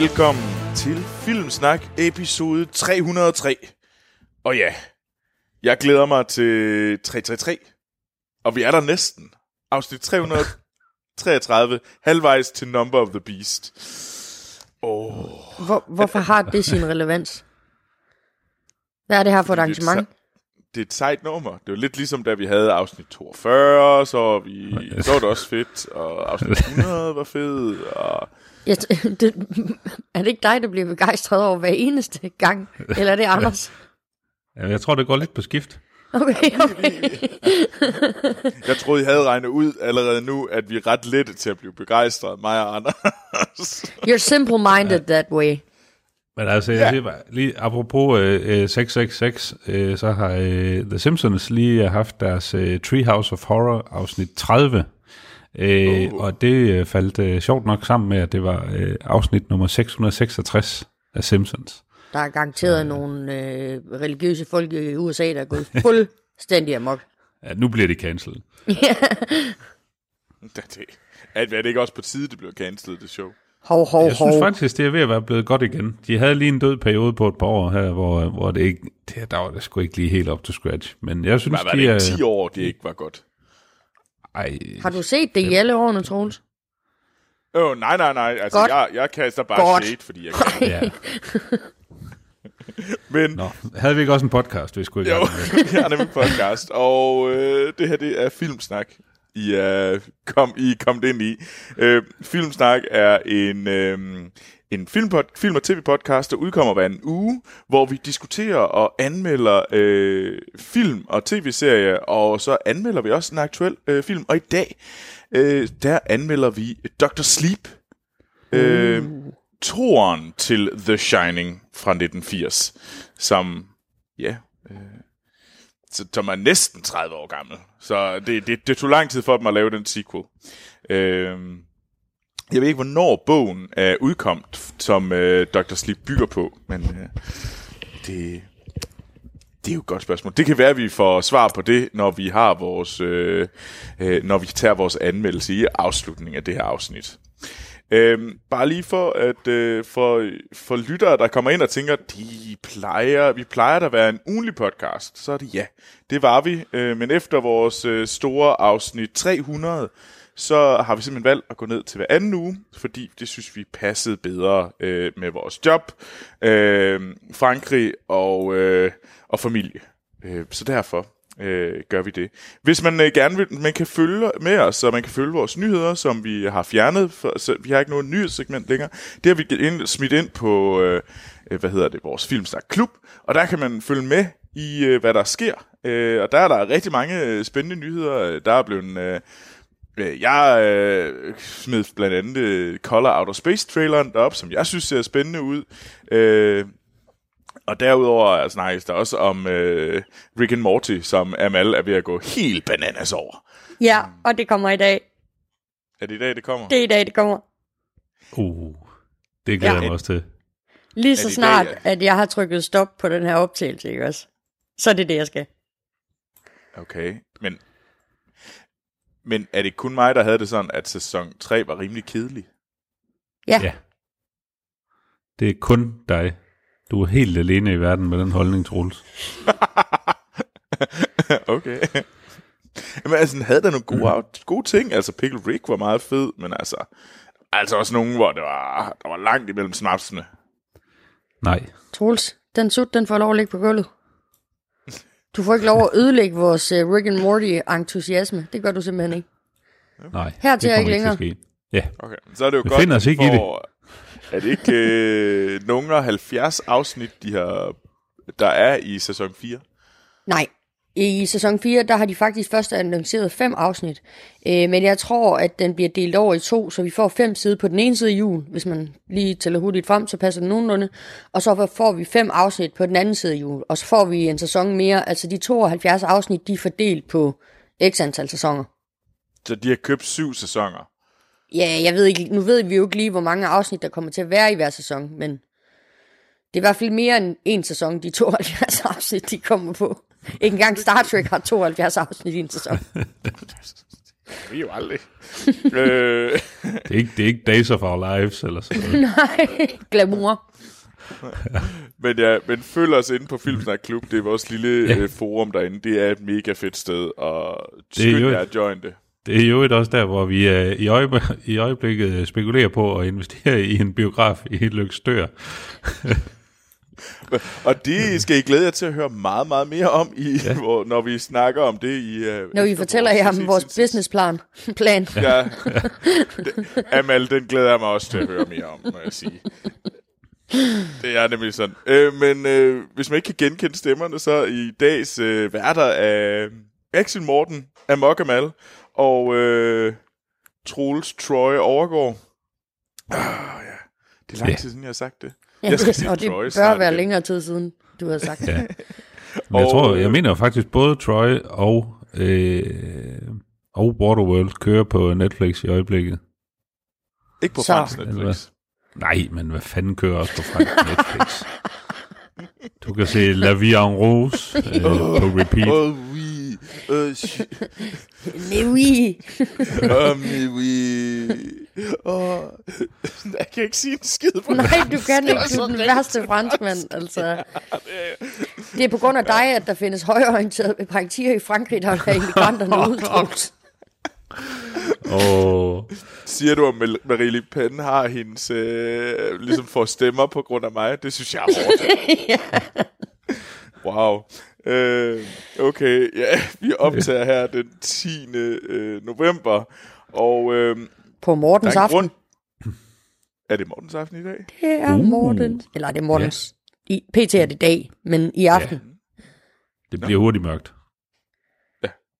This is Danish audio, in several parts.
Velkommen til Filmsnak episode 303. Og ja, jeg glæder mig til 333. Og vi er der næsten. Afsnit 333, halvvejs til Number of the Beast. Oh, Hvor, hvorfor har det sin relevans? Hvad er det her for et er arrangement? det er et sejt nummer. Det var lidt ligesom, da vi havde afsnit 42, så vi, så var det også fedt, og afsnit 100 var fed, og Jeg, t- det, er det ikke dig, der bliver begejstret over hver eneste gang? Eller er det Anders? Ja, Jeg tror, det går lidt på skift. Okay, okay. jeg troede, I havde regnet ud allerede nu, at vi er ret lette til at blive begejstret, mig og Anders. You're simple-minded that way. Men altså, jeg siger bare, lige apropos øh, øh, 666, øh, så har øh, The Simpsons lige haft deres øh, Treehouse of Horror afsnit 30. Øh, Oh. Og det øh, faldt øh, sjovt nok sammen med, at det var øh, afsnit nummer 666 af Simpsons. Der er garanteret nogle øh, religiøse folk i USA, der er gået fuldstændig amok. Ja, nu bliver det cancelled. Det, det, er, er det ikke også på tide, det blev cancelled, det show? Hov, hov, Jeg synes hov. faktisk, det er ved at være blevet godt igen. De havde lige en død periode på et par år her, hvor, hvor det ikke, det, der var det sgu ikke lige helt op til scratch. Men jeg synes, Var, var de det er... ikke 10 år, det ikke var godt? Ej, Har du set det i alle årene, Troels? Åh, oh, nej, nej, nej. Altså, Godt. jeg, jeg kaster bare Godt. shade, fordi jeg kan. ja. Men Nå, havde vi ikke også en podcast, vi skulle i jo, gang med? vi har nemlig podcast, og øh, det her, det er Filmsnak. I er kom, I er kommet ind i. Øh, Filmsnak er en, øh, en film, film- og tv-podcast, der udkommer hver en uge, hvor vi diskuterer og anmelder øh, film og tv-serier, og så anmelder vi også en aktuel øh, film. Og i dag, øh, der anmelder vi Dr. Sleep, øh, toren til The Shining fra 1980, som, ja, øh, så- som er næsten 30 år gammel. Så det, det, det tog lang tid for dem at lave den sequel. Øh, jeg ved ikke, hvornår bogen er udkommet, som øh, Dr. Sleep bygger på, men øh, det, det er jo et godt spørgsmål. Det kan være, at vi får svar på det, når vi har vores, øh, øh, når vi tager vores anmeldelse i afslutningen af det her afsnit. Øhm, bare lige for at øh, for, for lyttere, der kommer ind og tænker, de plejer, vi plejer der at være en ugenlig podcast, så er det ja, det var vi. Øh, men efter vores øh, store afsnit 300, så har vi simpelthen valgt at gå ned til hver anden uge, fordi det synes vi passede bedre øh, med vores job, øh, Frankrig og, øh, og familie. Øh, så derfor øh, gør vi det. Hvis man øh, gerne vil, man kan følge med os, så man kan følge vores nyheder, som vi har fjernet, for, så vi har ikke noget nyhedssegment længere. Det har vi ind, smidt ind på, øh, øh, hvad hedder det, vores Filmsnak Klub, og der kan man følge med i, øh, hvad der sker. Øh, og der er der rigtig mange øh, spændende nyheder. Der er blevet... Øh, jeg øh, smed blandt andet øh, Color Outer Space traileren derop, som jeg synes ser spændende ud. Øh, og derudover snakkes der også om øh, Rick and Morty, som Amal er ved at gå helt bananas over. Ja, og det kommer i dag. Er det i dag, det kommer? Det er i dag, det kommer. Uh, det glæder Ja. jeg mig også til. Lige så snart, dag, at jeg har trykket stop på den her optagelse, ikke også? Så er det det, jeg skal. Okay, men, men er det kun mig, der havde det sådan, at sæson 3 var rimelig kedelig? Ja. Ja. Det er kun dig. Du er helt alene i verden med den holdning, Troels. okay. Men altså, den havde da nogle gode, gode ting. Altså, Pickle Rick var meget fed, men altså, altså også nogle, hvor det var, der var langt imellem snapsene. Nej. Troels, den sut, den får lov at ligge på gulvet. Du får ikke lov at ødelægge vores uh, Rick and Morty entusiasme. Det gør du simpelthen ikke. Nej, Hertil det er kommer ikke ikke til at ske. Ja, Okay, så er det jo Vi godt, finder os ikke i det. Er det ikke øh, nogle af 70 afsnit, de har, der er i sæson 4? Nej. I sæson 4, der har de faktisk først annonceret fem afsnit. Øh, men jeg tror, at den bliver delt over i to, så vi får fem sider på den ene side af jul. Hvis man lige tæller hurtigt frem, så passer det nogenlunde. Og så får vi fem afsnit på den anden side af jul. Og så får vi en sæson mere. Altså de 72 afsnit, de er fordelt på x antal sæsoner. Så de har købt syv sæsoner. Ja, jeg ved ikke, nu ved vi jo ikke lige, hvor mange afsnit, der kommer til at være i hver sæson, men det er i hvert fald mere end en sæson, de 72 afsnit, de kommer på. Ikke engang Star Trek har 72 afsnit i en sæson. Det er jo aldrig. øh, Det er ikke, det er ikke Days of Our Lives eller sådan noget. Nej, glamour. men, ja, men følg os inde på Filmsnak Klub. Det er vores lille Ja. ja. forum derinde. Det er et mega fedt sted, og Det er skynd jo- jer at join det. Det er jo et også der, hvor vi uh, i, øjeblik, i øjeblikket spekulerer på at investere i en biograf i Lykstør. Og det skal I glæde jer til at høre meget, meget mere om, i, ja. hvor, når vi snakker om det i... Uh, Når vi fortæller jer om vores businessplan. Plan. Ja. Det- Amal, den glæder jeg mig også til at høre mere om, må jeg sige. Det er nemlig sådan. Øh, men øh, hvis man ikke kan genkende stemmerne, så i dags øh, værter af Axel Morten, Amok Amal og øh, Troels Troy Overgaard. Ah, ja. Det er lang Ja. tid siden, jeg har sagt det. Ja, Jeg skal det, og det Troy bør snart være igen. længere tid siden, du har sagt. Ja. Men jeg, tror, øh, jeg mener jo faktisk både Troy og, øh, og Waterworld kører på Netflix i øjeblikket. Ikke på Så. fransk Netflix. Nej, men hvad fanden kører også på fransk Netflix? Du kan se La Vie en Rose øh, på repeat. Oh, oui. Uh, Nej, oui. oh, mais oui. Oh. Jeg kan ikke sige en skid på Nej, du kan ikke. Du er den værste franskmand. Altså. Det er på grund af dig, at der findes højorienterede praktikker i Frankrig, der have immigranterne ud. Troels. Og Siger du, at Marie Le Pen har hendes, øh, ligesom får stemmer på grund af mig? Det synes jeg er hårdt. Wow. Øh, okay, ja, vi optager her den 10. Øh, november, og øh, På der Mortens er en aften. grund... Er det Mortens aften i dag? Det er Uh. Mortens. Eller det er Mortens. I, PT er det dag, men i aften. det bliver hurtigt mørkt.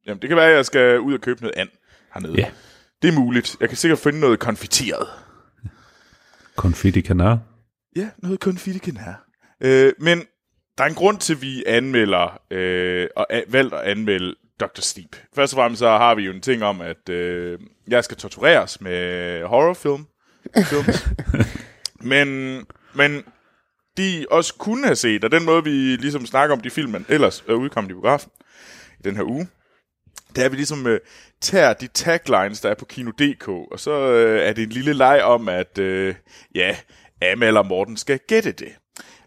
Jamen, det kan være, at jeg skal ud og købe noget and hernede. Ja. Det er muligt. Jeg kan sikkert finde noget konfiteret. Confetti kanar. Ja, noget konfittiken her. Øh, men der er en grund til, at vi anmelder, øh, og a- valgt at anmelde Dr. Sleep. Først og fremmest så har vi jo en ting om, at øh, jeg skal tortureres med horrorfilm. Films. men, men de også kunne have set, og den måde, vi ligesom snakker om de film, man ellers er udkommet i biografen i den her uge, det er, vi ligesom øh, tager de taglines, der er på Kino.dk, og så øh, er det en lille leg om, at øh, ja, Amal og Morten skal gætte det.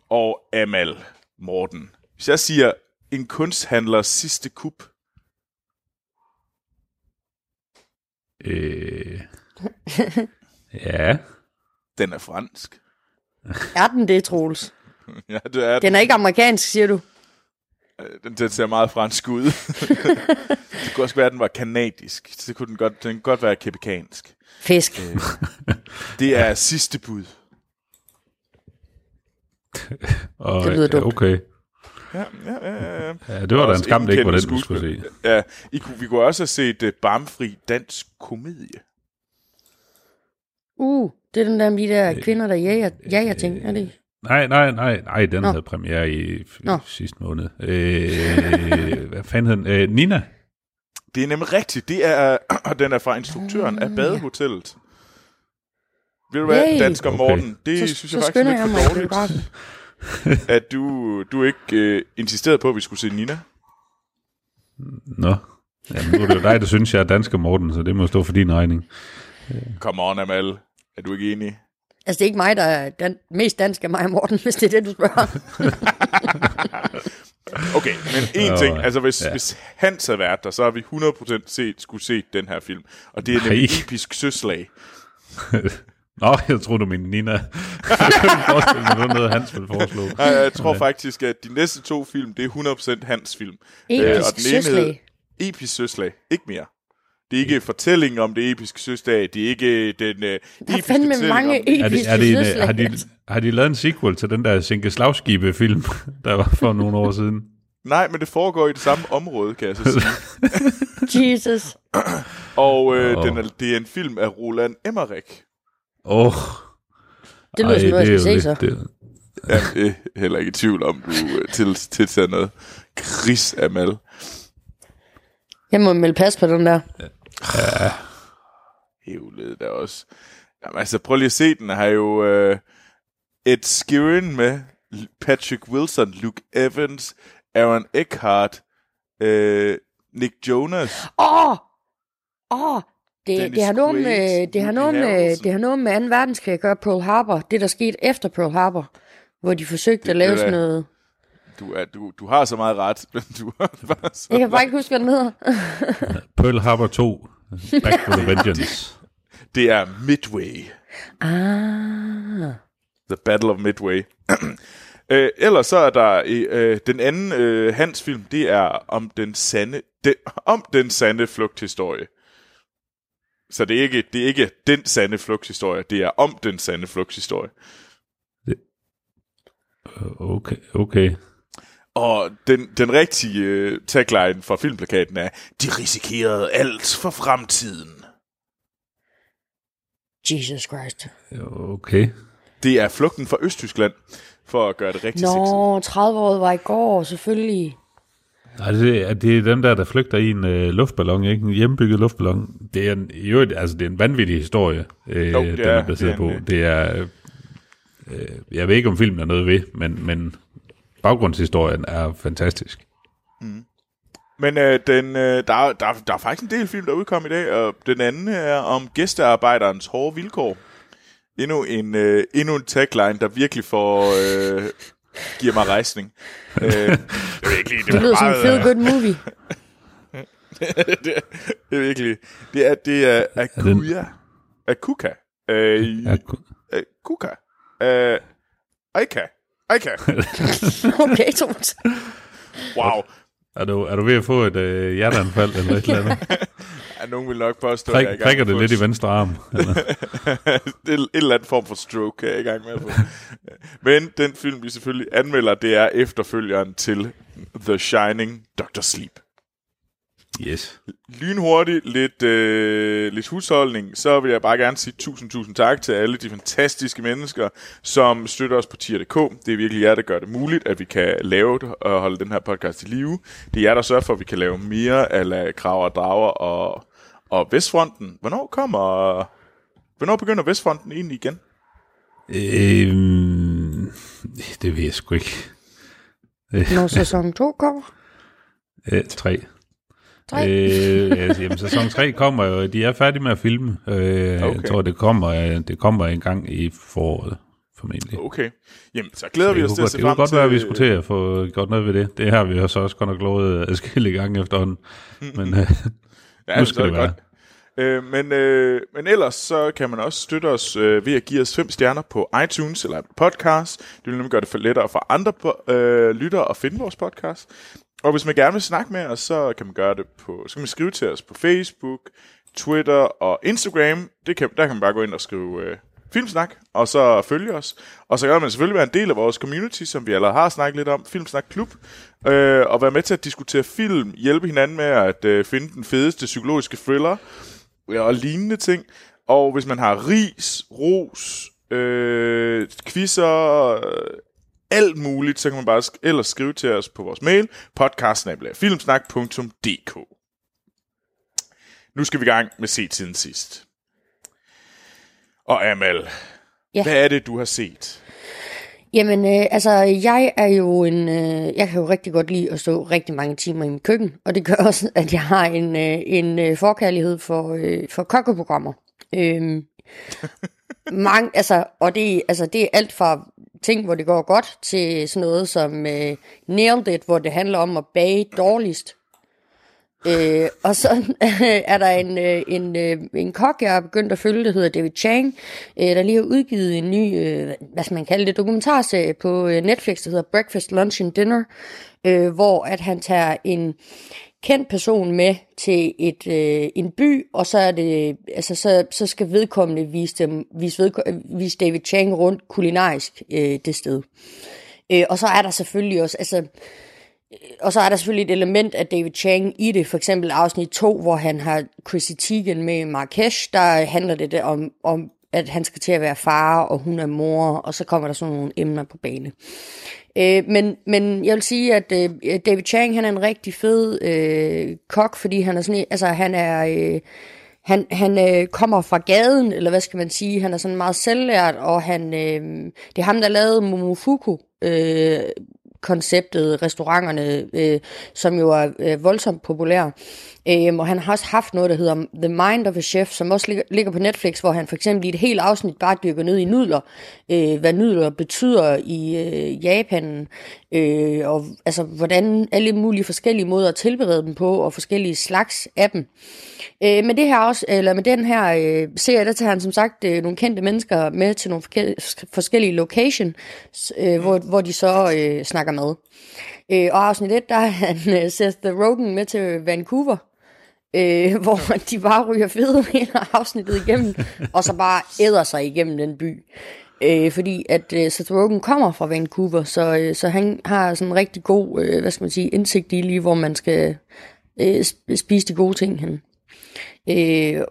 Og Amal, Morten, hvis jeg siger en kunsthandlers sidste kup, Øh, ja. den er fransk. Er den det, Troels? ja, det er Den er ikke amerikansk, siger du? den, den ser meget fransk ud. det kunne også være, at den var kanadisk. Det kunne den godt, den kunne godt være kepikansk. Fisk. Det er sidste bud. Og, Det lyder dumt. Okay. Ja, ja, ja, ja. Ja, det var da en skam, det ikke var den, du skulle se. Ja, I kunne, vi kunne også have set uh, barmfri dansk komedie. Uh, det er den der med de der kvinder, der jager, jager ting. Er det ikke? Nej, nej, nej, nej, den Nå. havde premiere i f- Nå. sidste måned. Øh, hvad fanden hed den? Øh, Nina? Det er nemlig rigtigt. Det er, og den er fra instruktøren af Badehotellet. Ved du hvad. Dansker Okay. Morten, det Så, synes så jeg faktisk er lidt for dårligt. at du, du ikke øh, insisterede på, at vi skulle se Nina. Nå. Jamen, nu er det jo dig, der synes, jeg er dansker Morten, så det må stå for din regning. Come on, Amal. Er du ikke enig? Altså, det er ikke mig, der er dan- mest dansk af mig og Morten, hvis det er det, du spørger. Okay, men en ting, altså hvis, ja. ja. hvis Hans havde været der, så har vi 100% set, skulle se den her film. Og det er Nej. nemlig episk søslag. Nå, jeg tror du mente Nina. jeg forestille mig, det var noget, Hans ville foreslå. Nej, jeg tror faktisk, at de næste to film, det er 100% Hans film. Episk Øh, og den ene søslag. Episk søslag. Ikke mere. Det er ikke fortællingen om det episke søslag. Det er ikke den uh, Der er episke fandme mange om det. Er det, episke er det en, søslag. har, de, har de lavet en sequel til den der Sinke Slagskibe-film, der var for nogle år siden? Nej, men det foregår i det samme område, kan jeg så sige. Jesus. Og øh, Åh. den er, det er en film af Roland Emmerich. Åh. Oh, Det lyder som noget, jeg skal se så. Det, Ja, det er heller ikke i tvivl om, du øh, til, tiltager noget. Chris Amal. Jeg må melde pas på den der. Hævlede der også. Jamen altså, prøv lige at se den. Har jo øh, Ed Sheeran med, Patrick Wilson, Luke Evans, Aaron Eckhart, øh, Nick Jonas. Åh! Oh, Åh, oh, det, det, har noget med, det, har noget med, det har noget med 2. verdenskrig at gøre Pearl Harbor. Det, der skete efter Pearl Harbor, hvor de forsøgte Det- at lave det sådan noget... Du, er, du, du har så meget ret, men du har bare så Jeg kan bare ikke huske, hvad den hedder. Pearl Harbor 2. Back for the Vengeance. Det er Midway. Ah. The Battle of Midway. øh, ellers så er der øh, den anden øh, hans film, det er om den sande, den, om den sande flugthistorie. Så det er, ikke, det er ikke den sande flugthistorie, det er om den sande flugthistorie. Okay, okay. Og den, den rigtige øh, tagline fra filmplakaten er, de risikerede alt for fremtiden. Jesus Christ. Okay. Det er flugten fra Østtyskland, for at gøre det rigtig sexet. Nå, 30 år var i går, selvfølgelig. Nej, det er, det er dem der, der flygter i en øh, luftballon, ikke? En hjemmebygget luftballon. Det er en, øvrigt, altså, det er en vanvittig historie, øh, Jo, det den er- er baseret det er på. en- Det er, øh, jeg ved ikke, om filmen er noget ved, men, men baggrundshistorien er fantastisk. Men øh, den, øh, der, er- der, er- der er faktisk en del film, der udkom i dag, og den anden er om gæstearbejderens hårde vilkår. Endnu en, øh, endnu en tagline, der virkelig får, øh, giver mig rejsning. øh, jeg ved ikke lige, det, Det er lyder som en øh, good movie. det, er, det er virkelig, det er, det er Akuya. Akuka. Øh, Akuka. Øh, Aika. Aika. Okay, Thomas. Wow. er, du, er du ved at få et øh, hjerteanfald eller et eller andet? Ja, nogen vil nok påstå, at jeg er Prik, prikker det få lidt i venstre arm? Eller? det er en eller anden form for stroke, er jeg i gang med at få. Men den film, vi selvfølgelig anmelder, det er efterfølgeren til The Shining, Dr. Sleep. Yes. Lynhurtigt, lidt, øh, lidt husholdning, så vil jeg bare gerne sige tusind, tusind tak til alle de fantastiske mennesker, som støtter os på tier.dk. Det er virkelig jer, der gør det muligt, at vi kan lave det og holde den her podcast i live. Det er jer, der sørger for, at vi kan lave mere af Kraver og Drager og, og Vestfronten. Hvornår kommer... Hvornår begynder Vestfronten egentlig igen? Øhm, det ved jeg sgu ikke. Når sæson 2 kommer. Øh, tre. Tre. Øh, jamen, sæson 3 kommer jo, de er færdige med at filme. Øh, okay. Jeg tror, det kommer, øh, det kommer en gang i foråret, formentlig. Okay. Jamen, så glæder vi det os til at godt, se det kunne frem godt til... være, at vi skulle til at få gjort noget ved det. Det har vi jo så også godt nok lovet adskillige gange efterhånden. Men øh, Ja, nu så skal er det være. godt. Øh, men, øh, men ellers så kan man også støtte os øh, ved at give os fem stjerner på iTunes eller Apple Podcast. Det vil nemlig gøre det for lettere for andre øh, lyttere at finde vores podcast. Og hvis man gerne vil snakke med os, så kan man gøre det på, så kan man skrive til os på Facebook, Twitter og Instagram. Det kan, der kan man bare gå ind og skrive øh, Filmsnak, og så følge os. Og så kan man selvfølgelig være en del af vores community, som vi allerede har snakket lidt om, Filmsnak Klub, øh, og være med til at diskutere film, hjælpe hinanden med at øh, finde den fedeste psykologiske thriller, ja, og lignende ting. Og hvis man har ris, ros, øh, quizzer, alt muligt, så kan man bare sk- ellers skrive til os på vores mail, podcastsnabelagfilmsnak.dk Nu skal vi i gang med se tiden sidst. Og Amal, Ja. hvad er det, du har set? Jamen, øh, altså, jeg er jo en... Øh, jeg kan jo rigtig godt lide at stå rigtig mange timer i mit køkken, og det gør også, at jeg har en, øh, en øh, forkærlighed for, øh, for kokkeprogrammer. Øhm, mange, altså, og det, altså, det er alt fra ting, hvor det går godt, til sådan noget som øh, Nailed It, hvor det handler om at bage dårligst. Øh, og så øh, er der en, øh, en, øh, en kok, jeg har begyndt at følge, der hedder David Chang, øh, der lige har udgivet en ny, øh, hvad skal man kalde det, dokumentarserie på øh, Netflix, der hedder Breakfast, Lunch and Dinner, øh, hvor at han tager en kendt person med til et øh, en by, og så er det altså så, så skal vedkommende vise dem vise, vedko- vise David Chang rundt kulinarisk øh, det sted. Øh, og så er der selvfølgelig også altså øh, og så er der selvfølgelig et element af David Chang i det, for eksempel afsnit 2, hvor han har Chrissy Teigen med i Marrakesh, der handler det om, om, at han skal til at være far, og hun er mor, og så kommer der sådan nogle emner på bane. Øh, men, men jeg vil sige, at øh, David Chang, han er en rigtig fed øh, kok, fordi han er sådan, altså han er... Øh, han, han øh, kommer fra gaden, eller hvad skal man sige, han er sådan meget selvlært, og han, øh, det er ham, der lavede Momofuku, øh, konceptet, restauranterne, øh, som jo er øh, voldsomt populær. Øhm, og han har også haft noget, der hedder The Mind of a Chef, som også ligger, ligger på Netflix, hvor han for eksempel i et helt afsnit bare dykker ned i nudler, øh, hvad nudler betyder i øh, Japan, øh, og altså hvordan alle mulige forskellige måder at tilberede dem på, og forskellige slags af dem. Øh, med, det her også, eller med den her øh, serie, der tager han som sagt øh, nogle kendte mennesker med til nogle forskellige location, øh, hvor, hvor de så øh, snakker med. Øh, og afsnit 1, der er han øh, Seth Rogen med til Vancouver, øh, hvor de bare ryger fede hele afsnittet igennem, og så bare æder sig igennem den by. Øh, fordi at øh, Seth Rogen kommer fra Vancouver, så, øh, så han har sådan en rigtig god, øh, hvad skal man sige, indsigt i lige, hvor man skal øh, spise de gode ting hen. Øh,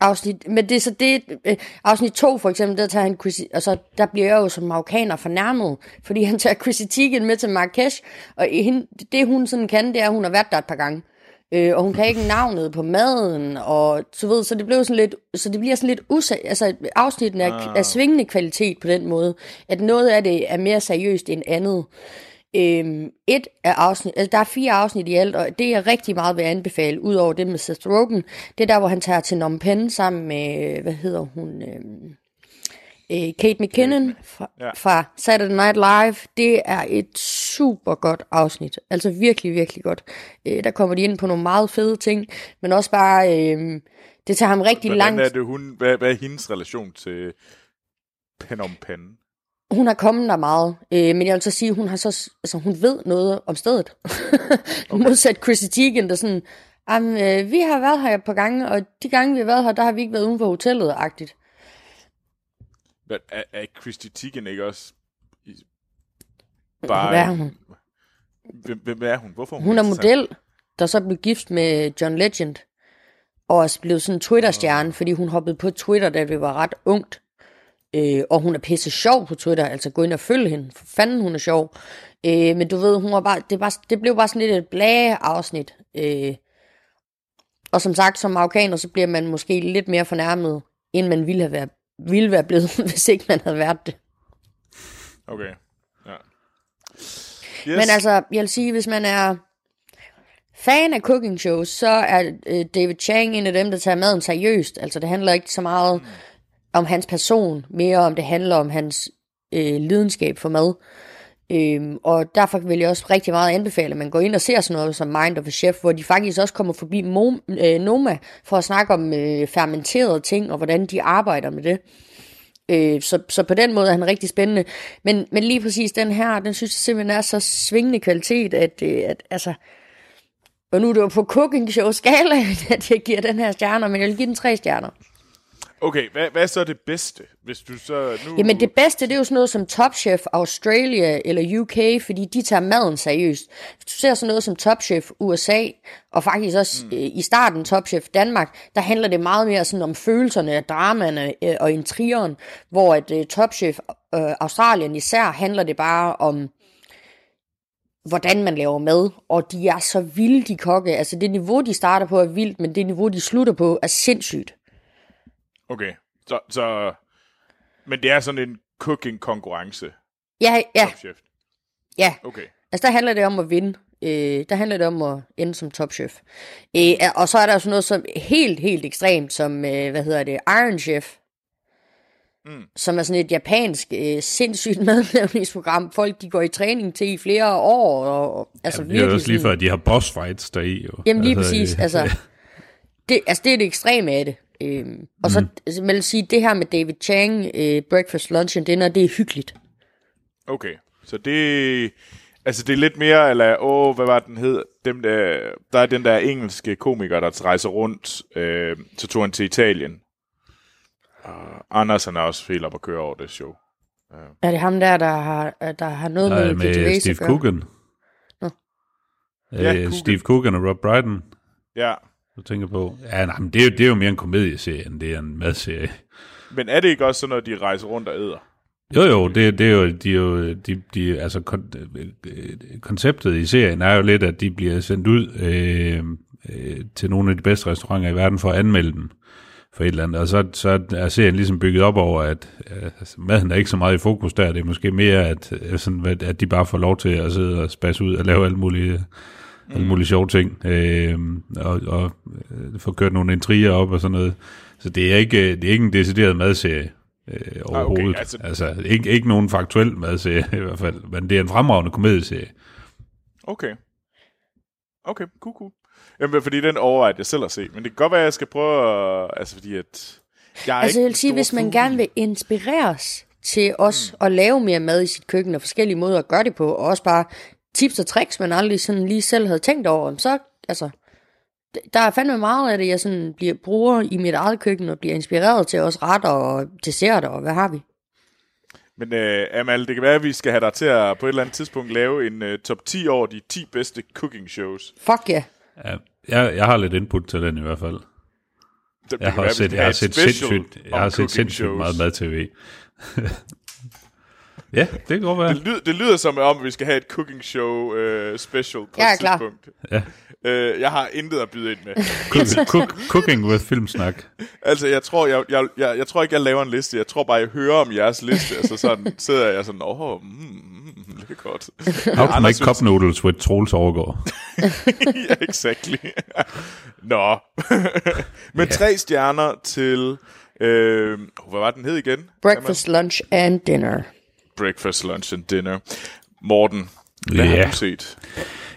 afsnit, men det er så det, øh, afsnit 2 for eksempel, der tager han Chrissy, altså der bliver jeg jo som marokkaner fornærmet, fordi han tager Chrissy Teigen med til Marrakesh, og hende, det hun sådan kan, det er, at hun har været der et par gange. Øh, og hun kan ikke navnet på maden, og så ved, så det blev sådan lidt, så det bliver sådan lidt usa, altså afsnitten er, ah. er svingende kvalitet på den måde, at noget af det er mere seriøst end andet. Øhm, et af afsnit, altså der er fire afsnit i alt, og det er rigtig meget vil anbefale, udover det med Seth Rogen. Det er der, hvor han tager til Phnom Penh sammen med, hvad hedder hun, øhm, øh, Kate McKinnon fra, ja. fra Saturday Night Live. Det er et super godt afsnit, altså virkelig, virkelig godt. Øh, der kommer de ind på nogle meget fede ting, men også bare, øh, det tager ham rigtig Hvordan langt. Er det hun, hvad, hvad er hendes relation til Phnom Penh? Hun har kommet der meget, øh, men jeg vil så sige, hun har så, altså hun ved noget om stedet. okay. Modsat Chrissy Teigen, der sådan, øh, vi har været her på gange, og de gange vi har været her, der har vi ikke været uden for hotellet-agtigt. Men er, er Christy Teigen ikke også bare... Hvad er hun? Hvem, hvem er hun? Hvorfor hun? Hun er model, der så blev gift med John Legend, og også blev sådan en Twitter-stjerne, fordi hun hoppede på Twitter, da det var ret ungt. Øh, og hun er pisse sjov på Twitter, altså gå ind og følge hende, for fanden hun er sjov. Øh, men du ved, hun var bare, det, bare, det blev bare sådan lidt et blage afsnit. Øh, og som sagt, som marokkaner, så bliver man måske lidt mere fornærmet, end man ville have været, ville være blevet, hvis ikke man havde været det. Okay, ja. Yes. Men altså, jeg vil sige, hvis man er fan af cooking shows, så er øh, David Chang en af dem, der tager maden seriøst. Altså, det handler ikke så meget... Mm om hans person, mere om det handler om hans øh, lidenskab for mad. Øhm, og derfor vil jeg også rigtig meget anbefale, at man går ind og ser sådan noget som Mind of a Chef, hvor de faktisk også kommer forbi Mo- øh, Noma for at snakke om øh, fermenterede ting, og hvordan de arbejder med det. Øh, så, så på den måde er han rigtig spændende. Men, men lige præcis den her, den synes jeg simpelthen er så svingende kvalitet, at, øh, at altså... Og nu er det jo på cooking show skala, at jeg giver den her stjerner, men jeg vil give den tre stjerner. Okay, hvad, hvad er så det bedste, hvis du så... Nu... Jamen det bedste, det er jo sådan noget som Top Chef Australia eller UK, fordi de tager maden seriøst. Hvis du ser sådan noget som Top Chef USA, og faktisk også mm. i starten Top Chef Danmark, der handler det meget mere sådan om følelserne, dramaerne øh, og intrigeren, hvor at uh, Top Chef uh, Australien især handler det bare om hvordan man laver mad, og de er så vilde, de kokke. Altså det niveau, de starter på er vildt, men det niveau, de slutter på er sindssygt. Okay, så, så... Men det er sådan en cooking-konkurrence? Ja, ja. Chef. Ja. Okay. Altså, der handler det om at vinde. Øh, der handler det om at ende som topchef. Øh, og så er der også noget som helt, helt ekstremt, som, øh, hvad hedder det, Iron Chef. Mm. Som er sådan et japansk øh, sindssygt madlavningsprogram. Folk, de går i træning til i flere år. Og, og altså, Jamen, det er også lige før, at de har boss fights deri. Jo. Jamen lige altså, præcis. Altså, det, altså, det er det ekstreme af det. Øhm, og så mm. altså, vil jeg sige, det her med David Chang, øh, Breakfast, Lunch and Dinner, det er hyggeligt. Okay, så det... Altså, det er lidt mere, eller, åh, hvad var den hed? Dem der, der er den der engelske komiker, der rejser rundt, øh, så tog han til Italien. Uh, Anders han er også helt op at køre over det show. Uh. Er det ham der, der har, der har noget Nej, med, med Steve Coogan? Nå. Øh, ja, Coogan. Steve Coogan og Rob Brydon. Ja, du tænker på? Ja, nej, men det er, jo, det er jo mere en komedieserie, end det er en madserie. Men er det ikke også sådan, at de rejser rundt og æder? Jo, jo, det, det er jo, de, er jo de, de, altså, kon, konceptet i serien er jo lidt, at de bliver sendt ud øh, øh, til nogle af de bedste restauranter i verden for at anmelde dem for et eller andet. Og så, så er serien ligesom bygget op over, at altså, maden er ikke så meget i fokus der. Det er måske mere, at, sådan, at de bare får lov til at sidde og spasse ud og lave alt muligt mm. alle mulige sjove ting, øh, og, og øh, få kørt nogle intriger op og sådan noget. Så det er ikke, det er ikke en decideret madserie øh, overhovedet. Ah, okay, altså, altså ikke, ikke nogen faktuel madserie i hvert fald, men det er en fremragende komedieserie. Okay. Okay, cool, cool. Jamen, fordi den overvejede jeg selv at se, men det kan godt være, at jeg skal prøve at, altså fordi at, jeg altså jeg vil sige, hvis man gerne vil inspireres til os mm. at lave mere mad i sit køkken, og forskellige måder at gøre det på, og også bare tips og tricks, man aldrig sådan lige selv havde tænkt over, så altså, der er fandme meget af det, jeg sådan bliver, bruger i mit eget køkken, og bliver inspireret til også retter og desserter, og hvad har vi? Men uh, Amal, det kan være, at vi skal have dig til at på et eller andet tidspunkt lave en uh, top 10 over de 10 bedste cooking shows. Fuck ja. Yeah. ja jeg, jeg har lidt input til den i hvert fald. Det, jeg, har være, set, jeg har set sindssygt, jeg har set sindssygt meget mad-tv. Ja, det kan godt være. Det, lyder, det lyder som om, vi skal have et cooking show uh, special på jeg et klar. tidspunkt. Ja. Uh, jeg har intet at byde ind med. Cook, cook, cooking with filmsnak. Altså, jeg tror, jeg, jeg, jeg, jeg tror ikke, jeg laver en liste. Jeg tror bare, jeg hører om jeres liste. altså, sådan sidder jeg sådan, åh, oh, mm, det er godt. How to make cup noodles with Troels Overgaard. ja, exactly. Nå. Men yeah. tre stjerner til... Øh, hvad var den hed igen? Breakfast, lunch and dinner. Breakfast, lunch and dinner. Morten, hvad yeah. har du set?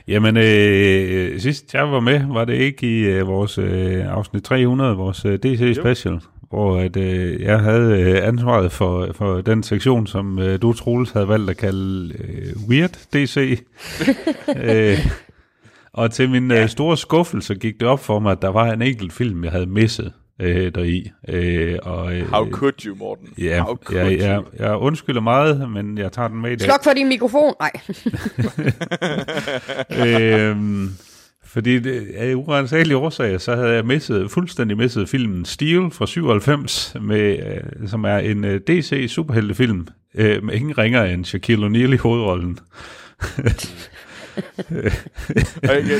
Jamen, øh, sidst jeg var med, var det ikke i øh, vores øh, afsnit 300, vores øh, DC Special, jo. hvor at, øh, jeg havde øh, ansvaret for, for den sektion, som øh, du, Troels, havde valgt at kalde øh, Weird DC. øh, og til min øh, store skuffelse gik det op for mig, at der var en enkelt film, jeg havde misset øh, deri. Øh, og, øh, How could you, Morten? Ja, How could jeg, jeg, jeg undskylder meget, men jeg tager den med i dag. Sluk for din mikrofon! Nej. øhm, fordi det, af urensagelige årsager, så havde jeg misset, fuldstændig misset filmen Steel fra 97, med, øh, som er en øh, DC superheltefilm, øh, med ingen ringer end Shaquille O'Neal i hovedrollen.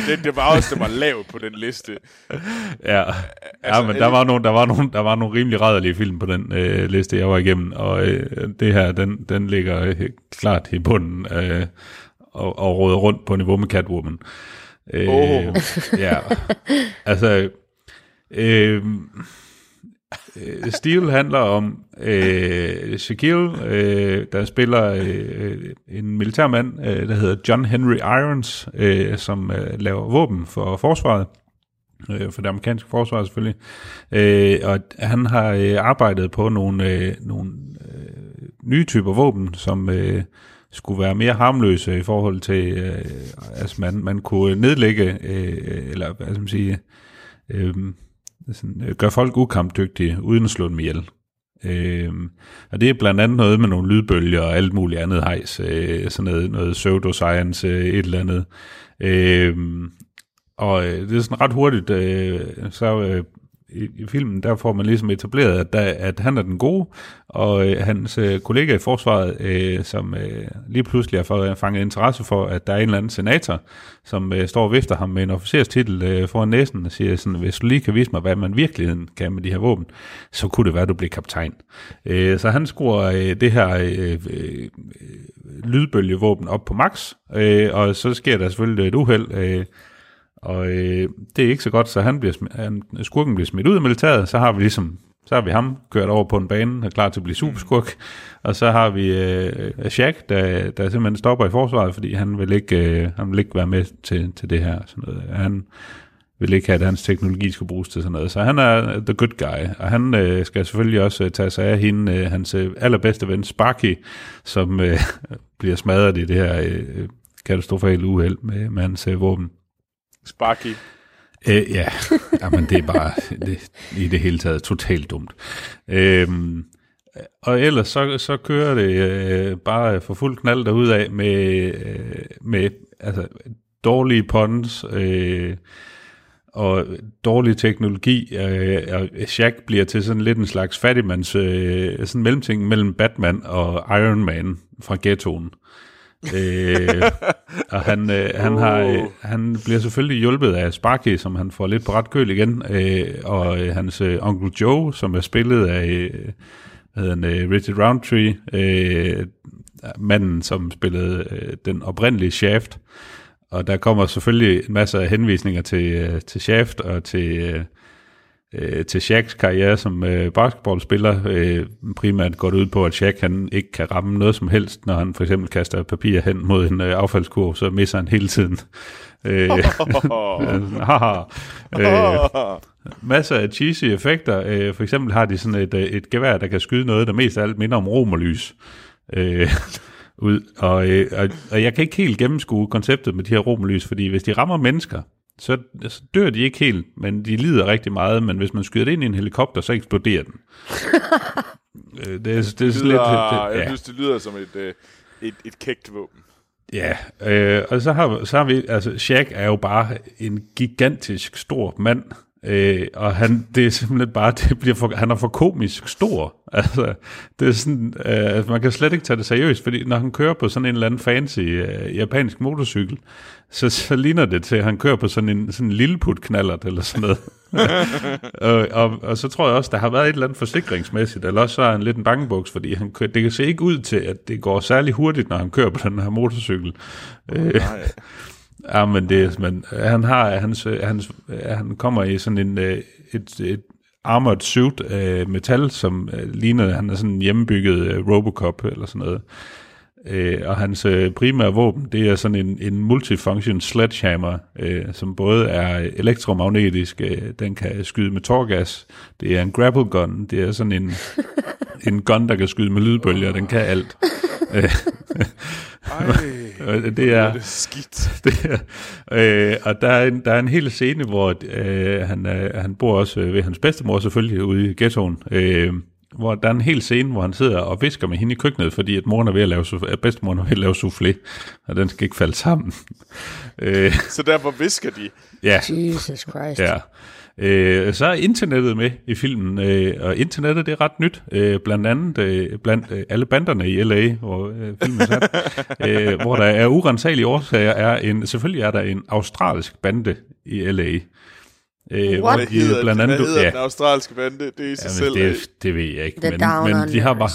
det, det var også, det var lavt på den liste. Ja, altså, ja men der var, nogle, der, var nogle, der var nogle rimelig rædderlige film på den øh, liste, jeg var igennem, og øh, det her, den, den ligger øh, klart i bunden øh, og, og råder rundt på niveau med Catwoman. Øh, oh. Ja, altså... Øh, øh, Steel handler om øh, Shaquille, øh, der spiller øh, en militærmand, øh, der hedder John Henry Irons, øh, som øh, laver våben for forsvaret, øh, for det amerikanske forsvar selvfølgelig. Øh, og han har øh, arbejdet på nogle, øh, nogle øh, nye typer våben, som... Øh, skulle være mere harmløse i forhold til, øh, altså man, man kunne nedlægge, øh, eller hvad skal man sige, øh, sådan, øh, gør folk ukampdygtige, uden at slå dem ihjel. Øh, og det er blandt andet noget med nogle lydbølger og alt muligt andet hejs, øh, sådan noget, noget pseudoscience, øh, et eller andet. Øh, og øh, det er sådan ret hurtigt, øh, så øh, i, i filmen, der får man ligesom etableret, at, der, at han er den gode, og øh, hans øh, kollega i forsvaret, øh, som øh, lige pludselig har øh, fanget interesse for, at der er en eller anden senator, som øh, står og vifter ham med en officerstitel øh, foran næsen og siger sådan, hvis du lige kan vise mig, hvad man virkeligheden kan med de her våben, så kunne det være, at du bliver kaptajn. Øh, så han skruer øh, det her øh, øh, lydbølgevåben op på max, øh, og så sker der selvfølgelig et uheld, øh, og øh, det er ikke så godt, så han bliver, han, skurken bliver smidt ud af militæret, så har vi ligesom så har vi ham kørt over på en bane, er klar til at blive superskurk. Og så har vi øh, Shaq, der, der simpelthen stopper i forsvaret, fordi han vil ikke, øh, han vil ikke være med til, til det her. Sådan noget. Han vil ikke have, at hans teknologi skal bruges til sådan noget. Så han er the good guy, og han øh, skal selvfølgelig også øh, tage sig af hende, øh, hans øh, allerbedste ven Sparky, som øh, bliver smadret i det her øh, katastrofale uheld med, med hans øh, våben. Sparky. Øh, ja, Jamen, det er bare det, i det hele taget totalt dumt. Øhm, og ellers så, så kører det øh, bare for fuld knald af med, øh, med altså, dårlige puns øh, og dårlig teknologi. Øh, og Shaq bliver til sådan lidt en slags fattigmands, øh, sådan mellemting mellem Batman og Iron Man fra ghettoen øh, og han, øh, han, har, øh, han bliver selvfølgelig hjulpet af Sparky, som han får lidt på ret køl igen, øh, og øh, hans øh, onkel Joe, som er spillet af øh, hvad hedder han, øh, Richard Roundtree, øh, manden, som spillede øh, den oprindelige Shaft, og der kommer selvfølgelig en masse af henvisninger til, øh, til Shaft og til, øh, øh, til Shaqs karriere som øh, basketballspiller. Øh, primært går det ud på, at Shaq han ikke kan ramme noget som helst, når han for eksempel kaster papir hen mod en øh, affaldskurv, så misser han hele tiden. Øh, haha. øh, masser af cheesy effekter. Øh, for eksempel har de sådan et, øh, et gevær, der kan skyde noget, der mest af alt minder om romerlys. Øh, ud. Og, øh, og, og jeg kan ikke helt gennemskue konceptet med de her romerlys, fordi hvis de rammer mennesker, så, så dør de ikke helt, men de lider rigtig meget, men hvis man skyder det ind i en helikopter, så eksploderer den. Øh, det, er, det, er Det sådan lidt... lyder, Det, jeg ja. synes, det lyder som et, øh, et, et kægt våben. Ja, øh, og så har, så har vi, altså Shaq er jo bare en gigantisk stor mand, øh, og han, det er simpelthen bare, det bliver for, han er for komisk stor. Altså, det er sådan, øh, man kan slet ikke tage det seriøst, fordi når han kører på sådan en eller anden fancy øh, japansk motorcykel, så, så ligner det til, at han kører på sådan en, sådan en lilleput knallert eller sådan noget. og, og, og, så tror jeg også, der har været et eller andet forsikringsmæssigt, eller også så er han lidt en bangebuks, fordi han kører, det kan se ikke ud til, at det går særlig hurtigt, når han kører på den her motorcykel. Øh, Nej. Ja, men det er, men han har, hans, hans, han kommer i sådan en, øh, et, et armored suit af metal, som øh, ligner, han er sådan en hjemmebygget øh, Robocop eller sådan noget. Øh, og hans øh, primære våben, det er sådan en, en multifunction sledgehammer, øh, som både er elektromagnetisk, øh, den kan skyde med torgas, det er en grapple gun, det er sådan en, en gun, der kan skyde med lydbølger, den kan alt. Øh, Ej, og det er, det skidt. det er, øh, og der er, en, der er en hel scene, hvor øh, han, øh, han bor også øh, ved hans bedstemor selvfølgelig ude i ghettoen, øh, hvor der er en hel scene, hvor han sidder og visker med hende i køkkenet, fordi at moren er ved at lave, at bedstemoren er ved at lave soufflé, og den skal ikke falde sammen. øh, Så derfor visker de. ja, Jesus Christ. ja. Øh, så er internettet med i filmen, øh, og internettet det er ret nyt, øh, blandt andet øh, blandt øh, alle banderne i LA, hvor øh, filmen er sat, øh, hvor der er urensagelige årsager, er en, selvfølgelig er der en australsk bande i LA. Øh, What? Hvad de hedder, blandt andet, hvad hedder ja, den australske bande? Det er i sig ja, selv. det, det ved jeg ikke, The men, men de har bare,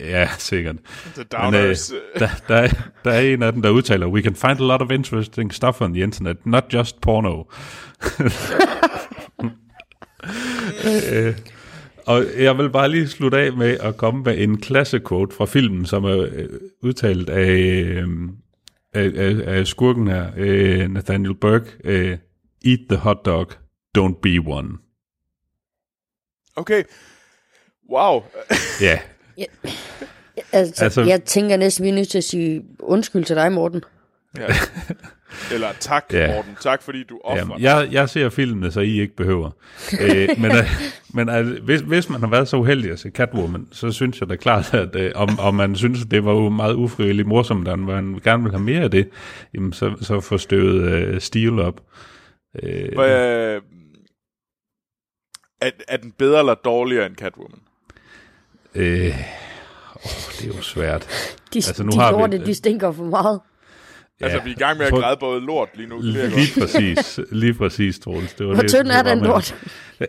ja, sikkert. The Men, øh, Downers. der, der, er, der er en af dem, der udtaler, we can find a lot of interesting stuff on the internet, not just porno. øh, og jeg vil bare lige slutte af med at komme med en klassequote fra filmen, som er øh, udtalt af, øh, af, af, af skurken her, øh, Nathaniel Burke. Øh, Eat the hot dog, don't be one. Okay. Wow. Ja, Altså, Altså- altså, jeg tænker næsten, vi er nødt til at sige undskyld til dig, Morten. Ja. Eller tak, Ja. Morten. Tak, fordi du offrer Jamen, jeg, jeg ser filmene, så I ikke behøver. øh, men øh, men altså, hvis, hvis man har været så uheldig at se Catwoman, så synes jeg da klart, at øh, om, om man synes, at det var jo meget ufrivilligt morsomt, og man gerne vil have mere af det, jamen, så, så få støvet øh, stil op. Øh, Hvad, er, er den bedre eller dårligere end Catwoman? øh, åh, det er jo svært. De, Altså, nu de har vi- lorte, de stinker for meget. Ja, altså, vi er i gang med at græde både lort lige nu. Jeg Lige præcis, lige præcis, Troels. Det var Hvor det, tynd det er den med- lort?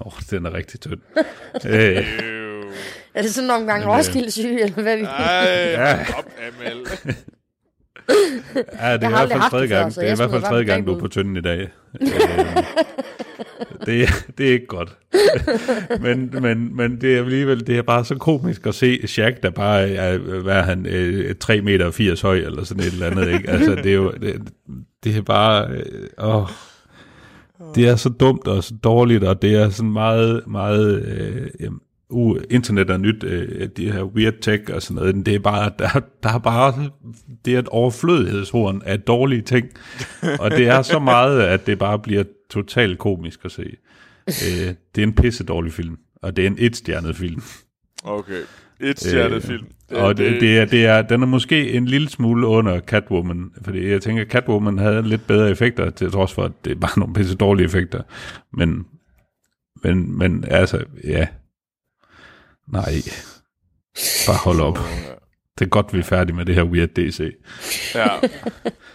Åh, oh, den er rigtig tynd. øh. Er det sådan nogle gange øh, Roskilde syge, eller hvad vi... Ej, Ja. stop, Amel. Ja, det Jeg er har i hvert fald haft tredje gang. Det er jeg i hvert fald tredje gang, du er på tynden i dag. Det, det er ikke godt. men, men, men det er alligevel det er bare så komisk at se Shaq, der bare er, hvad er han, øh, 3 meter 80 høj, eller sådan et eller andet. Ikke? Altså, det er jo, det, det er bare, øh, åh, det er så dumt og så dårligt, og det er sådan meget, meget, øh, uh, internet er nyt, øh, de her weird tech og sådan noget, det er bare, der, der er bare, det er et overflødighedshorn af dårlige ting, og det er så meget, at det bare bliver totalt komisk at se. Øh, det er en pisse dårlig film, og det er en etstjernet film. Okay. Et stjernet Øh, film. og det, det, er, det er, den er måske en lille smule under Catwoman, fordi jeg tænker, at Catwoman havde lidt bedre effekter, til trods for, at det var nogle pisse dårlige effekter. Men, men, men altså, ja. Nej. Bare hold op. Det er godt, vi er færdige med det her Weird DC. Ja.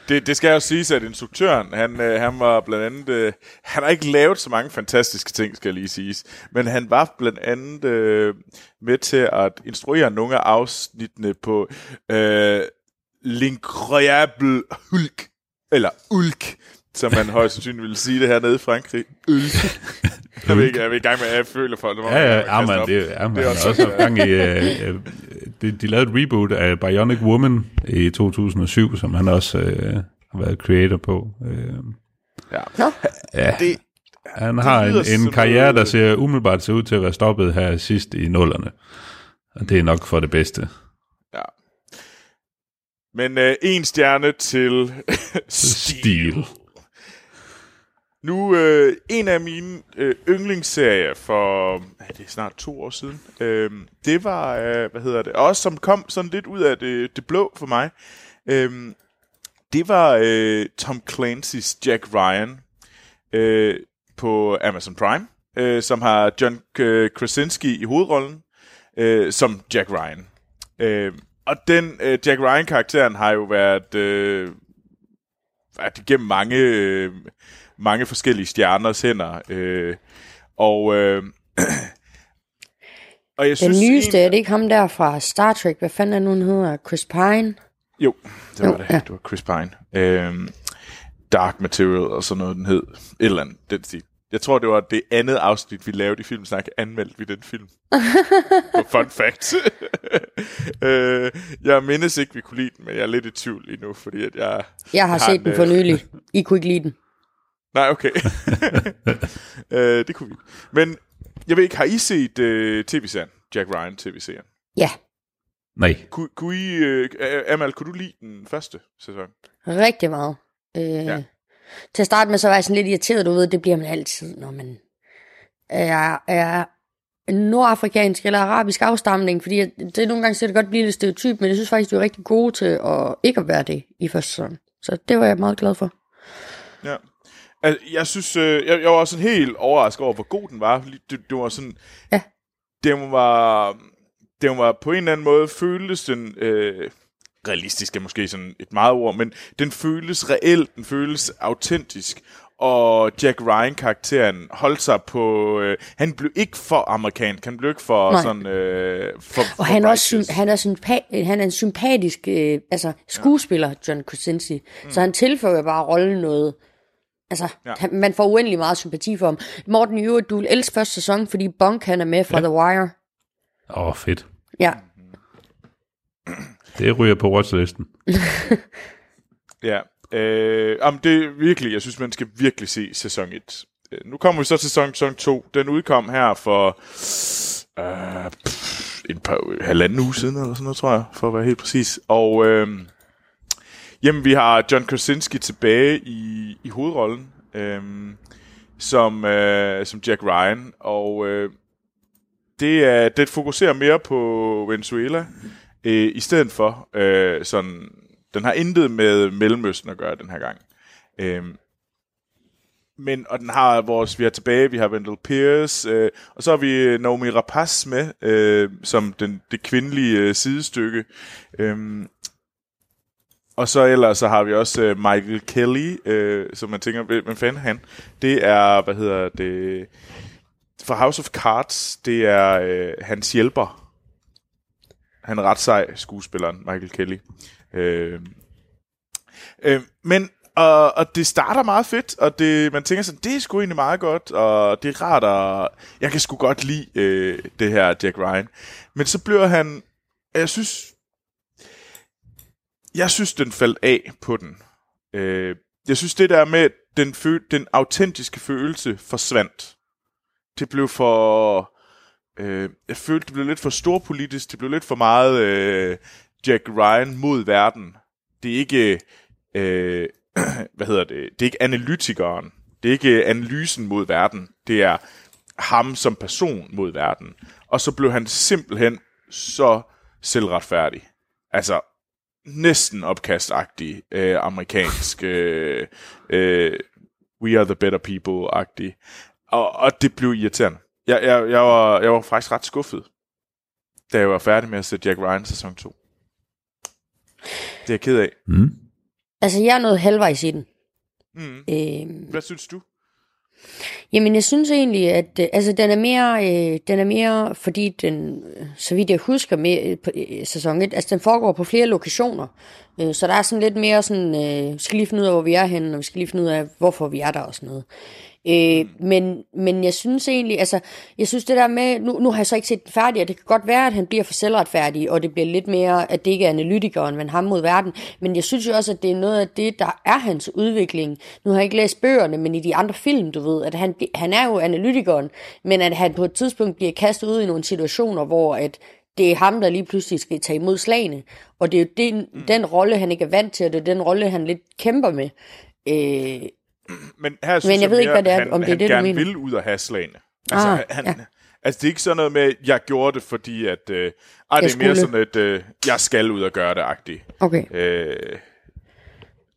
Det, det skal jo siges, at instruktøren, han, øh, han var blandt andet... Øh, han har ikke lavet så mange fantastiske ting, skal lige siges. Men han var blandt andet øh, med til at instruere nogle af afsnittene på øh, L'Incroyable Hulk. eller ulk, som man højst sandsynligt ville sige det her nede i Frankrig. Ulk. Jeg ved ikke, jeg er i gang med, at jeg føler for det. Ja, ja, ja, man, det, ja, man det er også, også gang i... Uh, uh, de, de lavede et reboot af Bionic Woman i 2007, som han også uh, har været creator på. Uh, Ja. Ja, Det, han har en, en karriere, der ser umiddelbart ser ud til at være stoppet her sidst i nullerne. Og det er nok for det bedste. ja. Men øh, en stjerne til Steel. Stil. Nu, øh, en af mine øh, yndlingsserier for, er det er snart to år siden, øh, det var, øh, hvad hedder det, også som kom sådan lidt ud af det, det blå for mig, øh, det var øh, Tom Clancy's Jack Ryan øh, på Amazon Prime, øh, som har John øh, Krasinski i hovedrollen, øh, som Jack Ryan. Øh, og den øh, Jack Ryan-karakteren har jo været... Øh, været igennem mange, øh, mange forskellige stjerners hænder. Øh, og, øh, og jeg den synes nyeste, en- er det ikke ham der fra Star Trek? Hvad fanden er nu, han hedder? Chris Pine? Jo, det var Jo, det. ja. Det var Chris Pine. Øhm, Dark Material og sådan noget, den hed. Et eller andet, den stil. Jeg tror, det var det andet afsnit, vi lavede i Filmsnak, anmeldte vi den film. Fun fact. øh, jeg mindes ikke, vi kunne lide den, men jeg er lidt i tvivl lige nu, fordi at jeg... Jeg har har set en, den for øh, nylig. I kunne ikke lide den. Nej, okay. øh, det kunne vi. Men jeg ved ikke, har I set øh, tv-serien? Jack Ryan tv-serien? Ja, Nej. Kunne, kunne I... Øh, Amal, kunne du lide den første sæson? rigtig meget. Øh, Ja. Til at starte med, så var jeg sådan lidt irriteret, du ved, det bliver man altid, når man er, er nordafrikansk eller arabisk afstamning, fordi det er nogle gange så det godt blive lidt stereotyp, men jeg synes faktisk, de er rigtig gode til at ikke at være det i første sæson. Så det var jeg meget glad for. Ja. Altså, jeg synes, øh, jeg, jeg var sådan helt overrasket over, hvor god den var. Det, det var sådan... Ja. Den var... Den var på en eller anden måde, føltes den... Øh, realistisk er måske sådan et meget ord, men den føles reelt, den føles autentisk. Og Jack Ryan-karakteren holdt sig på... Øh, han blev ikke for amerikansk, han blev ikke for Nej. sådan... Øh, for, Og for han også, han, er sympa- han er en sympatisk øh, altså, skuespiller, John Krasinski. Mm. Så han tilføjer bare rollen noget. Altså, Ja. han, man får uendelig meget sympati for ham. Morten, i øvrigt, du vil elske første sæson, fordi Bunk han er med fra ja. The Wire. Åh, oh, fedt. Ja, Det ryger på watchlisten. Ja, øh, jamen det er virkelig, jeg synes, man skal virkelig se sæson 1. Øh, Nu kommer vi så til sæson, sæson 2. Den udkom her for øh, pff, en par, halvanden uge siden, eller sådan noget, tror jeg, for at være helt præcis. Og øh, jamen, vi har John Krasinski tilbage i, i hovedrollen, øhm, som, øh, som Jack Ryan, og øh, det, er, det fokuserer mere på Venezuela, øh, i stedet for øh, sådan, den har intet med Mellemøsten at gøre den her gang. Øhm, men, og den har vores, vi har tilbage, vi har Wendell Pierce, øh, og så har vi øh, Naomi Rapace med, øh, som den, det kvindelige øh, sidestykke. Øhm, og så ellers så har vi også øh, Michael Kelly, øh, som man tænker, hvem fanden han? Det er, hvad hedder det, for House of Cards, det er øh, hans hjælper. Han er ret sej, skuespilleren, Michael Kelly. Øh, øh, men, og, og det starter meget fedt, og det, man tænker sådan, det er sgu egentlig meget godt, og det er rart, og jeg kan sgu godt lide øh, det her Jack Ryan. Men så bliver han, jeg synes, jeg synes, den faldt af på den. Øh, jeg synes, det der med, den, fø- den autentiske følelse forsvandt. Det blev for... Øh, jeg følte, det blev lidt for storpolitisk. Det blev lidt for meget øh, Jack Ryan mod verden. Det er ikke... Øh, hvad hedder det? Det er ikke analytikeren. Det er ikke analysen mod verden. Det er ham som person mod verden. Og så blev han simpelthen så selvretfærdig. Altså, næsten opkastagtig øh, amerikansk øh, øh, we are the better people-agtig. Og, og det blev irriterende. Jeg, jeg, jeg, var, jeg var faktisk ret skuffet, da jeg var færdig med at se Jack Ryan sæson 2. Det er jeg ked af. Mm. altså jeg er nået halvvejs i den. Mm. Øh, Hvad synes du? Jamen, jeg synes egentlig, at øh, altså, den, er mere, øh, den er mere, fordi den, så vidt jeg husker, med, øh, på, øh, sæson 1, altså den foregår på flere lokationer. Øh, så der er sådan lidt mere sådan, øh, vi skal lige finde ud af, hvor vi er henne, og vi skal lige finde ud af, hvorfor vi er der og sådan noget. Øh, men, men jeg synes egentlig, altså, jeg synes det der med, nu, nu har jeg så ikke set den færdig, og det kan godt være, at han bliver for selvretfærdig, og det bliver lidt mere, at det ikke er analytikeren, men ham mod verden. Men jeg synes jo også, at det er noget af det, der er hans udvikling. Nu har jeg ikke læst bøgerne, men i de andre film, du ved, at han, han er jo analytikeren, men at han på et tidspunkt bliver kastet ud i nogle situationer, hvor at det er ham, der lige pludselig skal tage imod slagene. Og det er jo den, mm. den rolle, han ikke er vant til, og det er den rolle, han lidt kæmper med. Øh, Men her synes Men jeg ved mere, ikke, hvad det er, han, om det er han det, du gerne mener. vil ud af have slagene. Altså, Ah, han, ja. altså, det er ikke sådan noget med, jeg gjorde det, fordi at... Øh, ej, det er mere skulle. sådan et, øh, jeg skal ud og gøre det, agtigt. okay. Øh,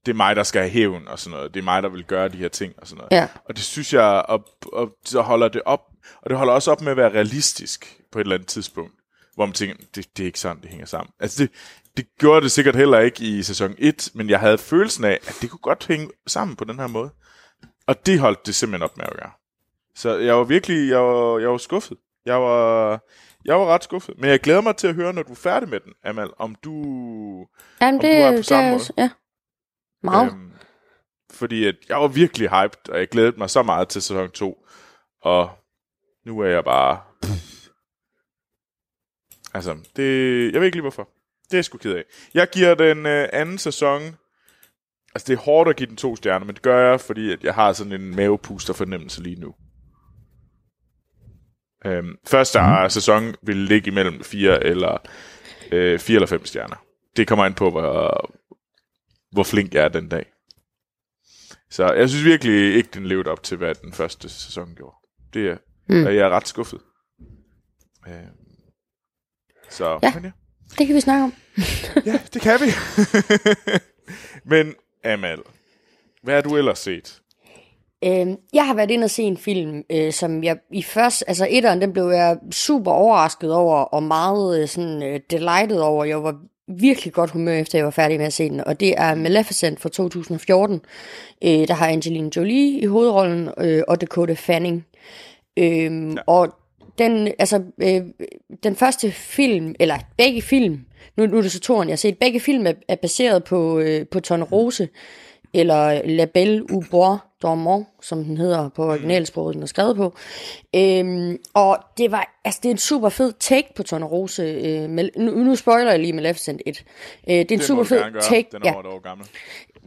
det er mig, der skal have hævn og sådan noget. Det er mig, der vil gøre de her ting og sådan noget. Ja. Og det synes jeg, og, og så holder det op, og det holder også op med at være realistisk på et eller andet tidspunkt, hvor man tænker, det, det er ikke sådan, det hænger sammen. Altså det, det gjorde det sikkert heller ikke i sæson 1, men jeg havde følelsen af, at det kunne godt hænge sammen på den her måde. Og det holdt det simpelthen op med at gøre. Så jeg var virkelig, jeg var, jeg var skuffet. Jeg var, jeg var ret skuffet. Men jeg glæder mig til at høre, når du er færdig med den, Amal, om du... Jamen, om det, du er på det samme er, måde. ja. Meget. Øhm, fordi at jeg var virkelig hyped, og jeg glædede mig så meget til sæson 2. Og nu er jeg bare... Altså, det, jeg ved ikke lige hvorfor. Det er sgu ked af. Jeg giver den øh, anden sæson... Altså, det er hårdt at give den to stjerner, men det gør jeg, fordi at jeg har sådan en mavepuster fornemmelse lige nu. Øhm, første mm. sæson vil ligge imellem fire eller øh, fire eller fem stjerner. Det kommer an på, hvor, hvor flink jeg er den dag. Så jeg synes virkelig ikke, den levede op til, hvad den første sæson gjorde. Det er, mm. jeg er ret skuffet. Øh, så, Ja. men ja. Det kan vi snakke om. ja, det kan vi. men Amal, hvad har du ellers set? Øhm, jeg har været inde og se en film, øh, som jeg i først, altså etteren, den blev jeg super overrasket over, og meget øh, sådan øh, delighted over. Jeg var virkelig godt humør, efter jeg var færdig med at se den, og det er Maleficent fra 2014. Øh, der har Angelina Jolie i hovedrollen, øh, og Dakota Fanning. Øhm, ja. Og den, altså, øh, den første film, eller begge film, nu, nu er det så toren, jeg har set, begge film er, er baseret på, øh, på Tone Rose, eller La Belle au Bois dormant, som den hedder på originalsproget, den er skrevet på. Øhm, og det var, altså det er en super fed take på Tone Rose. Øh, med, nu, nu spoiler jeg lige Maleficent 1. Øh, det er en Det super fed take. Den er ja, over et gammel.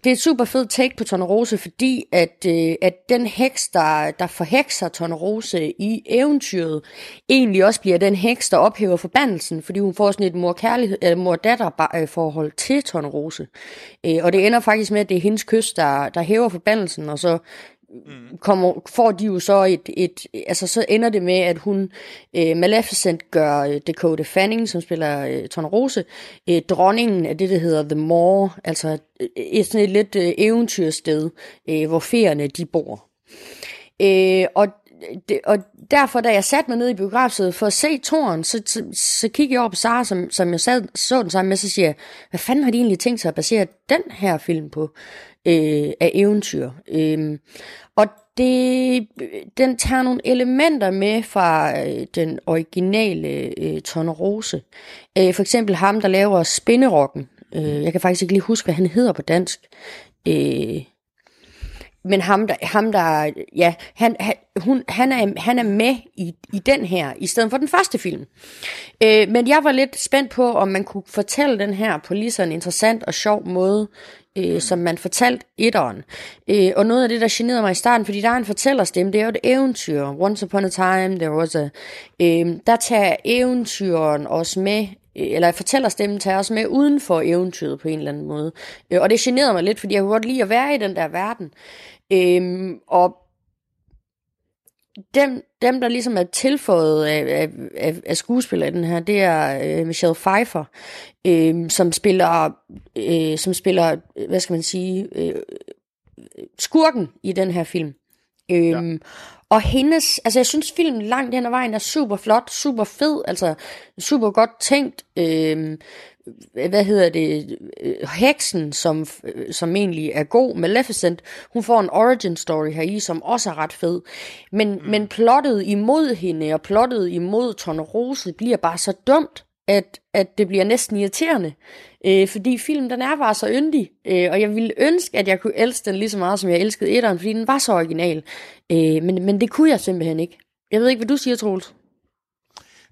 det er et super fed take på Tornerose, fordi at, øh, at den heks, der, der forhekser Tornerose i eventyret, egentlig også bliver den heks, der ophæver forbandelsen, fordi hun får sådan et mor-kærlighed, eller mor-datter-forhold til Tornerose. Øh, og det ender faktisk med, at det er hendes kys, der, der hæver forbandelsen, og så Mm. kommer, får de jo så et, et, altså så ender det med, at hun, øh, Maleficent gør øh, Dakota Fanning, som spiller øh, Tornerose, øh, dronningen af det, der hedder The Moor, altså øh, et sådan et lidt øh, eventyrsted, øh, hvor feerne de bor. Øh, og, det, og derfor, da jeg satte mig ned i biografsædet for at se toren, så, så, så kiggede jeg over på Sara, som, som jeg sad, så den sammen med, så siger jeg, hvad fanden har de egentlig tænkt sig at basere den her film på øh, af eventyr? Øh, og det, den tager nogle elementer med fra øh, den originale øh, Tornerose. Øh, for eksempel ham, der laver spinderokken. Øh, jeg kan faktisk ikke lige huske, hvad han hedder på dansk. Øh, men ham der, ham der ja, han, han, hun, han, er, han er med i, i den her, i stedet for den første film. Øh, men jeg var lidt spændt på, om man kunne fortælle den her på lige så en interessant og sjov måde, øh, som man fortalte etteren. Øh, og noget af det, der generede mig i starten, fordi der er en fortællerstemme, det er jo et eventyr. Once upon a time, there was a... Øh, der tager eventyren også med eller fortællerstemmen tager os med uden for eventyret på en eller anden måde. Øh, Og det generede mig lidt, fordi jeg kunne godt lide at være i den der verden. Øhm, og dem, dem, der ligesom er tilføjet af, af, af, af skuespillere i den her, det er øh, Michelle Pfeiffer, øh, som spiller, øh, som spiller, øh, hvad skal man sige, øh, skurken i den her film. Øhm, ja. Og hendes, altså jeg synes filmen langt hen ad vejen er super flot, super fed, altså super godt tænkt. Øhm, hvad hedder det, øh, heksen, som, øh, som egentlig er god, Maleficent, hun får en origin story her i, som også er ret fed. Men, mm. men plottet imod hende og plottet imod Tornerose bliver bare så dumt, at, at det bliver næsten irriterende. Øh, fordi filmen, den er bare så yndig. Øh, og jeg ville ønske, at jeg kunne elske den lige så meget, som jeg elskede etteren, fordi den var så original. Øh, men, men det kunne jeg simpelthen ikke. Jeg ved ikke, hvad du siger, Troels.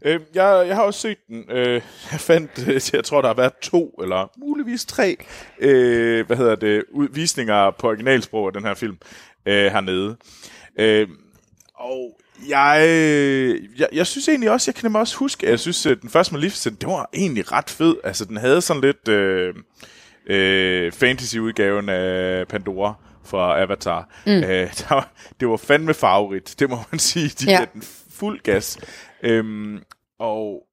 Øh, jeg, jeg har også set den. Øh, jeg fandt, øh, jeg tror, der har været to, eller muligvis tre, øh, hvad hedder det, udvisninger på originalsprog af den her film øh, hernede. Øh, og jeg, jeg, jeg synes egentlig også, jeg kan mig også huske, at jeg synes, at den første Maleficent, det var egentlig ret fed. Altså, den havde sådan lidt øh, øh, fantasy-udgaven af Pandora fra Avatar. Mm. Øh, der var, det var fandme farverigt, det må man sige. De ja. den fuld gas. Øhm, og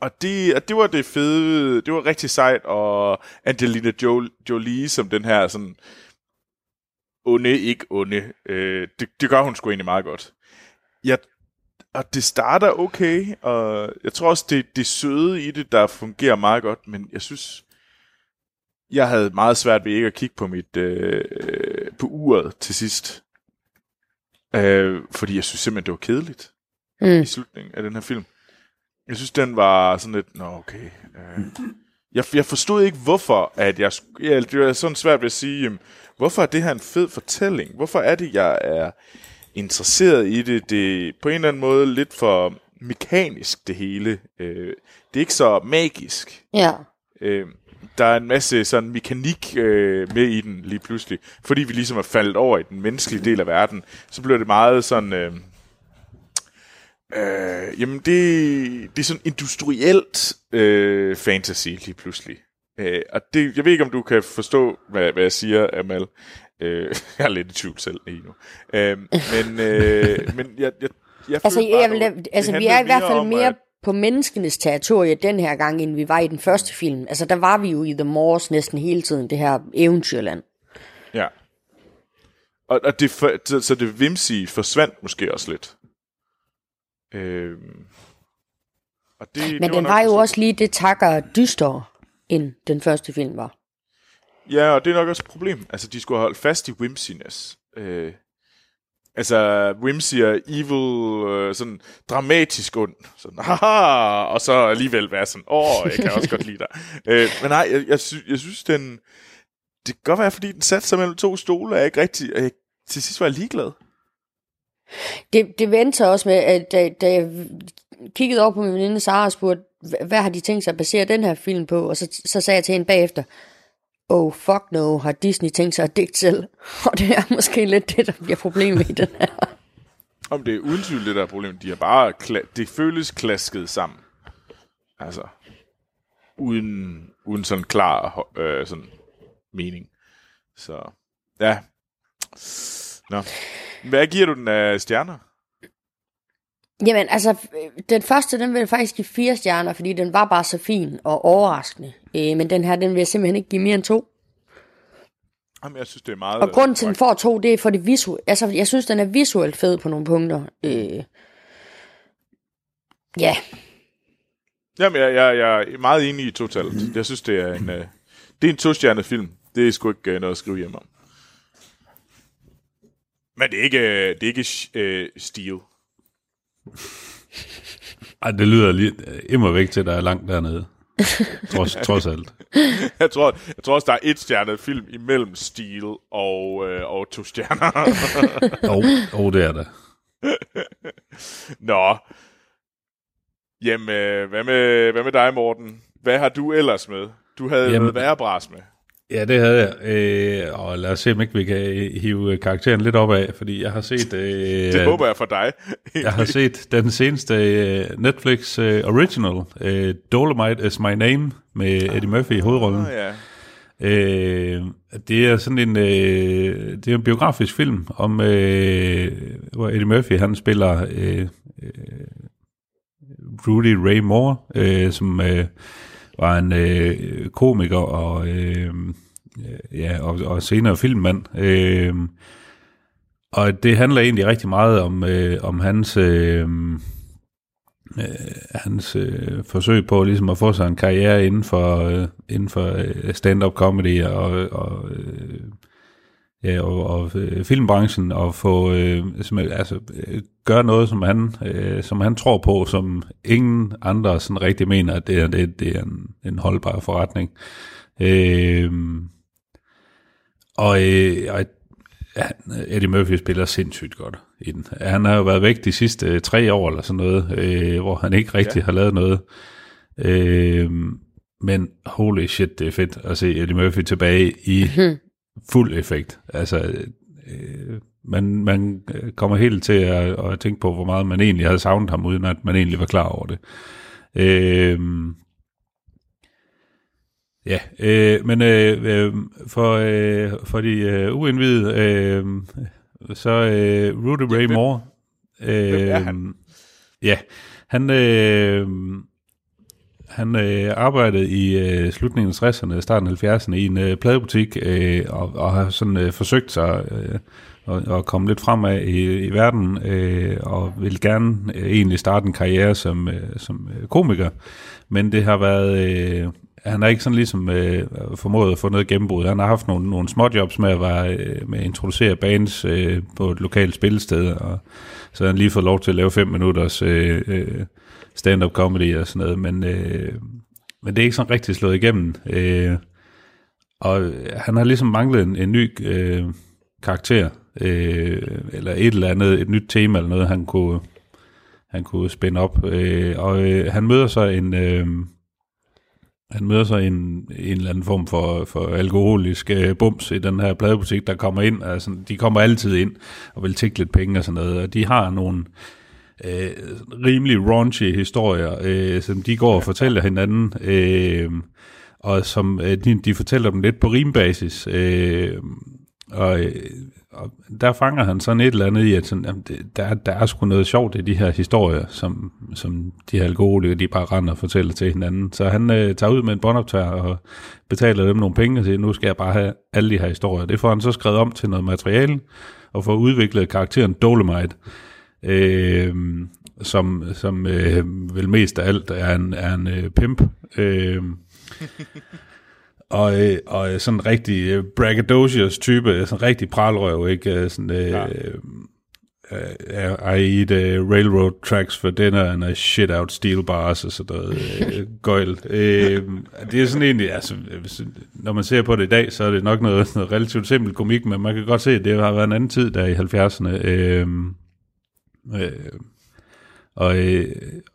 og det, og det var det fede, det var rigtig sejt, og Angelina Jolie som den her sådan onde, ikke onde, øh, det, det gør hun sgu egentlig meget godt. Jeg, og det starter okay, og jeg tror også, det, det søde i det, der fungerer meget godt, men jeg synes, jeg havde meget svært ved ikke at kigge på mit øh, på uret til sidst. Øh, fordi jeg synes simpelthen, det var kedeligt mm. i slutningen af den her film. Jeg synes, den var sådan lidt, nå okay. Øh. Jeg, jeg forstod ikke, hvorfor at jeg... Ja, det var sådan svært ved at sige, jamen, hvorfor er det her en fed fortælling? Hvorfor er det, jeg er interesseret i det? Det er på en eller anden måde lidt for mekanisk, det hele. Øh, det er ikke så magisk. Ja. Øh, der er en masse sådan mekanik øh, med i den lige pludselig. Fordi vi ligesom er faldet over i den menneskelige del af verden, så bliver det meget sådan... Øh, Øh, jamen, det, det er sådan industrielt øh, fantasy lige pludselig. Øh, og det, jeg ved ikke, om du kan forstå, hvad, hvad jeg siger, Amal. Øh, jeg er lidt i tvivl selv lige nu. Øh, men øh, men jeg, jeg, jeg altså, jeg vil, altså vi er i hvert fald om, mere at, på menneskenes territorie den her gang, end vi var i den første film. Altså, der var vi jo i The Moors næsten hele tiden, det her eventyrland. Ja. Og, og det, så, så det vimsige forsvandt måske også lidt. Øh, og det, Men det den var, var jo så... også lige det takker dyster, end den første film var. Ja, og det er nok også et problem. Altså, de skulle holde fast i whimsiness. Øh, altså, whimsy er evil, øh, sådan dramatisk ond. Sådan, haha, og så alligevel være sådan, åh, jeg kan også godt lide dig. Øh, men nej, jeg, jeg, sy- jeg synes, den... Det kan godt være, fordi den satte sig mellem to stole, er ikke rigtig... Jeg, til sidst var jeg ligeglad. Det, det venter også med, at da, da jeg kiggede over på min veninde Sara og spurgte, hvad har de tænkt sig at basere den her film på? Og så, så sagde jeg til hende bagefter, oh fuck no, har Disney tænkt sig at digte selv? Og det er måske lidt det, der bliver problemet i den her. Om det er uden tvivl det, der er problemet. De er bare, kla- det føles klasket sammen. Altså, uden, uden sådan klar øh, sådan mening. Så, ja. Nå. Hvad giver du den af stjerner? Jamen, altså, den første, den vil jeg faktisk give fire stjerner, fordi den var bare så fin og overraskende. Øh, men den her, den vil jeg simpelthen ikke give mere end to. Jamen, jeg synes, det er meget... Og grunden til, at den får to, det er for det visuelle. Altså, jeg synes, den er visuelt fed på nogle punkter. Øh, ja. Jamen, jeg, jeg, jeg er meget enig i totalt. Jeg synes, det er en, uh, det er en to-stjernet film. Det er sgu ikke uh, noget at skrive hjem om. Men det er ikke, det er ikke uh, Steel. Ej, det lyder lige immer væk til, der er langt dernede. trods, trods alt. jeg, tror, jeg tror også, der er et stjernet film imellem Steel og, øh, og to stjerner. Jo, oh, oh, det er der. Nå. Jamen, øh, hvad med, hvad med dig, Morten? Hvad har du ellers med? Du havde Jamen, noget værre bras med. Ja, det havde jeg. Øh, og lad os se, om ikke vi kan hive karakteren lidt op af, fordi jeg har set... Øh, det håber jeg for dig. jeg har set den seneste øh, Netflix øh, original, øh, Dolomite is my name, med Eddie Murphy i hovedrollen. Ah, ja. Øh, det er sådan en øh, det er en biografisk film om øh, hvor Eddie Murphy han spiller øh, øh, Rudy Ray Moore, øh, som øh, var en øh, komiker og, øh, ja, og, og senere filmmand. Øh, og det handler egentlig rigtig meget om, øh, om hans... Øh, øh, hans øh, forsøg på ligesom at få sig en karriere inden for, øh, inden for øh, stand-up comedy og, og, øh, ja, og, og øh, filmbranchen og få øh, altså, øh, gøre noget, som han, øh, som han tror på, som ingen andre sådan rigtig mener, at det er, det, det er en, en holdbar forretning. Øh, og, øh, og ja, Eddie Murphy spiller sindssygt godt i den. Han har jo været væk de sidste øh, tre år eller sådan noget, øh, hvor han ikke rigtig ja. har lavet noget. Øh, men holy shit, det er fedt at se Eddie Murphy tilbage i fuld effekt. Altså, øh, man, man kommer helt til at, at tænke på, hvor meget man egentlig havde savnet ham, uden at man egentlig var klar over det. Øh, Ja, øh, men øh, øh, for, øh, for de øh, uindvidede, øh, så øh, Rudy Ray Moore. Øh, Hvem er han? Ja, han, øh, han øh, arbejdede i øh, slutningen af 60'erne, starten af 70'erne i en øh, pladebutik, øh, og, og har sådan øh, forsøgt sig øh, at, at komme lidt fremad i, i verden, øh, og vil gerne øh, egentlig starte en karriere som, øh, som øh, komiker. Men det har været... Øh, han har ikke sådan ligesom øh, formået at få noget gennembrud. Han har haft nogle, nogle småjobs med at, være, øh, med at introducere bands øh, på et lokalt spillested, og så har han lige fået lov til at lave fem minutters øh, øh, stand-up comedy og sådan noget, men, øh, men det er ikke sådan rigtig slået igennem. Øh, og han har ligesom manglet en, en ny øh, karakter, øh, eller et eller andet, et nyt tema eller noget, han kunne, han kunne spænde op. Øh, og øh, han møder så en... Øh, han møder så en, en eller anden form for, for alkoholisk øh, bums i den her pladebutik, der kommer ind. Altså, de kommer altid ind og vil tække lidt penge og sådan noget, og de har nogle øh, rimelig raunchy historier, øh, som de går og fortæller hinanden, øh, og som øh, de, de fortæller dem lidt på rimbasis. Øh, og øh, og der fanger han sådan et eller andet i, at sådan, jamen, det, der, der er sgu noget sjovt i de her historier, som, som de her alkoholikere, de bare render og fortæller til hinanden. Så han øh, tager ud med en båndoptager og betaler dem nogle penge siger, nu skal jeg bare have alle de her historier. Det får han så skrevet om til noget materiale, og får udviklet karakteren Dolomite, øh, som, som øh, vel mest af alt er en, er en øh, pimp. Øh, og, øh, og sådan en rigtig uh, braggadocious type, sådan en rigtig pralrøv, ikke? Sådan, uh, ja. I eat uh, railroad tracks for dinner, and I shit out steel bars, og sådan noget uh, gøjl. Uh, det er sådan egentlig, altså, når man ser på det i dag, så er det nok noget, noget relativt simpelt komik, men man kan godt se, at det har været en anden tid der i 70'erne. Uh, uh, og, øh,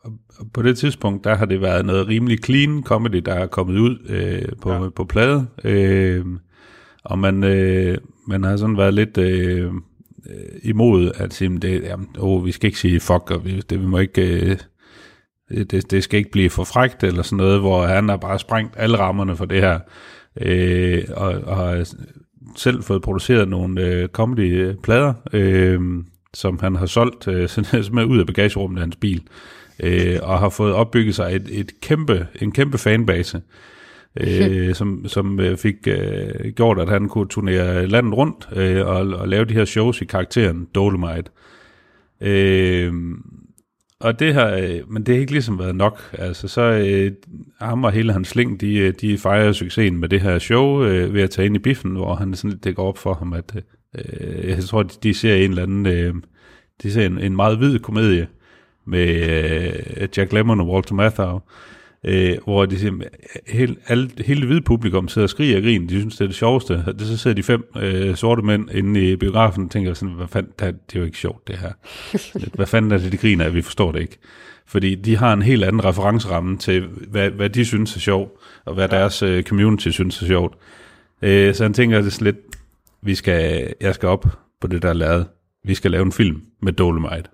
og på det tidspunkt, der har det været noget rimelig clean comedy, der er kommet ud øh, på, ja. på plade. Øh, og man, øh, man har sådan været lidt øh, imod at sige, det, jamen, oh, vi skal ikke sige fuck, og vi, det, vi må ikke... Øh, det, det skal ikke blive for frægt eller sådan noget, hvor han har bare sprængt alle rammerne for det her. Øh, og, og har selv fået produceret nogle øh, comedy-plader, øh, som han har solgt øh, med ud af bagagerummet af hans bil, øh, og har fået opbygget sig et, et kæmpe, en kæmpe fanbase, øh, som, som øh, fik øh, gjort, at han kunne turnere landet rundt øh, og, og lave de her shows i karakteren Dolomite. Øh, og det har, øh, men det har ikke ligesom været nok. Altså, så øh, ham og hele hans sling, de, øh, de fejrer succesen med det her show øh, ved at tage ind i biffen, hvor han sådan, det går op for ham, at Øh, jeg tror, de, de ser en eller anden, øh, de ser en, en meget hvid komedie med øh, Jack Lemmon og Walter Matthau, øh, hvor de siger, hele, alle, hele hvide publikum sidder og skriger og griner, de synes, det er det sjoveste. Det, så sidder de fem øh, sorte mænd inde i biografen og tænker sådan, hvad fanden, det, er jo ikke sjovt det her. hvad fanden er det, de griner af, vi forstår det ikke. Fordi de har en helt anden referenceramme til, hvad, hvad de synes er sjovt, og hvad deres øh, community synes er sjovt. Øh, så han tænker det sådan lidt, vi skal, jeg skal op på det der lavet. Vi skal lave en film med Dolomite.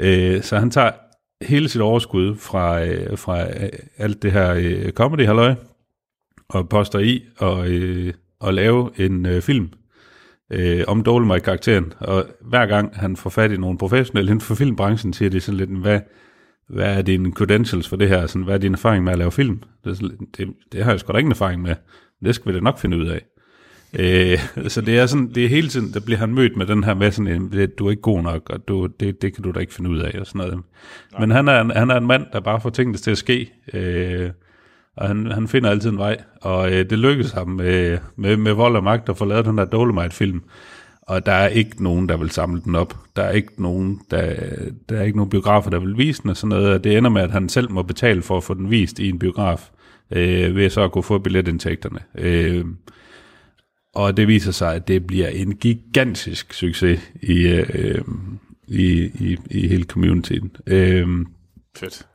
Øh, så han tager hele sit overskud fra, øh, fra øh, alt det her øh, comedy halløj og poster i og, øh, og lave en øh, film øh, om Dolomite-karakteren. Og hver gang han får fat i nogle professionelle inden for filmbranchen, siger de sådan lidt, hvad, hvad er dine credentials for det her? Sådan, hvad er din erfaring med at lave film? Det, det, det har jeg sgu da ingen erfaring med. Det skal vi da nok finde ud af. Øh, så det er sådan, det er hele tiden, der bliver han mødt med den her med sådan du er ikke god nok, og du, det, det kan du da ikke finde ud af, og sådan noget. Men han er, en, han er en mand, der bare får tingene til at ske, øh, og han, han finder altid en vej, og øh, det lykkes ham med, med, med vold og magt at få lavet den der Dolomite-film, og der er ikke nogen, der vil samle den op. Der er ikke nogen, der, der er ikke nogen biografer, der vil vise den og sådan noget, og det ender med, at han selv må betale for at få den vist i en biograf, øh, ved så at kunne få billetindtægterne. Øh, og det viser sig, at det bliver en gigantisk succes i, øh, i, i, i hele communityen. Øh, Fedt.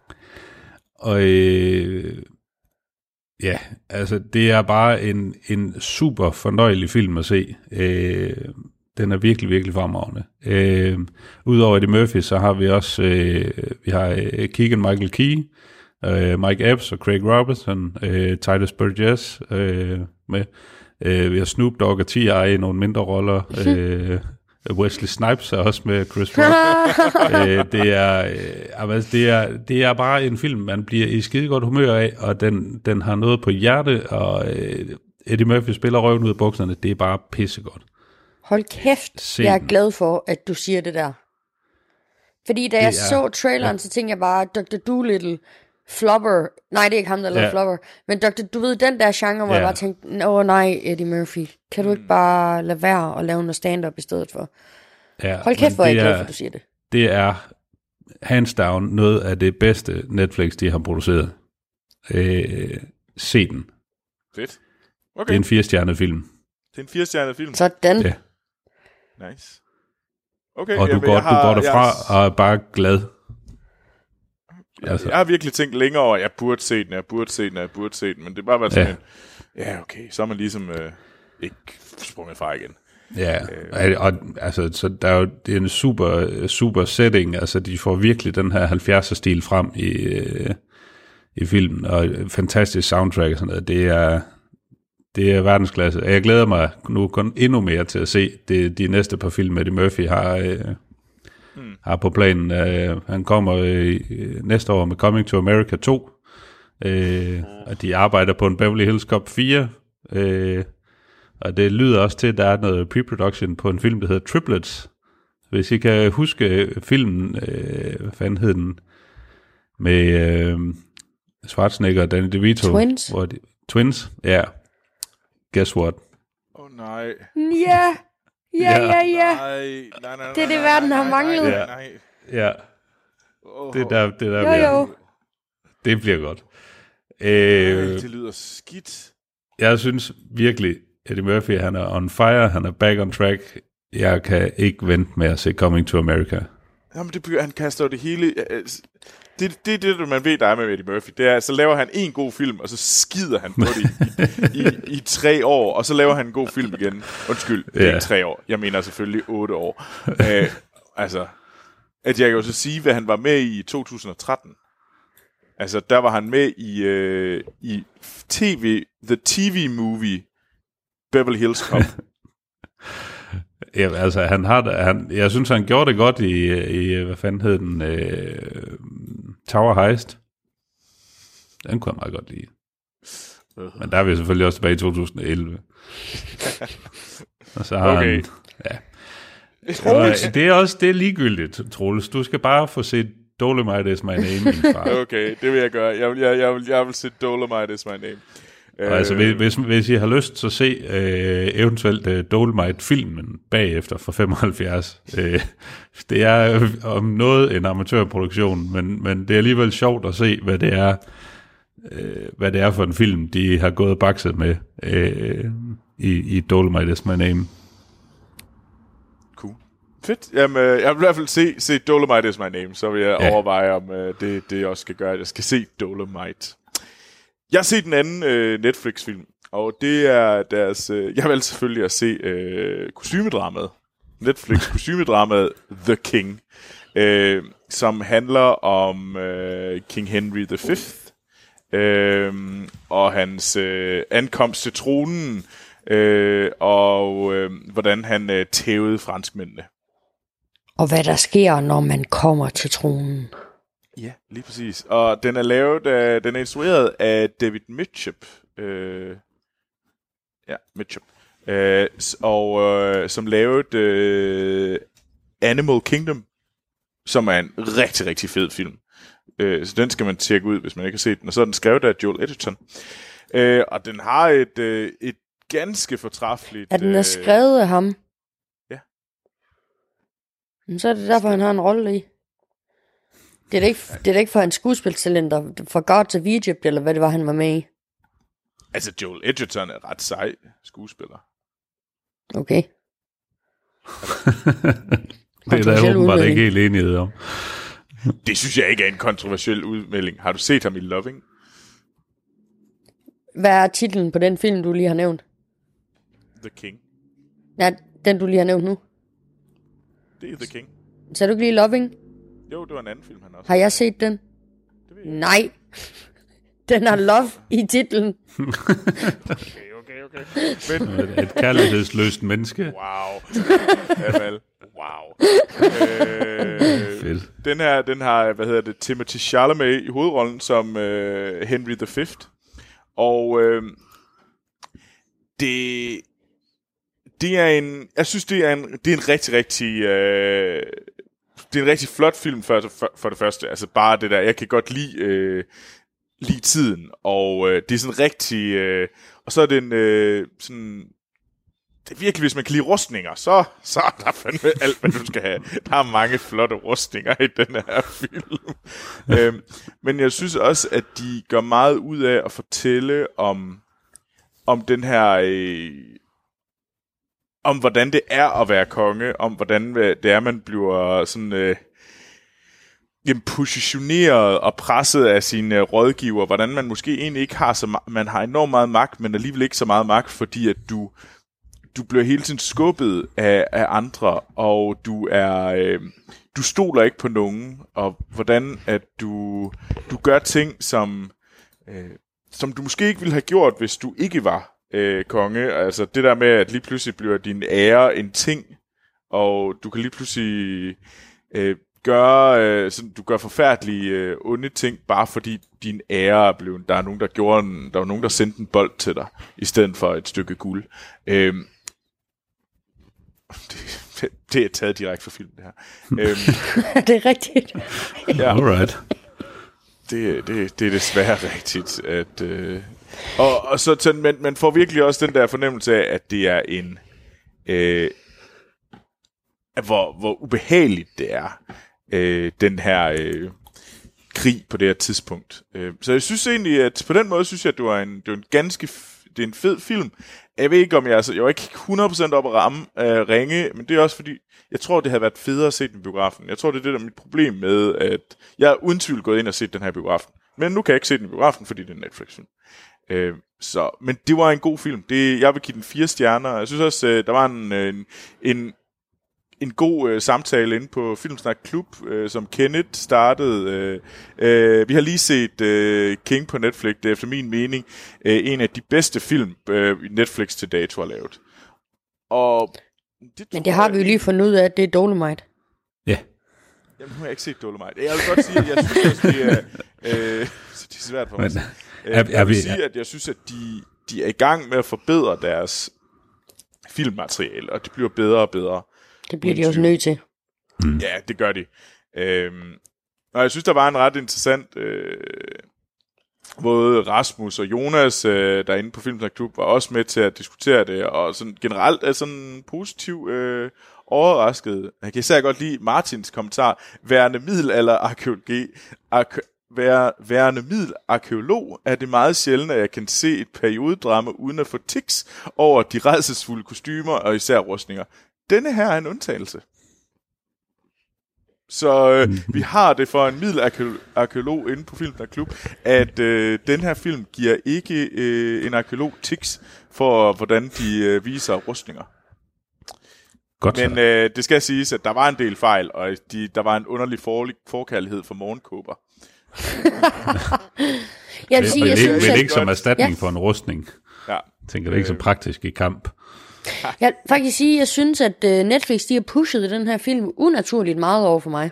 og øh, ja, altså det er bare en, en super fornøjelig film at se. Øh, den er virkelig, virkelig fremragende. Øh, Udover Eddie Murphy, så har vi også øh, vi har øh, Keegan Michael Key, øh, Mike Epps og Craig Robertson, øh, Titus Burgess øh, med. Øh, vi har Snoop Dogg og T.I. i nogle mindre roller. øh, Wesley Snipes er også med Chris Rock. øh, det, er, øh, altså, det, er, det er bare en film, man bliver i skide godt humør af, og den, den har noget på hjerte, og øh, Eddie Murphy spiller røven ud af bukserne. Det er bare pissegodt. Hold kæft, Se jeg er glad for, at du siger det der. Fordi da jeg er- så traileren, så tænkte jeg bare, Dr. Doolittle, Flubber, nej det er ikke ham, der lavede Ja. Flubber, men Dr. du ved, den der genre, hvor Ja. jeg bare tænkte, åh nej, Eddie Murphy, kan du ikke bare lade være og lave noget stand-up i stedet for? Ja, Hold kæft, hvor er jeg det glad er- for, at du siger det. det er hands down noget af det bedste Netflix, de har produceret. Øh, se den. Fedt. Det Okay, er en firestjernet film. det er en firestjernet film. Sådan. Ja. Nice. Okay, Og du jamen, går, jeg har, du går derfra Jeg, og er bare glad. Altså. jeg har virkelig tænkt længere over, at jeg burde se den, jeg burde se den, jeg burde se den, men det er bare været sådan Ja. en, ja okay, så er man ligesom øh, ikke sprunget fra igen. Ja, og, og altså, så der er jo, det er en super, super setting, altså de får virkelig den her 70'er-stil frem i, øh, i filmen, og fantastisk soundtrack og sådan noget, det er, det er verdensklasse, jeg glæder mig nu kun endnu mere til at se det, de næste par film, Eddie Murphy har, øh, mm. har på planen. Øh, han kommer øh, næste år med Coming to America 2, øh, og de arbejder på en Beverly Hills Cop 4, øh, og det lyder også til, at der er noget pre-production på en film, der hedder Triplets. Hvis I kan huske filmen, øh, hvad fanden hed den, med øh, Schwarzenegger og Danny DeVito. Twins? Hvor de, Twins, ja. Guess what? Åh oh, nej. Ja, ja, Ja. ja, ja. Nej, nej, nej, Det er det, verden har manglet. Nej, Ja. nej. Ja, Oh, det der, det der Jo, bliver, jo. det bliver godt. Øh, Øh, det lyder skidt. jeg synes virkelig, Eddie Murphy, han er on fire, han er back on track. Jeg kan ikke vente med at se Coming to America. Jamen, det, begynder- han kaster jo det hele... øh, Det, det det, man ved, der er med Eddie Murphy. Det er, så laver han en god film, og så skider han på det i, i, i tre år, og så laver han en god film igen. Undskyld, det er ikke tre år. Jeg mener selvfølgelig otte år. Æ, altså, at jeg kan jo så sige, hvad han var med i i 2013. Altså, der var han med i, øh, i TV, The TV Movie Beverly Hills Cop. Ja, altså, han har, han, jeg synes, han gjorde det godt i, i hvad fanden hed den, øh, Tower Heist. Den kunne jeg meget godt lide. Men der er vi selvfølgelig også tilbage i 2011. Og så har Okay. han, ja. Det er også det er ligegyldigt, Troels. Du skal bare få set Dolomite is my name, min far. Okay, det vil jeg gøre. Jeg vil, jeg, jeg vil, jeg vil se Dolomite is my name. Og altså, hvis, hvis, I har lyst, så se øh, eventuelt øh, Dolomite-filmen bagefter fra 75. Øh, det er øh, om noget en amatørproduktion, men, men det er alligevel sjovt at se, hvad det er, øh, hvad det er for en film, de har gået og bakset med øh, i, i Dolomite is my name. Cool. Fedt. Jamen, øh, jeg vil i hvert fald se, se Dolomite is my name, så vil jeg ja. overveje, om øh, det, det også skal gøre, at jeg skal se Dolomite. Jeg har set en anden øh, Netflix-film, og det er deres... Øh, jeg valgte selvfølgelig at se øh, kostymedramaet. Netflix kostymedramaet The King, øh, som handler om øh, King Henry V, øh, og hans øh, ankomst til tronen, øh, og øh, hvordan han øh, tævede franskmændene. Og hvad der sker, når man kommer til tronen. Ja, lige præcis. Og den er lavet af, den er instrueret af David Mitchell. Øh, ja, Mitchell. øh, og øh, som lavede øh, Animal Kingdom, som er en rigtig, rigtig fed film. Øh, så den skal man tjekke ud, hvis man ikke har set den. Og så er den skrevet af Joel Edgerton. Øh, og den har et, øh, et ganske fortræffeligt... At den er øh, skrevet af ham. Ja. Men så er det derfor, han har en rolle i. Det er da ikke, det er da ikke for hans skuespiltalenter, for Gods of Egypt, eller hvad det var, han var med i. Altså, Joel Edgerton er ret sej skuespiller. Okay. Det er der åbenbart ikke helt enighed om. Det synes jeg ikke er en kontroversiel udmelding. Har du set ham i Loving? Hvad er titlen på den film, du lige har nævnt? The King. Ja, den du lige har nævnt nu. Det er The King. Så du ikke lige Loving? Jo, det var en anden film, han også. Har jeg set den? Nej. Den har love i titlen. Okay, okay, okay. Men, Et, et kærlighedsløst menneske. wow. Fald, wow. Øh, Fedt. den her, den har, hvad hedder det, Timothy Chalamet i hovedrollen som øh, Henry V. Og øh, det, det er en, jeg synes, det er en, det er en rigtig, rigtig, øh, det er en rigtig flot film for, for, for det første. Altså bare det der, jeg kan godt lide, øh, lide tiden, og øh, det er sådan rigtig, øh, og så er det en, øh, sådan, det er virkelig, hvis man kan lide rustninger, så, så er der fandme alt, hvad du skal have. Der er mange flotte rustninger i den her film. øhm, men jeg synes også, at de gør meget ud af at fortælle om, om den her... Øh, om hvordan det er at være konge, om hvordan øh, det er, man bliver sådan... Øh, jamen, positioneret og presset af sine øh, rådgiver, hvordan man måske egentlig ikke har så ma- man har enormt meget magt, men alligevel ikke så meget magt, fordi at du du bliver hele tiden skubbet af, af andre, og du er øh, du stoler ikke på nogen, og hvordan at du du gør ting som øh, som du måske ikke ville have gjort, hvis du ikke var øh, konge. Altså det der med, at lige pludselig bliver din ære en ting, og du kan lige pludselig øh, gøre, øh, sådan, du gør forfærdelige øh, onde ting, bare fordi din ære er blevet, der er nogen, der gjorde en, der var nogen, der sendte en bold til dig, i stedet for et stykke guld. Øh, det, det, det er taget direkte fra filmen, det her. øhm, det er rigtigt. ja, Alright. det, det, det er desværre rigtigt. At, øh, og, og så, så man, man får virkelig også den der fornemmelse af, at det er en... Øh, hvor, hvor ubehageligt det er, øh, den her øh, krig på det her tidspunkt. Øh, så jeg synes egentlig, at på den måde synes jeg, at det var en, det var en ganske det er en fed film. Jeg ved ikke, om jeg... Altså, jeg var ikke 100% op at ramme øh, ringe, men det er også fordi, jeg tror, det havde været federe at se den i biografen. Jeg tror, det er det, der er mit problem med, at jeg er uden tvivl gået ind og set den her biografen. Men nu kan jeg ikke se den i biografen, fordi det er en Netflix-film. Øh, så, men det var en god film. Det, jeg vil give den fire stjerner. Jeg synes også, øh, der var en, øh, en, en, en god øh, samtale inde på Filmsnak Klub, øh, som Kenneth startede. Øh, øh, vi har lige set øh, King på Netflix. Det er efter min mening øh, en af de bedste film, øh, Netflix til dato har lavet. Og det Men det har jeg- vi jo lige fundet ud af, at det er Dolomite. Ja. Jamen, nu har jeg ikke set Dolomite. Jeg vil godt sige, at jeg synes, at det er, øh, så det er svært for mig. Men, er- er jeg vil vi- sige, at jeg synes, at de, de er i gang med at forbedre deres filmmateriale, og det bliver bedre og bedre. Det bliver de også nødt til. Ja, det gør de. Øhm, og jeg synes, der var en ret interessant... Øh, både Rasmus og Jonas, øh, der er inde på Filmsnak Klub, var også med til at diskutere det, og sådan generelt er sådan positiv øh, overrasket. Jeg kan især godt lide Martins kommentar. Værende middelalder arkeologi, arke, vær, værende middelarkeolog er det meget sjældent, at jeg kan se et periodedrama uden at få tics over de redselsfulde kostymer og især rustninger. Denne her er en undtagelse. Så øh, vi har det for en middelarkeolog inde på Film Klub, at øh, den her film giver ikke øh, en arkeolog tics for, hvordan de øh, viser rustninger. Godt Men øh, det skal siges, at der var en del fejl, og de, der var en underlig for, forkærlighed for morgenkåber. Jeg vil sige, jeg ikke, synes, men ikke som erstatning Ja. for en rustning. Ja. Tænker det ikke så praktisk i kamp. jeg vil faktisk sige, jeg synes, at øh, Netflix de har pushet den her film unaturligt meget over for mig.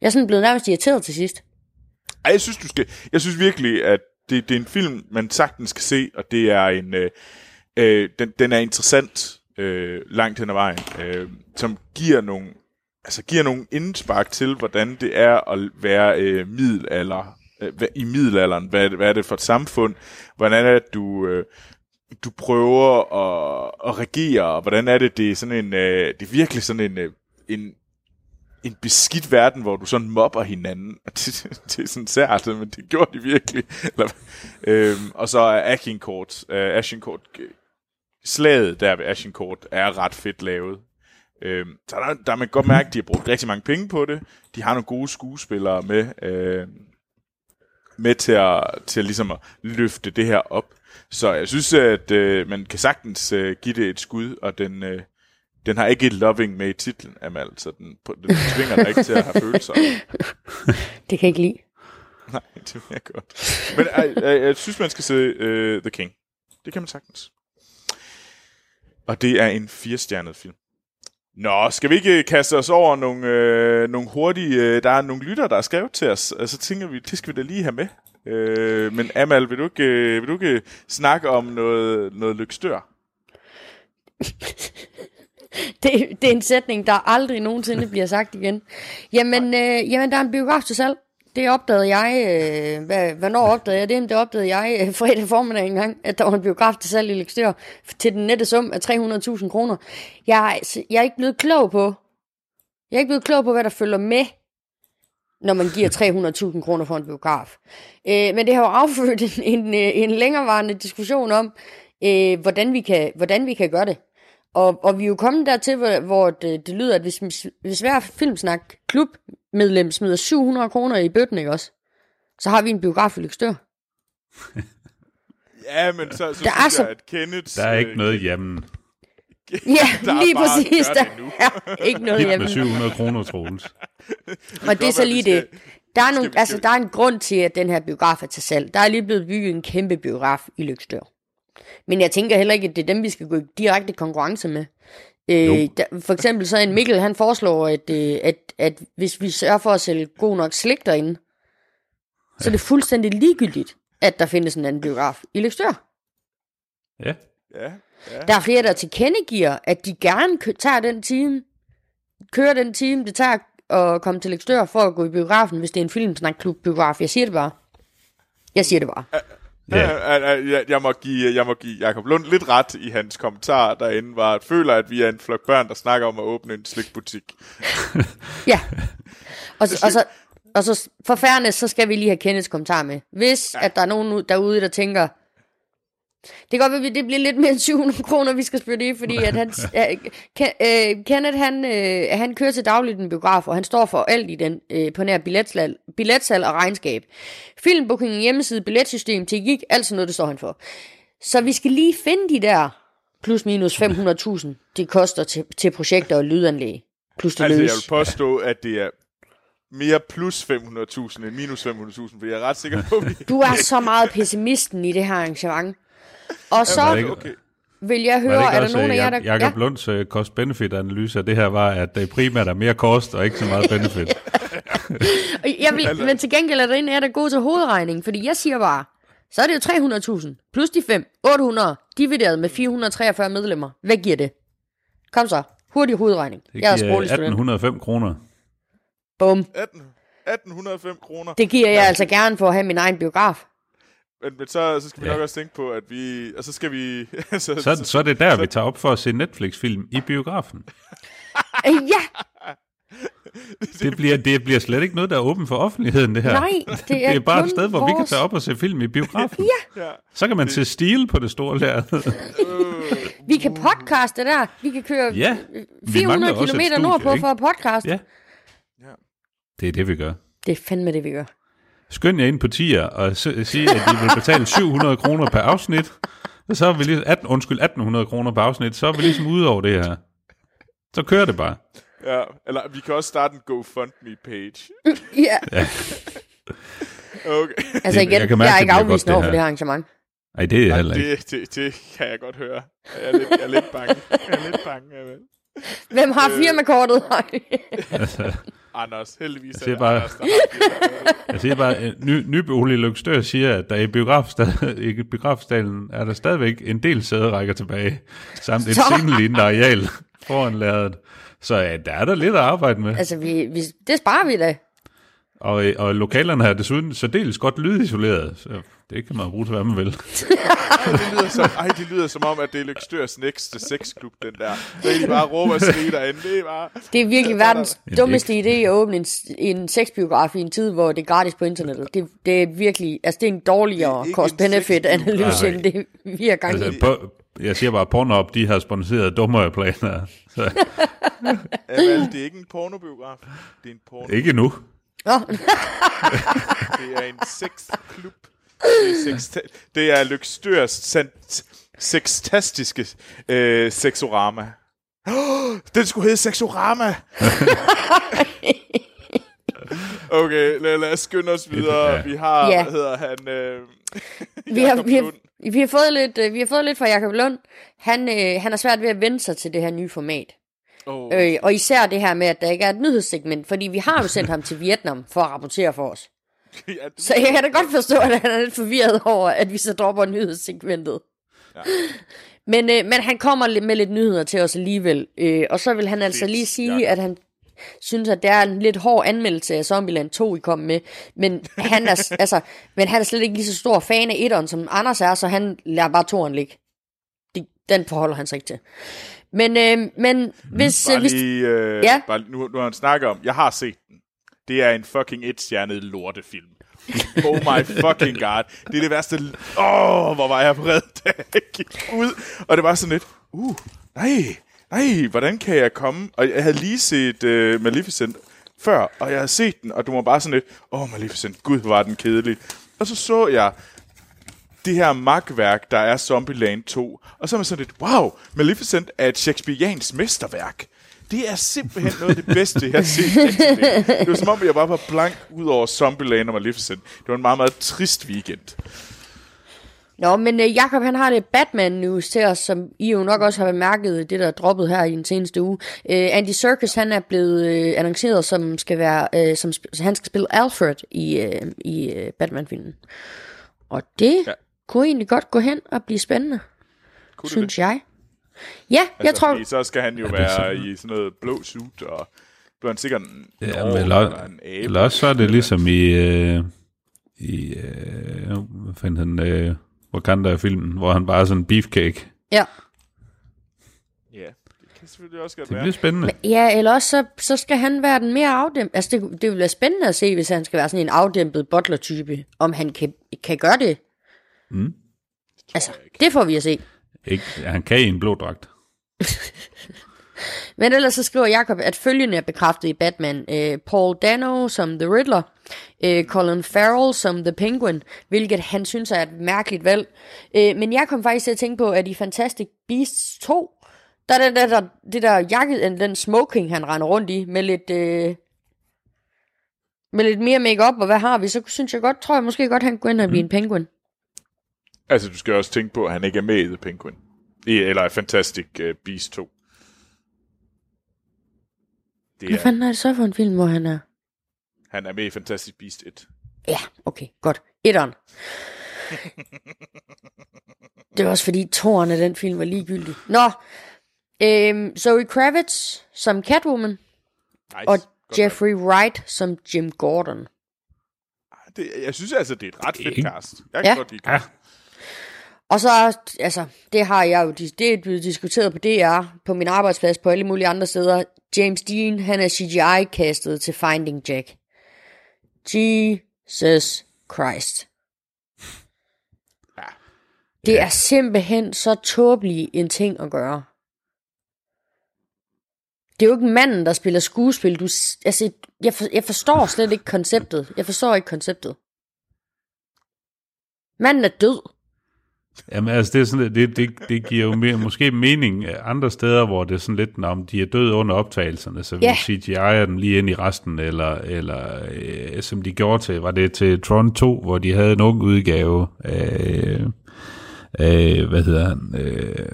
Jeg er sådan blevet nærmest irriteret til sidst. Ej, jeg synes, du skal, jeg synes virkelig, at det, det er en film, man sagtens skal se, og det er en... Øh, øh, den, den er interessant øh, langt hen ad vejen, øh, som giver nogle, altså giver nogle indspark til, hvordan det er at være øh, middelalder, øh, i middelalderen. Hvad, hvad er det for et samfund? Hvordan er det, du... Øh, du prøver at, at regere, og hvordan er det, det er sådan en, øh, det er virkelig sådan en, øh, en, en beskidt verden, hvor du sådan mobber hinanden. Og Det, det er sådan sært, men det gjorde de virkelig. Eller, øhm, og så er Agincourt, øh, Agincourt, slaget der ved Agincourt er ret fedt lavet. Øhm, så der, der man godt mærke, at de har brugt rigtig mange penge på det. De har nogle gode skuespillere med, øh, med til at, til at, ligesom at løfte det her op. Så jeg synes, at øh, man kan sagtens øh, give det et skud, og den, øh, den har ikke et loving med i titlen, Amal, så den, den tvinger dig ikke til at have følelser. Det kan jeg ikke lide. Nej, det vil jeg godt. Men jeg, jeg, jeg synes, man skal se uh, The King. Det kan man sagtens. Og det er en firestjernet film. Nå, skal vi ikke kaste os over nogle, øh, nogle hurtige... Øh, der er nogle lytter, der har skrevet til os, og så tænker vi, det skal vi da lige have med. Øh, men Amal, vil du ikke, øh, vil du ikke snakke om noget, noget lykstør? Det, det er en sætning, der aldrig nogensinde bliver sagt igen. Jamen, øh, jamen der er en biograf til salg. Det opdagede jeg, øh, hvad, hvornår opdagede jeg det? Det opdagede jeg øh, fredag formiddag engang, at der var en biograf til salg i Lekstør til den nette sum af 300.000 kroner. Jeg, altså, jeg er ikke blevet klog på, jeg er ikke blevet klog på, hvad der følger med, når man giver 300.000 kroner for en biograf. Øh, men det har jo affødt en, en, øh, en længerevarende diskussion om, øh, hvordan, vi kan, hvordan vi kan gøre det. Og, og vi er jo kommet dertil, hvor, hvor det, det lyder, at hvis, hvis hver filmsnak klub klubmedlem smider 700 kroner i bøtten, ikke også? Så har vi en biograf i Lykstør. Ja, men så, så Der synes er så- jeg, at Kenneth... Der er ikke øh, noget jamen. Ja, Der lige bare præcis. Der er ikke noget hjemme. med 700 kroner, Troels. Og det er så lige det. Der er, nogle, altså, der er en grund til, at den her biograf er til salg. Der er lige blevet bygget en kæmpe biograf i Lykstør. Men jeg tænker heller ikke, at det er dem, vi skal gå i direkte konkurrence med. Øh, der, for eksempel så en Mikkel, han foreslår, at, øh, at, at hvis vi sørger for at sælge god nok slik derinde, så er det fuldstændig ligegyldigt, at der findes en anden biograf i Lykstør. Ja. Ja, ja. Der er flere, der tilkendegiver, at de gerne kø- tager den time, kører den time, det tager at komme til Lekstør for at gå i biografen, hvis det er en filmsnakklub biograf. Jeg siger det bare. Jeg siger det bare. Ja. Jeg, jeg, jeg, må give, jeg må give Jacob Lund lidt ret i hans kommentar derinde, var at føler, at vi er en flok børn, der snakker om at åbne en slikbutik. Ja. Og, så, og, så, og så for fairness, så skal vi lige have Kenneths kommentar med. Hvis ja. at der er nogen ud- derude, der tænker, det kan godt være, at det bliver lidt mere end 700 kroner, vi skal spytte i, fordi at han, Ken, øh, Kenneth, han, øh, han kører til dagligt i en biograf, og han står for alt i den øh, på nær billetsal, billetsal og regnskab. Filmbooking, hjemmeside, billetsystem, teknik, alt sådan noget, det står han for. Så vi skal lige finde de der plus minus 500.000, det koster til, til projekter og lydanlæg. Plus det Altså, jeg løs. vil påstå, at det er mere plus 500.000 end minus 500.000, for jeg er ret sikker på, at vi... Du er så meget pessimisten i det her arrangement. Og så det ikke- Okay. vil jeg høre, det er der nogen af jer, Jak- der... Jacob Lunds uh, cost-benefit-analyse af det her var, at det primært er mere kost og ikke så meget benefit. Jeg vil, men til gengæld er der en af jer, der er god til hovedregning, fordi jeg siger bare, så er det jo 300.000 plus de 5, 800, divideret med 443 medlemmer. Hvad giver det? Kom så, hurtig hovedregning. Det Jeg er giver sproglig student. 1805 kroner. Bum. 18, 1805 kroner. Det giver jeg altså gerne for at have min egen biograf. Men, men så, så skal vi Ja. nok også tænke på, at vi... Og så skal vi... så, Så, så er det der, vi tager op for at se Netflix-film i biografen. Øh, Ja, Det bliver, det bliver slet ikke noget, der er åbent for offentligheden, det her. nej, det er, det er bare et sted, hvor vi kan vores- tage op og se film i biografen. ja. Så kan man se stil på det store lærred. Vi kan podcaste der. Vi kan køre ja, vi 400 mangler også et km nordpå ikke? for at podcast. Ja. Det er det, vi gør. Det er fandme det, vi gør. Skynd jer ind på tier og sige, at I vil betale 700 kroner per afsnit. Og så er vi lige, 18, undskyld, 1800 kroner per afsnit, så er vi ligesom ude over det her. Så kører det bare. ja. Eller vi kan også starte en GoFundMe-page. Ja, Okay. altså igen, jeg kan mærke, jeg er ikke afvist over for det her arrangement. Nej, det er jeg heller ikke. Det, det, det kan jeg godt høre. Jeg er lidt, jeg er lidt bange. Jeg er lidt bange. Jeg vel. Hvem har Øh. firmakortet? Anders, heldigvis siger er det bare- Anders, der. Jeg siger bare, at ny, Nybolig Lykstør siger, at der i, biografsta- i biografstallen er der stadigvæk en del sæderækker tilbage, samt et scenelignende areal foran lærredet. Så ja, der er der lidt at arbejde med. Altså, vi, vi, det sparer vi da. Og, og lokalerne er desuden særdeles godt lydisoleret, så det kan man bruge til, hvad man vil. Ej, det lyder som, ej, det lyder som om, at det er Lykstørs næste sexklub, den der. Så de bare råber og skriger derinde. Det er bare... Det er virkelig Der er verdens der- dummeste idé at åbne en, en sexbiograf i en tid, hvor det er gratis på internettet. Det, det er virkelig, altså det er en Det dårligere er cost-benefit-analyse, end det vi har gang i. Altså, på, jeg siger bare, Pornhub, de har sponsoreret dummere planer. Så, Amal, det er ikke en pornobiograf. Det er en porno. ikke nu. Det er en sexklub. Det er, er Lykstørs sextastiske øh, sexorama. Oh, den skulle hedde Sexorama. okay, lad, lad os skynde os videre. Vi har, Ja. hvad hedder han? Øh, vi har, vi, har, vi, har fået lidt, øh, vi har fået lidt fra Jakob Lund. Han, øh, han er svært ved at vende sig til det her nye format. Oh, Øh, og især det her med, at der ikke er et nyhedssegment, fordi vi har jo sendt ham til Vietnam for at rapportere for os. ja, det- Så jeg kan da godt forstå, at han er lidt forvirret over, at vi så dropper nyhedssegmentet. Ja. Men, øh, men han kommer med lidt nyheder til os alligevel. Øh, og så vil han altså Fedt, lige sige, Jakob. at han synes, at det er en lidt hård anmeldelse af Zombieland 2, I kom med. Men han er, altså, men han er slet ikke lige så stor fan af etteren, som Anders er, så han lader bare toren ligge. Det, den forholder han sig ikke til. Men, øh, men hvis... Bare øh, hvis lige, øh, Ja. bare, nu, nu har han snakket om, jeg har set den. Det er en fucking etstjernet lortefilm. Oh my fucking god. Det er det værste. Åh, oh, hvor var jeg vred, da jeg gik ud. Og det var sådan lidt, uh, nej, nej, hvordan kan jeg komme? Og jeg havde lige set uh, Maleficent før, og jeg havde set den, og du var bare sådan lidt, åh, oh, Maleficent, gud, hvor var den kedelig. Og så så jeg det her magtværk, der er Zombieland 2. Og så er man sådan lidt, wow, Maleficent er et Shakespeareans mesterværk. Det er simpelthen noget af det bedste, jeg har set. det. Det var som om, jeg bare var blank ud over Zombieland og Maleficent. Det var en meget, meget trist weekend. Nå, men øh, Jakob han har det Batman News til os, som I jo nok også har bemærket, det der er droppet her i den seneste uge. Øh, Andy Serkis han er blevet øh, annonceret som skal være, øh, som sp- han skal spille Alfred i, øh, i øh, Batman-filmen. Og det Ja. kunne egentlig godt gå hen og blive spændende, Kunne synes det? jeg. Ja, jeg Altså, tror... Fordi så skal han jo det er være sådan. i sådan noget blå suit, og bliver han sikkert en, Ja, men eller, eller en abe. eller også så er det ligesom i, øh, i øh, hvad fanden han, øh, Wakanda-filmen, hvor han bare er sådan en beefcake. Ja. Ja, det kan selvfølgelig også godt Det være. bliver spændende. Ja, eller også så, så skal han være den mere afdæmpet. Altså, det, det vil være spændende at se, hvis han skal være sådan en afdæmpet butler-type, om han kan, kan gøre det. Mm. Altså, det får vi at se. Ikke, han kan i en blå dragt. Men ellers så skriver Jacob, at følgende er bekræftet i Batman. Øh, Paul Dano som The Riddler, øh, Colin Farrell som The Penguin, hvilket han synes er et mærkeligt valg. Øh, men jeg kom faktisk til at tænke på, at i Fantastic Beasts 2, der er det der, der, det der jakke, den smoking, han render rundt i, med lidt, øh, med lidt mere makeup og hvad har vi, så synes jeg godt, tror jeg måske godt, han kunne gå ind og blive en penguin. Altså, du skal også tænke på, at han ikke er med i The Penguin. I, eller Fantastic uh, Beast 2. Det Hvad er, fanden er det så for en film, hvor han er? han er med i Fantastic Beast 1. Ja, okay, godt. Etteren. det var også fordi toren af den film var ligegyldig. Nå, øhm, Zoe Kravitz som Catwoman, Nice. og Godt Jeffrey Wright som Jim Gordon. nok. Det, jeg synes altså, det er et ret fedt cast. Jeg kan Ja. godt lide Ja. Og så, altså, det har jeg jo, det er blevet diskuteret på DR, på min arbejdsplads, på alle mulige andre steder. James Dean, han er CGI-kastet til Finding Jack. Jesus Christ. Ja. Det er simpelthen så tåbelig en ting at gøre. Det er jo ikke manden, der spiller skuespil. Du, altså, jeg, for, jeg forstår slet ikke konceptet. Jeg forstår ikke konceptet. Manden er død. Jamen altså, det, er sådan, det, det, det giver jo mere, måske mening andre steder, hvor det er sådan lidt, om de er døde under optagelserne, så vi Ja. CGI'er dem lige ind i resten, eller, eller øh, som de gjorde til, var det til Tron 2, hvor de havde en ung udgave af, af hvad hedder han, øh,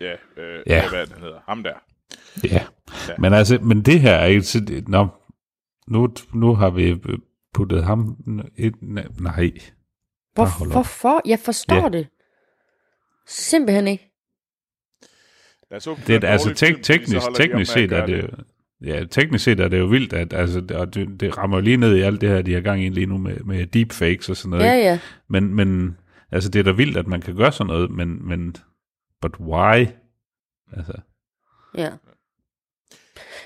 Ja, øh, Ja. ja. hvad han hedder? Ham der. ja, Men altså, men det her er ikke... Nå, nu, nu har vi puttet ham... Et, nej. Hvor, op. hvorfor? Jeg forstår Ja. det. Simpelthen ikke. Det er, altså tek, teknisk, teknisk set er det jo, Ja, teknisk set er det jo vildt, at altså, og det, det rammer lige ned i alt det her, de har gang i lige nu med, med deepfakes og sådan noget. Ja, ikke? ja. Men, men altså, det er da vildt, at man kan gøre sådan noget, men, men but why? Altså, Ja.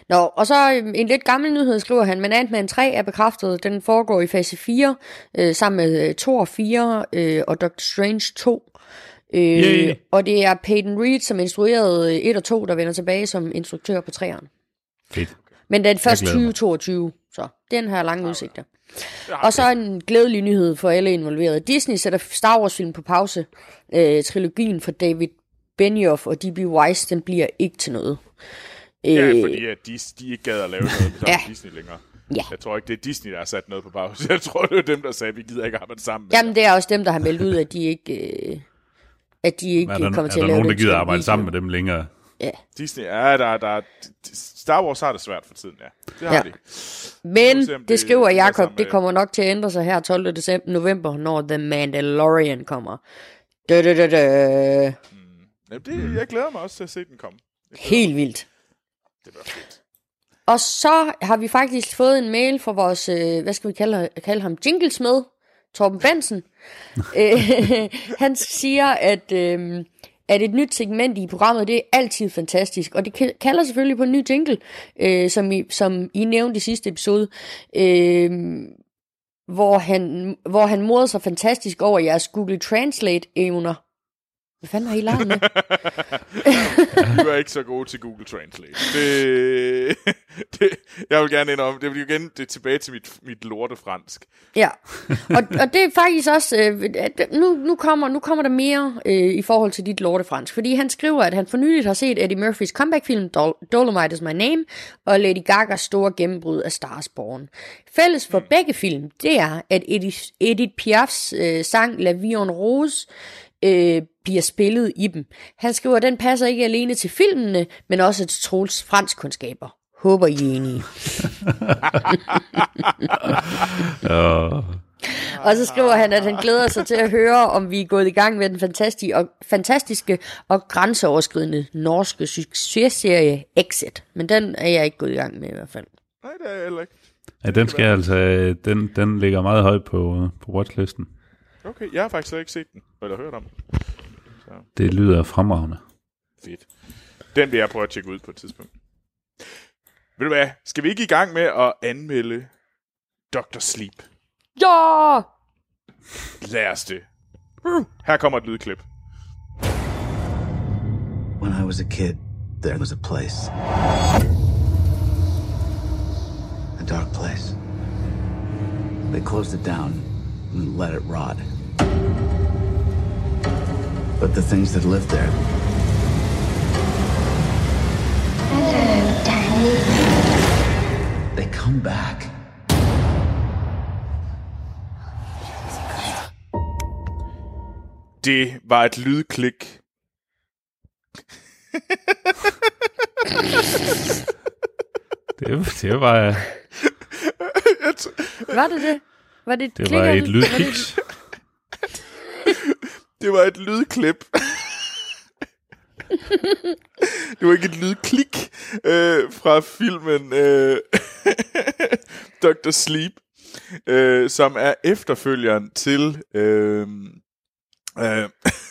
Nå, og så øhm, en lidt gammel nyhed skriver han, men Ant-Man 3 er bekræftet. Den foregår i fase 4, øh, sammen med øh, Thor 4 øh, og Doctor Strange 2. Øh, Yay. og det er Peyton Reed, som instruerede øh, 1 og 2, der vender tilbage som instruktør på 3'eren. fedt. Men den er først glæder mig. 2022, så den har lange udsigter. Og så en glædelig nyhed for alle involverede. Disney sætter Star Wars film på pause. Øh, trilogien fra David Benioff og D.B. Weiss, den bliver ikke til noget. Ja, Øh, fordi at de, de ikke gad at lave noget med Ja. Disney længere. Ja. Jeg tror ikke, det er Disney, der har sat noget på pause. Jeg tror, det er dem, der sagde, at vi gider ikke arbejde sammen. med Jamen, det er også dem, der har meldt ud, at de ikke, øh, at de ikke Er der, kommer er til der at lave nogen, der den gider trilogi. arbejde sammen med dem længere? Ja. Disney er der, der, Star Wars har det svært for tiden, ja. Det har Ja. de. Men se, det, det- skriver Jakob, det kommer nok til at ændre sig her 12. december, november, når The Mandalorian kommer. Dø, dø, dø, dø. Jamen, det, jeg glæder mig også til at se den komme. Helt vildt. Det bliver fedt. Og så har vi faktisk fået en mail fra vores, øh, hvad skal vi kalde, kalde ham, jinglesmed, Torben Bensen. øh, han siger, at, øh, at et nyt segment i programmet, det er altid fantastisk. Og det ka- kalder selvfølgelig på en ny jingle, øh, som, I, som I nævnte i sidste episode. Øh, hvor han, hvor han morede sig fantastisk over jeres Google Translate-evner. Hvad fanden har I med? Du er ikke så god til Google Translate. Det, det, jeg vil gerne indrømme, det vil igen det er tilbage til mit, mit lorte fransk. Ja, og, og det er faktisk også, øh, nu, nu, kommer, nu kommer der mere øh, i forhold til dit lortefransk, fordi han skriver, at han for nyligt har set Eddie Murphys comeback-film Dol- Dolomite is my name, og Lady Gagas store gennembrud af Stars Born. Fælles for begge film, det er, at Edith, Edith Piafs øh, sang La Vie en Rose øh, bliver spillet i dem. Han skriver, at den passer ikke alene til filmene, men også til Troels franskkundskaber. Håber I er enige. Og, Og så skriver han, at han glæder sig til at høre, om vi er gået i gang med den fantastiske og, fantastiske og grænseoverskridende norske successerie Exit. Men den er jeg ikke gået i gang med i hvert fald. Nej, det er jeg heller ikke. ja, den skal altså, den, den ligger meget højt på, på watchlisten. Okay, jeg har faktisk ikke set den, eller hørt om den. Det lyder fremragende. Fedt. Den vil jeg prøve at tjekke ud på et tidspunkt. Ved du hvad, skal vi ikke i gang med at anmelde Dr. Sleep? Ja! Lad os det. Her kommer et lydklip. When I was a kid, there was a place. A dark place. They closed it down and let it rot. But the things that lived there, Hello, Danny. they come back. Det var et lydklik. Det, det var, øh, Jeg t- Var det det? Var det et det klik var af et den? lydkiks. Det var et lydklip. det var ikke et lydklik øh, fra filmen øh, Dr. Sleep, øh, som er efterfølgeren til øh, øh,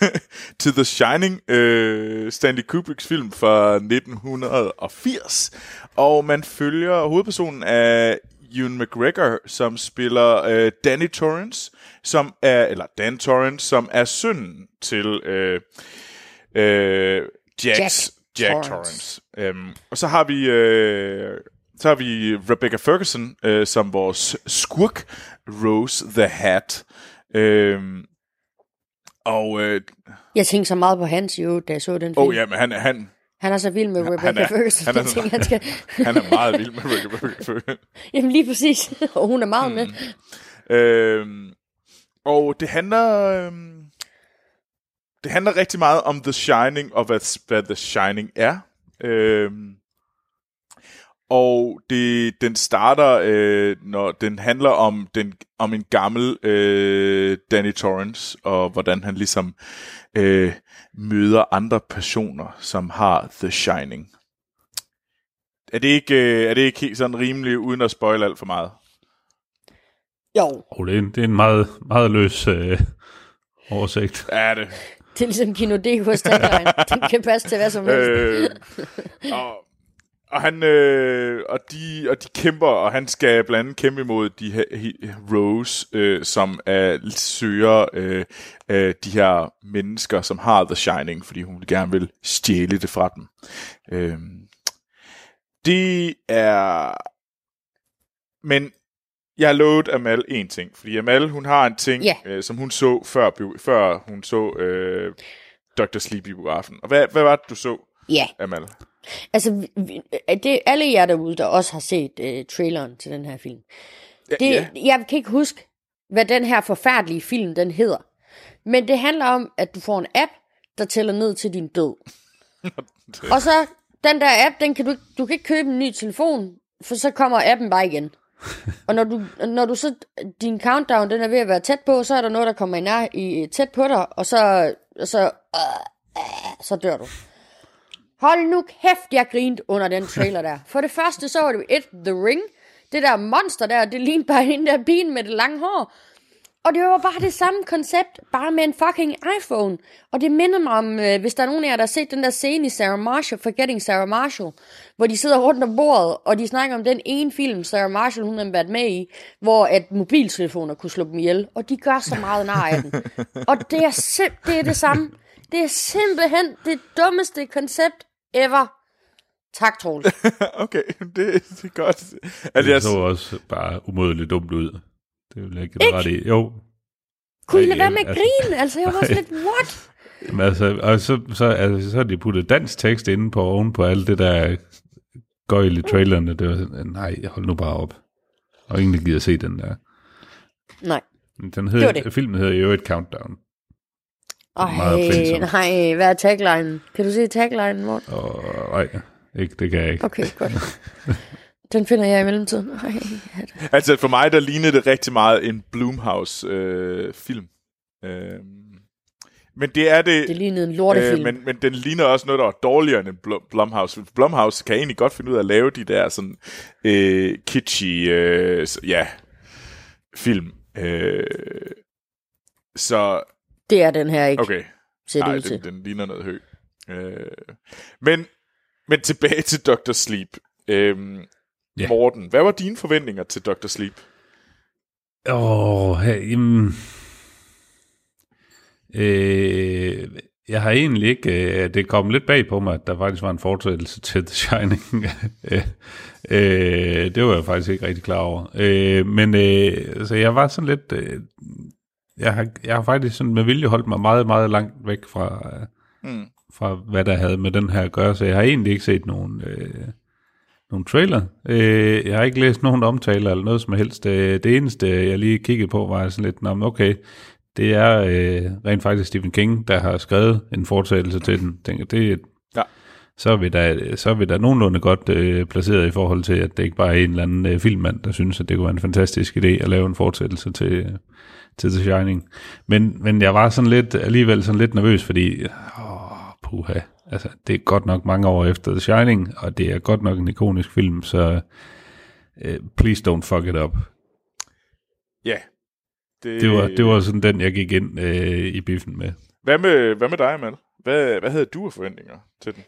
til The Shining, øh, Stanley Kubricks film fra 1980. Og man følger hovedpersonen af Ewan McGregor, som spiller øh, Danny Torrance, som er, eller Dan Torrance, som er sønnen til øh, øh, Jax, Jack Jack Torrance. Torrance. Øhm, og så har vi øh, så har vi Rebecca Ferguson øh, som vores skurk, Rose the Hat. Øhm, og øh, Jeg tænkte så meget på Hans jo, da jeg så den film. oh, ja, men han, han, Han er så vild med Rebecca er- Ferguson. han er tænker, han skal... han er meget vild med Rebecca Ferguson. Jamen lige præcis. og hun er meget Mm. med. Øhm, og det handler... Øhm, det handler rigtig meget om The Shining, og hvad, hvad The Shining er. Øhm, Og det, den starter, øh, når den handler om, den, om en gammel øh, Danny Torrance, og hvordan han ligesom øh, møder andre personer, som har The Shining. Er det ikke, øh, er det ikke helt sådan rimelig, uden at spoil alt for meget? Jo, Oh, det, er en, det er en meget, meget løs øh, oversigt. Er det? det er ligesom Kino DK's tagline. Den kan passe til hvad som helst. øh, og, og han øh, og de og de kæmper og han skal blandt andet kæmpe imod de her he- Rose øh, som er søger øh, øh, de her mennesker som har The Shining fordi hun gerne vil stjæle det fra dem. Øh, det er men jeg har lovet Amal en ting, fordi Amal, hun har en ting, Ja. øh, som hun så før, før hun så øh, Dr. Sleep i biografen. Og hvad, hvad var det, du så, Ja, Amal? Altså vi- det alle jer derude, der også har set uh, traileren til den her film. Ja, Det, ja. Jeg kan ikke huske, hvad den her forfærdelige film den hedder. Men det handler om, at du får en app, der tæller ned til din død. Og så, den der app, den kan du, ikke- du kan ikke købe en ny telefon, for så kommer appen bare igen. Og når du, når du så, din countdown, den er ved at være tæt på, så er der noget, der kommer i, nær, i tæt på dig, og så, og så, øh, øh, så dør du. Hold nu kæft, jeg grinte under den trailer der. For det første, så var det et The Ring. Det der monster der, det lignede bare hende der pigen med det lange hår. Og det var bare det samme koncept, bare med en fucking iPhone. Og det minder mig om, øh, hvis der er nogen af jer, der har set den der scene i Sarah Marshall, Forgetting Sarah Marshall, hvor de sidder rundt om bordet, og de snakker om den ene film, Sarah Marshall, hun har været med i, hvor at mobiltelefoner kunne slå dem ihjel. Og de gør så meget nar af den. Og det er, sim- det er det samme. Det er simpelthen det dummeste koncept ever. Tak, Troels. okay, det, det er godt. Altså, Det jeg, så også bare umådeligt dumt ud. Det vil jeg ikke ret i. Jo. Kunne I lade være med at altså- grine? Altså, jeg var sådan lidt, what? Men altså, og så, så, altså, så har de puttet dansk tekst inde på oven på alt det der gøjl i trailerne. Det var sådan, nej, hold nu bare op. Og ingen der gider se den der. Nej. Den Det var hedder, det. filmen hedder jo et countdown. Ej, nej, hvad er taglinen? Kan du se taglinen, Morten? Og nej, ikke, det kan jeg ikke. Okay, godt. Den finder jeg i mellemtiden. Ej, det- altså for mig, der lignede det rigtig meget en Blumhouse-film. Øh, men det er det... det lignede en lortefilm. Øh, men, men den ligner også noget, der var dårligere end Blum- Blumhouse. Blumhouse kan egentlig godt finde ud af at lave de der sådan øh, kitschy øh, ja, film. Øh, så, det er den her ikke, okay. ser det Nej, den, den ligner noget høj. Øh, men, men tilbage til Dr. Sleep. Øh, Ja. Morten, hvad var dine forventninger til Dr. Sleep? Åh, oh, hey, jamen, øh, jeg har egentlig ikke, øh, det kom lidt bag på mig, at der faktisk var en fortsættelse til The Shining. øh, øh, det var jeg faktisk ikke rigtig klar over. Øh, men øh, så jeg var sådan lidt, øh, jeg, har, jeg har faktisk sådan med vilje holdt mig meget, meget langt væk fra, øh, Mm. fra hvad der havde med den her at gøre, så jeg har egentlig ikke set nogen, øh, nogen trailer. Øh, jeg har ikke læst nogen omtaler eller noget som helst. Øh, det eneste, jeg lige kiggede på, var sådan lidt, "Nå, men okay, det er øh, rent faktisk Stephen King, der har skrevet en fortsættelse til den. Tænker, det, Ja. så, er vi da, så er vi da nogenlunde godt øh, placeret i forhold til, at det ikke bare er en eller anden øh, filmmand, der synes, at det kunne være en fantastisk idé at lave en fortsættelse til, til The Shining. Men, men jeg var sådan lidt, alligevel sådan lidt nervøs, fordi, åh, puha, altså, det er godt nok mange år efter The Shining, og det er godt nok en ikonisk film, så uh, please don't fuck it up. Ja. Det var, det var sådan den, jeg gik ind øh, i biffen med. Hvad med, hvad med dig, Amal? Hvad, hvad havde du af forventninger til den?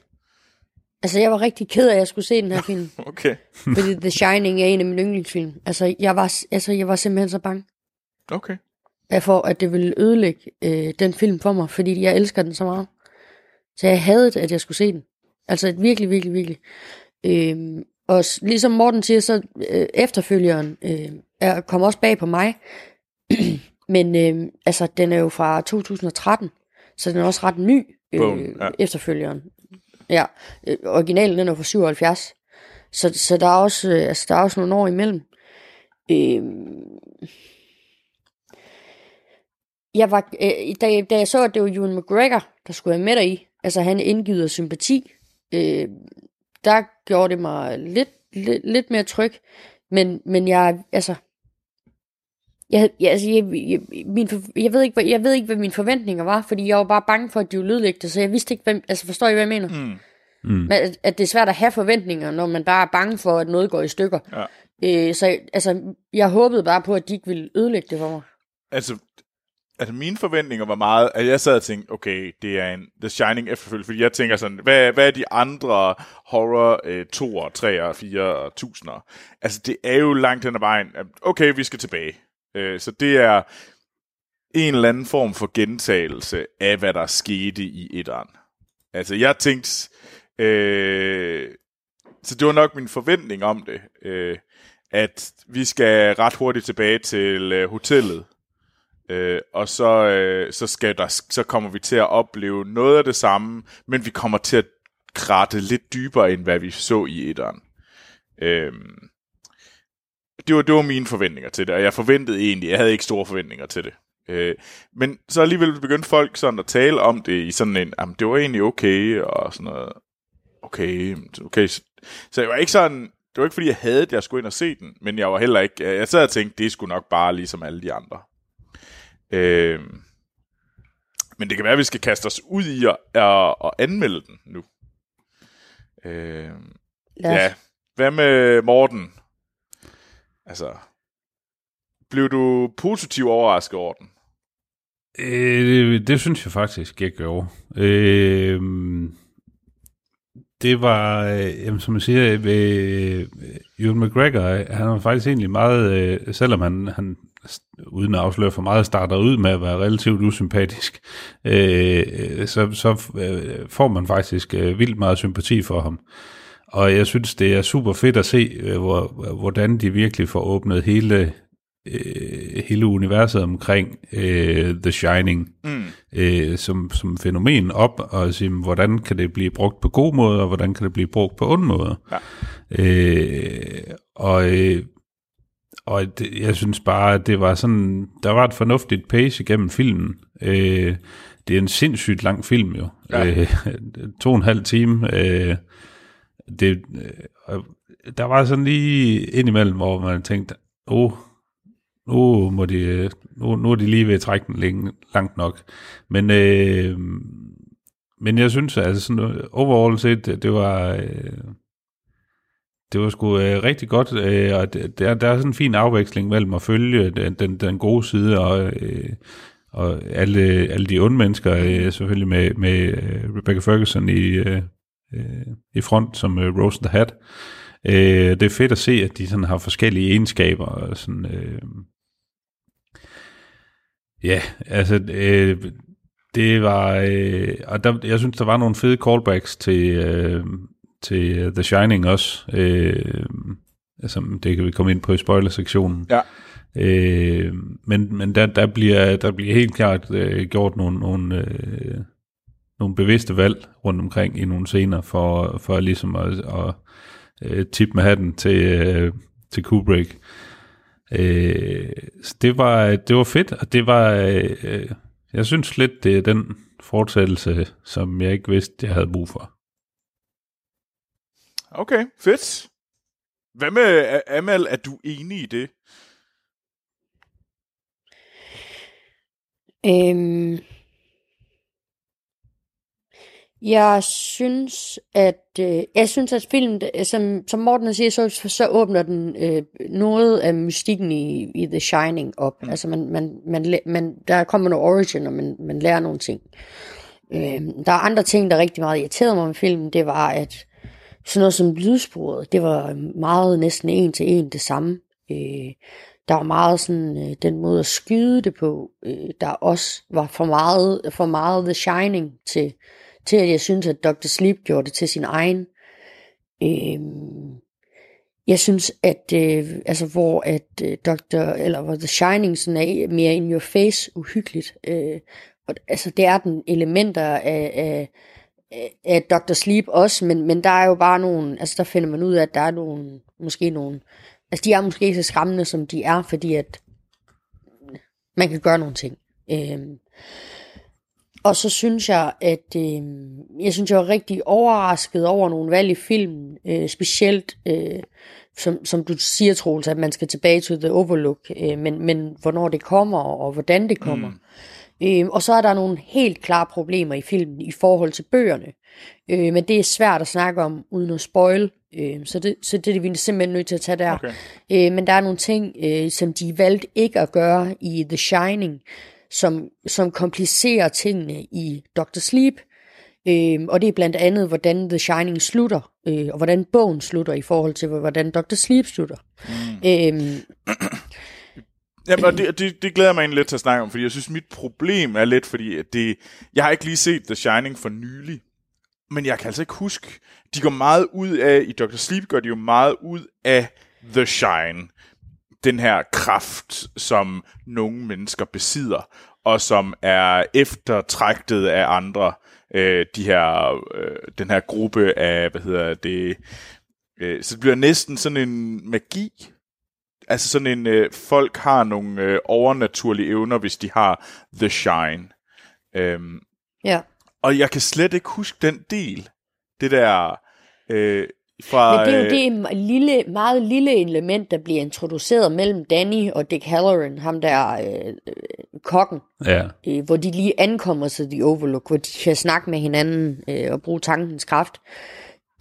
Altså, jeg var rigtig ked af, at jeg skulle se den her film. Okay. fordi The Shining er en af mine yndlingsfilm. Altså, jeg var, altså, jeg var simpelthen så bange Okay. For, at det ville ødelægge øh, den film for mig, fordi jeg elsker den så meget. Så jeg havde at jeg skulle se den. Altså virkelig, virkelig, virkelig. Øhm, og ligesom Morten siger, så øh, efterfølgeren øh, er, kom også bag på mig. Men øh, altså, den er jo fra 2013, så den er også ret ny, øh, Bogen, ja. efterfølgeren. Ja, øh, originalen den er fra 77. Så, så der, er også, øh, altså, der er også nogle år imellem. Øh, jeg var, øh, da, da jeg så, at det var Ewan McGregor, der skulle være med dig i, altså han indgyder sympati, øh, der gjorde det mig lidt, lidt, lidt mere tryg. Men, men jeg, altså, jeg, jeg, altså, jeg, jeg, min, jeg, ved ikke, hvad, jeg ved ikke, hvad mine forventninger var, fordi jeg var bare bange for, at de ville ødelægge det, så jeg vidste ikke, hvem, altså forstår I, hvad jeg mener? Mm. Mm. Men at, at det er svært at have forventninger, når man bare er bange for, at noget går i stykker. Ja. Øh, så altså, jeg håbede bare på, at de ikke ville ødelægge det for mig. Altså, altså mine forventninger var meget, at jeg sad og tænkte, okay, det er en The Shining efterfølgelse, fordi jeg tænker sådan, hvad, hvad er de andre horror øh, 2'er, 3'er, 4'er og 1000'er? Altså, det er jo langt hen ad vejen, okay, vi skal tilbage. Øh, så det er en eller anden form for gentagelse af, hvad der skete i etteren. Altså, jeg tænkte, øh, så det var nok min forventning om det, øh, at vi skal ret hurtigt tilbage til øh, hotellet, øh, og så, øh, så, skal der, så kommer vi til at opleve noget af det samme, men vi kommer til at kratte lidt dybere, end hvad vi så i etteren. Øh, det, var, det var mine forventninger til det, og jeg forventede egentlig, jeg havde ikke store forventninger til det. Øh, men så alligevel begyndte folk sådan at tale om det i sådan en, jamen det var egentlig okay, og sådan noget, okay, okay. Så, jeg var ikke sådan, det var ikke fordi jeg havde det, jeg skulle ind og se den, men jeg var heller ikke, jeg sad og tænkte, det skulle nok bare ligesom alle de andre. Øh, men det kan være, at vi skal kaste os ud i at, at, at anmelde den nu. Øh, ja, hvad med Morten? Altså, blev du positiv overrasket over den? Øh, det, det synes jeg faktisk, jeg gjorde. Øh, det var, øh, jamen, som jeg siger, øh, Ewan McGregor, øh, han var faktisk egentlig meget, øh, selvom han, han uden at afsløre for meget, starter ud med at være relativt usympatisk, øh, så, så øh, får man faktisk øh, vildt meget sympati for ham. Og jeg synes, det er super fedt at se, øh, hvor, hvordan de virkelig får åbnet hele, øh, hele universet omkring øh, The Shining Mm. øh, som, som fænomen op, og sige, hvordan kan det blive brugt på god måde, og hvordan kan det blive brugt på ond måde. Ja. Øh, og øh, og det, jeg synes bare, at det var sådan, der var et fornuftigt pace igennem filmen. Øh, det er en sindssygt lang film jo. Ja. Øh, to og en halv time. Øh, det, øh, der var sådan lige indimellem, hvor man tænkte, åh, oh, nu, må de, nu, nu er de lige ved at trække den længe, langt nok. Men, øh, men jeg synes, altså sådan, overall set, det, det var... Øh, det var sgu øh, rigtig godt, øh, og det, der, der er sådan en fin afveksling mellem at følge den, den, den gode side, og, øh, og alle, alle de onde mennesker, øh, selvfølgelig med, med øh, Rebecca Ferguson i, øh, øh, i front som øh, Rose the Hat. Øh, det er fedt at se, at de sådan har forskellige egenskaber, og sådan... Øh, ja, altså... Øh, det var... Øh, og der, jeg synes, der var nogle fede callbacks til... Øh, til The Shining også. Øh, altså, det kan vi komme ind på i spoiler-sektionen. Ja. Øh, men men der, der, bliver, der bliver helt klart øh, gjort nogle, nogle, øh, nogle bevidste valg rundt omkring i nogle scener, for, for ligesom at, at øh, tippe med hatten til, øh, til Kubrick. Øh, så det var, det var fedt, og det var, øh, jeg synes lidt, det er den fortsættelse, som jeg ikke vidste, jeg havde brug for. Okay, fedt. Hvad med Amal, er du enig i det? Øhm, jeg synes, at øh, jeg synes, at filmen, øh, som, som Morten siger, så, så åbner den øh, noget af mystikken i, i The Shining op. Mm. Altså, man, man, man, man, der kommer noget origin, og man, man lærer nogle ting. Øhm, der er andre ting, der rigtig meget irriterede mig med filmen. Det var, at sådan noget som lydsporet, det var meget næsten en til en det samme. Øh, der var meget sådan, øh, den måde at skyde det på, øh, der også var for meget, for meget The Shining til, til at jeg synes, at Dr. Sleep gjorde det til sin egen. Øh, jeg synes, at øh, altså, hvor at øh, Dr. eller hvor The Shining sådan er mere in your face uhyggeligt. Øh, og, altså, det er den elementer af, af, Øh, øh, af- Dr. Sleep også, men, men der er jo bare nogle, altså der finder man ud af, at der er nogle, måske nogle, altså de er måske ikke så skræmmende, som de er, fordi at man kan gøre nogle ting. Øhm, Og så synes jeg, at øh, jeg synes, jeg var rigtig overrasket over nogle valg i filmen. Øh, specielt, øh, som, som du siger, Troels, at man skal tilbage til The Overlook. Øh, men, men hvornår det kommer, og hvordan det kommer. Mm. Øh, og så er der nogle helt klare problemer i filmen i forhold til bøgerne. Øh, men det er svært at snakke om uden at spoil. Øh, så, det, så det er vi simpelthen nødt til at tage der. Okay. Øh, men der er nogle ting, øh, som de valgte ikke at gøre i The Shining, som, som komplicerer tingene i Dr. Sleep. Øh, og det er blandt andet, hvordan The Shining slutter, øh, og hvordan bogen slutter i forhold til, hvordan Dr. Sleep slutter. Mm. Øh, Jamen, og det, det, det glæder jeg mig egentlig lidt til at snakke om, fordi jeg synes, mit problem er lidt, fordi at det, jeg har ikke lige set The Shining for nylig, men jeg kan altså ikke huske, de går meget ud af, i Dr. Sleep går de jo meget ud af The Shine, den her kraft, som nogle mennesker besidder, og som er eftertragtet af andre, øh, de her, øh, den her gruppe af, hvad hedder det, øh, så det bliver næsten sådan en magi, altså sådan en, øh, folk har nogle øh, overnaturlige evner, hvis de har The Shine. Øhm, ja. og jeg kan slet ikke huske den del. Det der øh, fra... Men det er jo øh, det lille, meget lille element, der bliver introduceret mellem Danny og Dick Halloran, ham der øh, øh, kokken, Ja. øh, hvor de lige ankommer til The Overlook, hvor de kan snakke med hinanden øh, og bruge tankens kraft.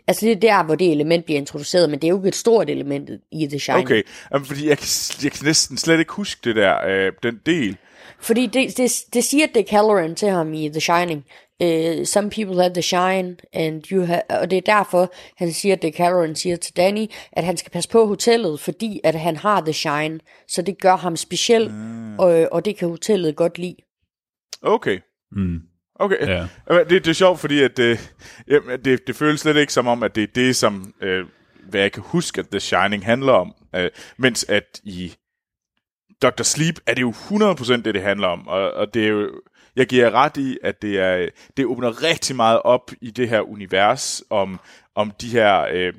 Altså det er der, hvor det element bliver introduceret, men det er jo ikke et stort element i The Shining. Okay, Jamen, fordi jeg kan, jeg kan næsten slet ikke huske det der, øh, den del. Fordi det, det, det siger Dick Halloran til ham i The Shining. Uh, some people have the shine, and you have, og det er derfor, han siger, Dick Halloran siger til Danny, at han skal passe på hotellet, fordi at han har the shine. Så det gør ham speciel, mm. og, og det kan hotellet godt lide. Okay. Mm. Okay, Ja. det, det er sjovt, fordi at, øh, jamen, det, det føles slet ikke som om, at det er det, som øh, hvad jeg kan huske, at The Shining handler om. Øh, mens at i Dr. Sleep er det jo 100% det, det handler om. Og, og det er jo, jeg giver ret i, at det, er, det åbner rigtig meget op i det her univers om, om de her øh,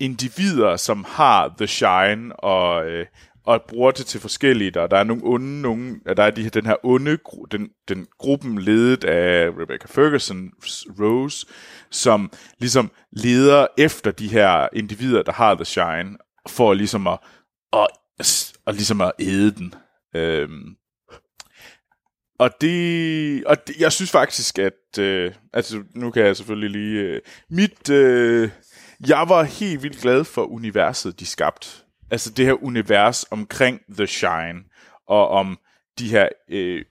individer, som har The Shine og, øh, og bruger det til forskellige. Der, der er nogle onde, nogle, der er de her, den her onde, den, den gruppen ledet af Rebecca Ferguson, Rose, som ligesom leder efter de her individer, der har The Shine, for ligesom at, at, og ligesom at æde den. Øhm, og det, og det, jeg synes faktisk, at, øh, altså nu kan jeg selvfølgelig lige, øh, mit, øh, jeg var helt vildt glad for universet, de skabte. Altså det her univers omkring The Shine, og om de her, øh,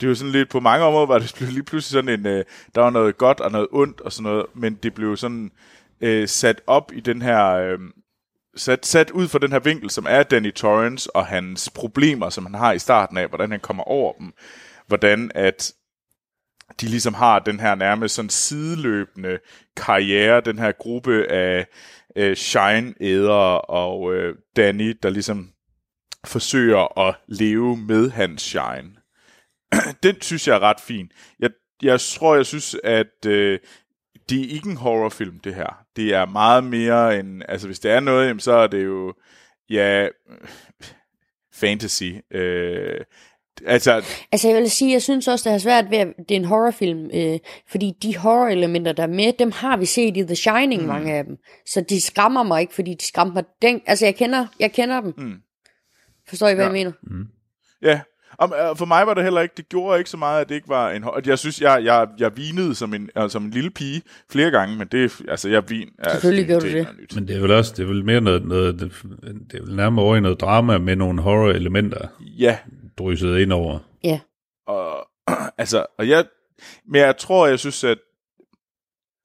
det var sådan lidt, på mange områder var det lige pludselig sådan en, øh, der var noget godt og noget ondt og sådan noget, men det blev sådan øh, sat op i den her, øh, sat, sat ud fra den her vinkel, som er Danny Torrance og hans problemer, som han har i starten af, hvordan han kommer over dem. Hvordan at de ligesom har den her nærmest sådan sideløbende karriere, den her gruppe af øh, Shine æder og øh, Danny, der ligesom forsøger at leve med hans shine. den synes jeg er ret fin. Jeg, jeg tror, jeg synes, at øh, det er ikke en horrorfilm, det her. Det er meget mere en... Altså, hvis det er noget, jamen, så er det jo... Ja... Fantasy. Øh, altså, Altså jeg vil sige, jeg synes også, det er svært ved, at det er en horrorfilm, øh, fordi de horror-elementer, der er med, dem har vi set i The Shining, mm. mange af dem. Så de skræmmer mig ikke, fordi de skræmmer mig. Den, altså jeg kender, jeg kender dem. Mm. Forstår I, hvad Ja. jeg mener? Ja, Om, øh, for mig var det heller ikke, det gjorde ikke så meget, at det ikke var en... Jeg synes, jeg, jeg, jeg vinede som en, altså, som en lille pige flere gange, men det, altså, jeg vin... Altså, Selvfølgelig gjorde du er det. nyt. Men det er vel også, det er vel mere noget, noget det, det er vel nærmere over i noget drama med nogle horror-elementer Ja, drysset ind over. Ja. og, altså, og jeg, men jeg tror, jeg synes, at,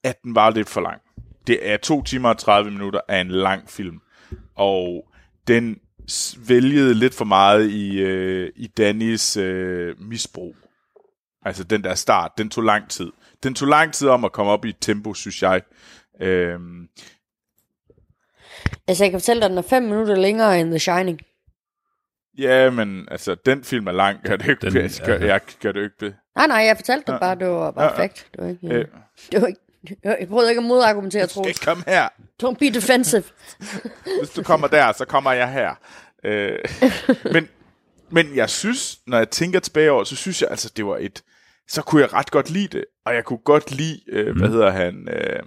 at den var lidt for lang. Det er to timer og 30 minutter af en lang film, og den vælgede lidt for meget i, øh, i Dannys øh, misbrug. Altså den der start, den tog lang tid. Den tog lang tid om at komme op i et tempo, synes jeg. Øhm, Altså jeg kan fortælle dig, at den er fem minutter længere end The Shining. Ja, men altså, den film er lang. Gør det ikke, Den- jeg, gør, jeg, gør det ikke det. Nej, nej, jeg fortalte det bare, det var bare Ja, ja. fact. Det var ikke, Øh, det var ikke, jeg prøvede ikke at modargumentere, skal Troels. ikke komme her. Don't be defensive. Hvis du kommer der, så kommer jeg her. Øh, men, men jeg synes, når jeg tænker tilbage over, så synes jeg altså, det var et, så kunne jeg ret godt lide det. Og jeg kunne godt lide, øh, mm. hvad hedder han... Øh,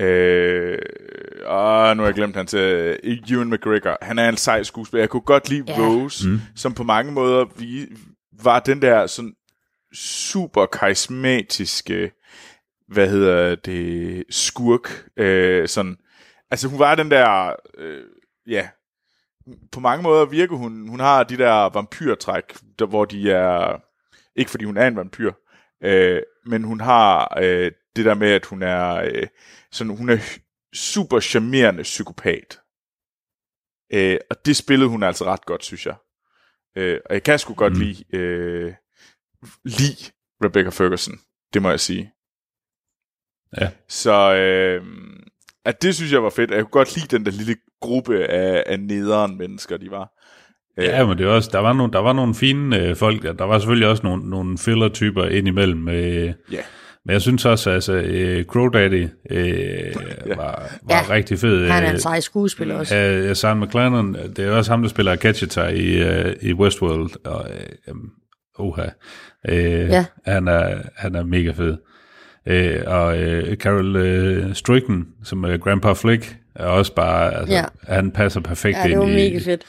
Øh, og nu har jeg glemt hans øh, Ewan McGregor. Han er en sej skuespiller. Jeg kunne godt lide Ja. Rose, mm. som på mange måder vi, var den der sådan super karismatiske, hvad hedder det, skurk. Øh, sådan, altså hun var den der, øh, ja, på mange måder virker hun, hun har de der vampyrtræk, der, hvor de er, ikke fordi hun er en vampyr, øh, men hun har øh, det der med, at hun er øh, sådan, hun er super charmerende psykopat. Øh, og det spillede hun altså ret godt, synes jeg. Øh, og jeg kan sgu godt Mm. lide, øh, lide Rebecca Ferguson, det må jeg sige. Ja. Så øh, at det synes jeg var fedt. Jeg kunne godt lide den der lille gruppe af, af nederen mennesker, de var. Øh, Ja, men det var også, der var nogle, der var nogle fine øh, folk, der. der var selvfølgelig også nogle, nogle filler-typer indimellem. Øh, Ja. Men jeg synes også, altså, øh, Crow Daddy øh, var, var Ja, rigtig fed. Han er øh, en sej skuespiller også. Uh, Sam McLennan, det er også ham, der spiller Catchetar i, uh, i Westworld. Og, uh, um, oha. Uh, Ja. han, er, han er mega fed. Uh, og uh, Carol uh, Stricken, som er Grandpa Flick, er også bare, altså, Ja. han passer perfekt Ja, det ind mega i, fedt.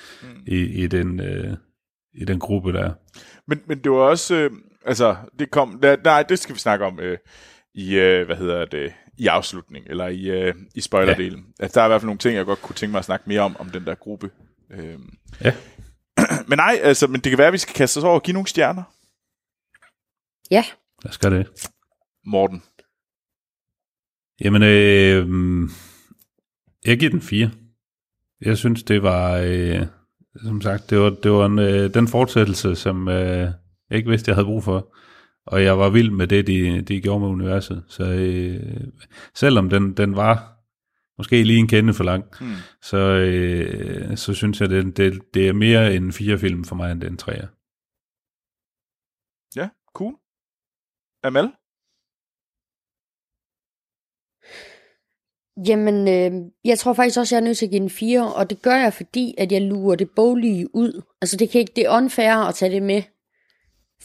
i, i, den, uh, i den gruppe der. Men, men det var også, øh, altså, det kom, der, nej, det skal vi snakke om øh, i, øh, hvad hedder det, i afslutning, eller i, øh, i spoilerdelen. Ja. Altså, der er i hvert fald nogle ting, jeg godt kunne tænke mig at snakke mere om, om den der gruppe. Øh. Ja. Men nej, altså, men det kan være, at vi skal kaste os over og give nogle stjerner. Ja, Lad os gøre det. Morten. Jamen, øh, jeg giver den fire. Jeg synes, det var, øh, som sagt, det var, det var en, øh, den fortsættelse, som øh, jeg ikke vidste, jeg havde brug for. Og jeg var vild med det, de, de gjorde med universet. Så øh, selvom den, den var måske lige en kende for lang, Hmm. så, øh, så synes jeg, det, det, det er mere en fire film for mig, end den træer. Ja, cool. Amal? Jamen, øh, jeg tror faktisk også, jeg er nødt til at give den 4, og det gør jeg, fordi at jeg lurer det boglige ud. Altså, det, kan ikke, det er unfair at tage det med,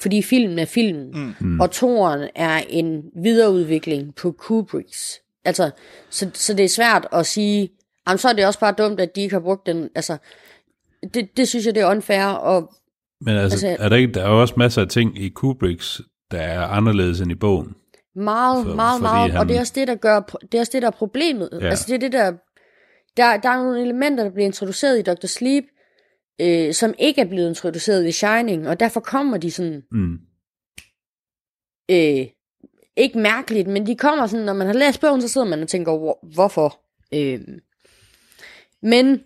fordi filmen er filmen, Mm. Og toren er en videreudvikling på Kubricks. Altså, så, så det er svært at sige, jamen, så er det også bare dumt, at de ikke har brugt den. Altså, det, det synes jeg, det er unfair, og Men altså, Altså- er der, ikke, der er jo også masser af ting i Kubricks, der er anderledes end i bogen. Meget, For- meget, meget. han- Og det er også det, der gør, det er også det, der er problemet. Ja. Altså det er det, der, der, der er nogle elementer, der bliver introduceret i Dr. Sleep, øh, som ikke er blevet introduceret i Shining, og derfor kommer de sådan, Mm. øh, ikke mærkeligt, men de kommer sådan, når man har læst bogen, så sidder man og tænker, "Hvor- hvorfor? Øh, men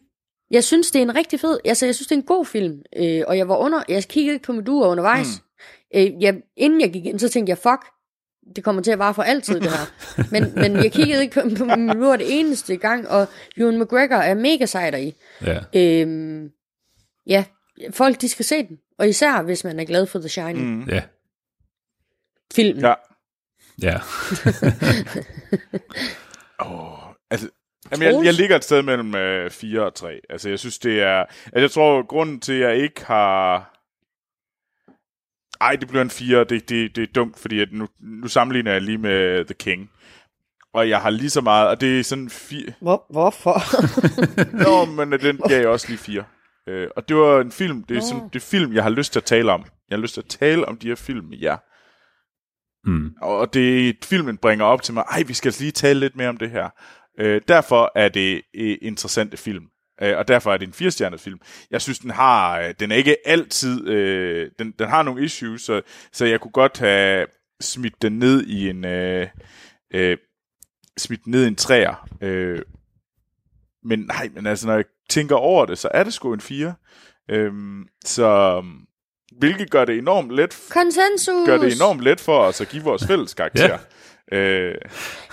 jeg synes, det er en rigtig fed, altså jeg synes, det er en god film, øh, og jeg var under, jeg kiggede ikke på Medua undervejs. Mm. Øh, jeg, inden jeg gik ind, så tænkte jeg, fuck, det kommer til at vare for altid, det her. men, men jeg kiggede ikke på, på Medua det eneste gang, og Ewan McGregor er mega sej i. Ja. Øhm, ja, folk de skal se den, og især hvis man er glad for The Shining. Mm. Ja. Filmen. Ja. Ja. Oh, altså, jamen, jeg, jeg ligger et sted mellem øh, 4 og 3. Altså, jeg synes, det er... Altså, jeg tror, grunden til, at jeg ikke har... Ej, det bliver en 4. Det, det, det er dumt, fordi at nu, nu sammenligner jeg lige med The King. Og jeg har lige så meget... Og det er sådan 4... Hvor, hvorfor? Nå, men den gav jeg også lige 4. Øh, og det var en film... Det er, sådan, det er film, jeg har lyst til at tale om. Jeg har lyst til at tale om de her film med jer. Mm. Og det filmen bringer op til mig, ej, vi skal altså lige tale lidt mere om det her. Øh, derfor er det øh, interessante film. Øh, og derfor er det en firestjernet film. Jeg synes, den har, øh, den er ikke altid, øh, den, den har nogle issues, så, så jeg kunne godt have smidt den ned i en, øh, øh, smidt den ned i en træer. Øh, men nej, men altså, når jeg tænker over det, så er det sgu en fire. Øh, så, hvilket gør det enormt let Konsensus! gør det enormt let for os at give vores fælles karakter. Ja. Øh,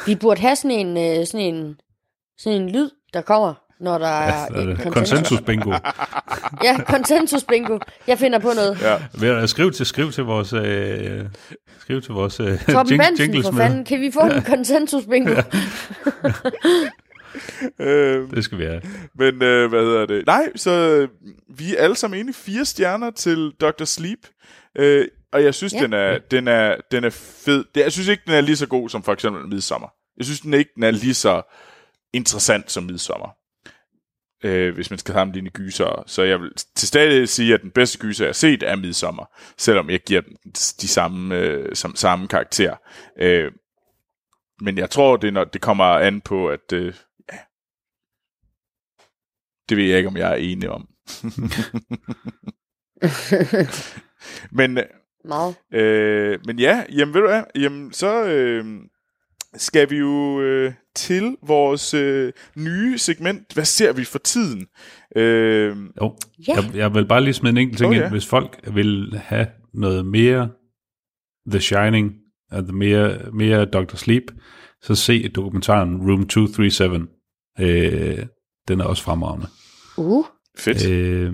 Vi burde have sådan en, øh, sådan en, sådan en lyd, der kommer, når der er Så er et det konsensus bingo. Ja, konsensus bingo. Jeg finder på noget. ja. Ved du, Skriv til, skriv til vores, øh, skriv til vores øh, Torben jing, Benson, jingles for fanden. Kan vi få en konsensus bingo? øh, Det skal vi have. men øh, hvad hedder det? Nej, så øh, vi er alle sammen enige fire stjerner til Dr. Sleep. Øh, og jeg synes, Ja. den, er, den, er, den er fed. Jeg synes ikke, den er lige så god som for eksempel Midsommer. Jeg synes den ikke, den er lige så interessant som Midsommer. Øh, hvis man skal sammenligne gyser. Så jeg vil til stadig sige, at den bedste gyser, jeg har set, er Midsommer. Selvom jeg giver den de samme, øh, som, samme karakter. Øh, men jeg tror, det, er, når det kommer an på, at... Øh, det ved jeg ikke, om jeg er enig om. men, Meget. øh, men ja, jamen ved du hvad, jamen så øh, skal vi jo øh, til vores øh, nye segment. Hvad ser vi for tiden? Øh, Jo, Ja. jeg, jeg vil bare lige smide en enkelt ting Oh, ind. ja. Hvis folk vil have noget mere The Shining, og mere, mere Dr. Sleep, så se dokumentaren Room 237. Øh, den er også fremragende. Uh. fedt. Øh,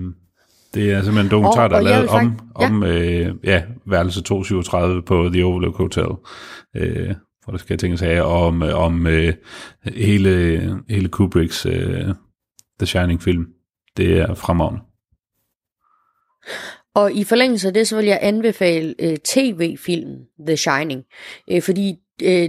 det er simpelthen en dokumentar, Og- der er og jeg lavet om, fakt- ja. om øh, ja, værelse 237 på The Overlook Hotel. Øh, hvor der skal tænkes af om, øh, om øh, hele, hele Kubricks øh, The Shining-film. Det er fremragende. Og i forlængelse af det, så vil jeg anbefale øh, tv-filmen The Shining. Øh, fordi øh,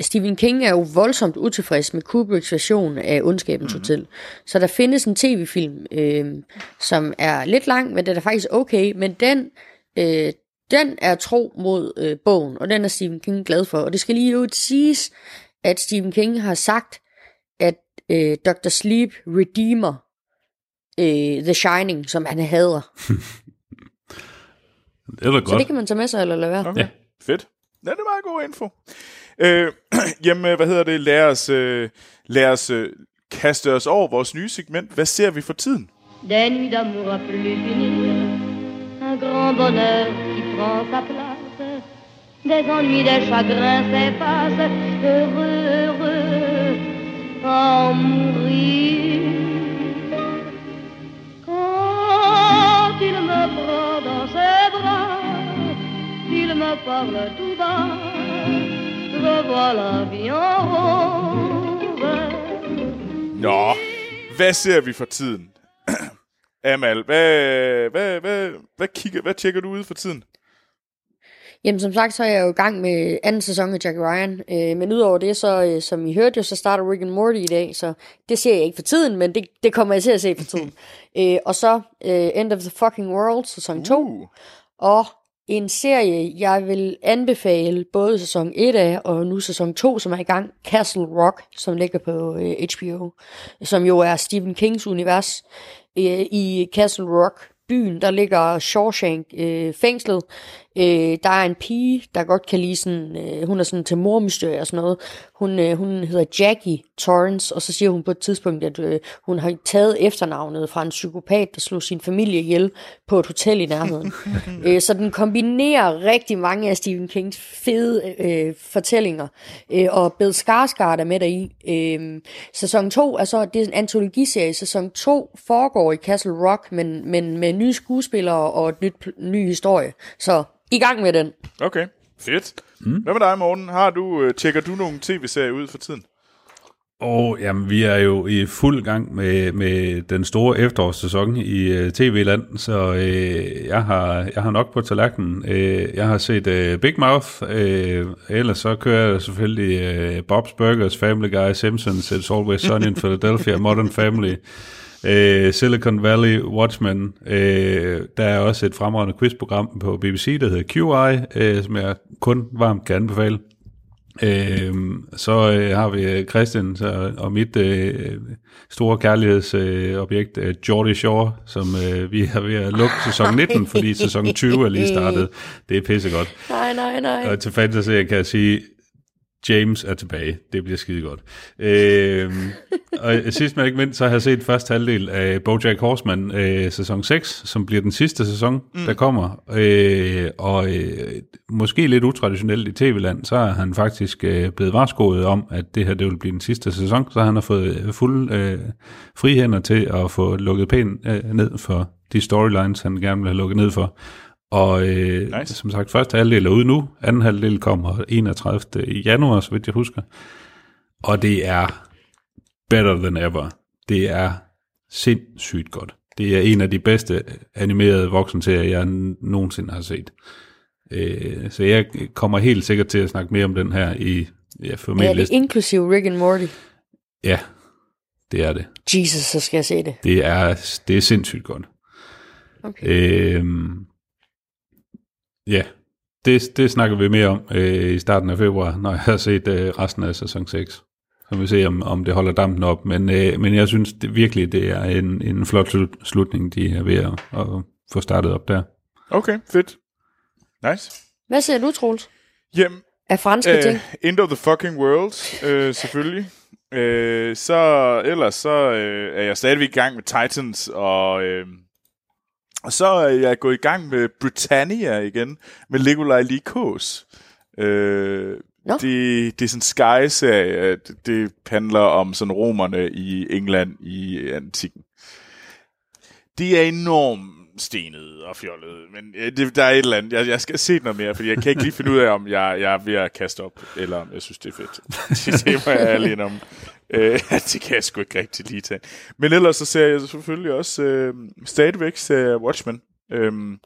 Stephen King er jo voldsomt utilfreds med Kubricks version af Ondskabens mm. Hotel. Så der findes en tv-film, øh, som er lidt lang, men den er faktisk okay. Men den, øh, den er tro mod øh, bogen, og den er Stephen King glad for. Og det skal lige jo siges, at Stephen King har sagt, at øh, Dr. Sleep redeemer øh, The Shining, som han hader. Det er da Så godt. det kan man tage med sig eller lade være. okay. ja. Fedt. Ja, det er meget god info. Øh, jamen, øh, hvad hedder det? Lad os, øh, lad os øh, kaste os over vores nye segment. Hvad ser vi for tiden? Des nuits d'amour à plus finir, un grand bonheur qui prend sa place, des ennuis, des chagrins s'effacent, heureux, heureux, en mourir. Quand il me prend me parle tout bas, je vois la vie en rose. Nå, hvad ser vi for tiden? Amal, hvad, hvad, hvad, hvad, kigger, hvad tjekker du ud for tiden? Jamen som sagt, så er jeg jo i gang med anden sæson af Jack Ryan. Øh, men udover det, så øh, som I hørte jo, så starter Rick and Morty i dag. Så det ser jeg ikke for tiden, men det, det kommer jeg til at se for tiden. øh, og så øh, End of the Fucking World, sæson 2. Uh, Og en serie, jeg vil anbefale både sæson 1 af, og nu sæson 2, som er i gang, Castle Rock, som ligger på øh, HBO, som jo er Stephen Kings univers. Øh, I Castle Rock, byen, der ligger Shawshank øh, fængslet. Øh, der er en pige, der godt kan lide sådan, øh, hun er sådan til mormysterie og sådan noget. Hun, øh, hun hedder Jackie Torrance, og så siger hun på et tidspunkt, at øh, hun har taget efternavnet fra en psykopat, der slog sin familie ihjel på et hotel i nærheden. øh, så den kombinerer rigtig mange af Stephen Kings fede øh, fortællinger, øh, og Bill Skarsgård er med deri. Øh, sæson 2 er så, det er en antologiserie. Sæson 2 foregår i Castle Rock, men, men med nye skuespillere og et nyt, ny historie. Så i gang med den. okay, fedt. Mm. Hvad med dig, Morten? Har du, øh, tjekker du nogle tv-serier ud for tiden? Og jamen, vi er jo i fuld gang med, med den store efterårssæson i uh, tv-land, så uh, jeg, har, jeg har nok på tallerkenen. Uh, jeg har set uh, Big Mouth, uh, ellers så kører jeg selvfølgelig uh, Bob's Burgers, Family Guy, Simpsons, It's Always Sunny in Philadelphia, Modern Family, uh, Silicon Valley, Watchmen. Uh, der er også et fremragende quizprogram på BBC, der hedder QI, uh, som jeg kun varmt kan anbefale. Øhm, så øh, har vi øh, Christian så, og mit øh, store kærlighedsobjekt, øh, Geordie Shore, som øh, vi er ved at lukke sæson 19, fordi sæson 20 er lige startet. Det er pissegodt. Nej, nej, nej. Og til fantasy kan jeg sige, James er tilbage. Det bliver skide godt. Øhm, og sidst men ikke mindst, så har jeg set første halvdel af BoJack Horseman øh, sæson 6, som bliver den sidste sæson, mm. der kommer. Øh, og øh, måske lidt utraditionelt i tv-land, så er han faktisk øh, blevet varskoet om, at det her det vil blive den sidste sæson, så han har fået øh, fuld øh, frihænder til at få lukket pænt øh, ned for de storylines, han gerne vil have lukket ned for. Og øh, Nice. som sagt, første halvdel er ude nu, anden halvdel kommer 31. i januar, så vidt jeg husker. Og det er better than ever. Det er sindssygt godt. Det er en af de bedste animerede voksenserier, jeg nogensinde har set. Øh, så jeg kommer helt sikkert til at snakke mere om den her i ja, Ja, formentlig. det er inklusive Rick and Morty. ja, det er det. Jesus, så skal jeg se det. Det er, det er sindssygt godt. Okay. Øhm, ja, det, det snakker vi mere om øh, i starten af februar, når jeg har set øh, resten af sæson 6. Så vi se, om, om det holder dampen op. Men, øh, men jeg synes det, virkelig, det er en, en flot slut- slutning, de er ved at, at få startet op der. Okay, fedt. Nice. Hvad siger du, Troels? Jamen, Af franske ting? øh, End of the fucking world, øh, selvfølgelig. Øh, så ellers så øh, er jeg stadigvæk i gang med Titans, og, øh, og så er jeg gået i gang med Britannia igen, med Nikolaj Likos. Øh, det, det er sådan en Sky-serie. Det, det handler om sådan romerne i England i antikken. Det er enormt stenet og fjollet, men øh, det, der er et eller andet. Jeg, jeg skal se noget mere, fordi jeg kan ikke lige finde ud af, om jeg, jeg er ved at kaste op, eller om jeg synes, det er fedt. det, det må jeg ærlig om. Øh, det kan jeg sgu ikke rigtig lige tage. Men ellers så ser jeg selvfølgelig også øh, stadigvæk ser Watchmen. Øhm,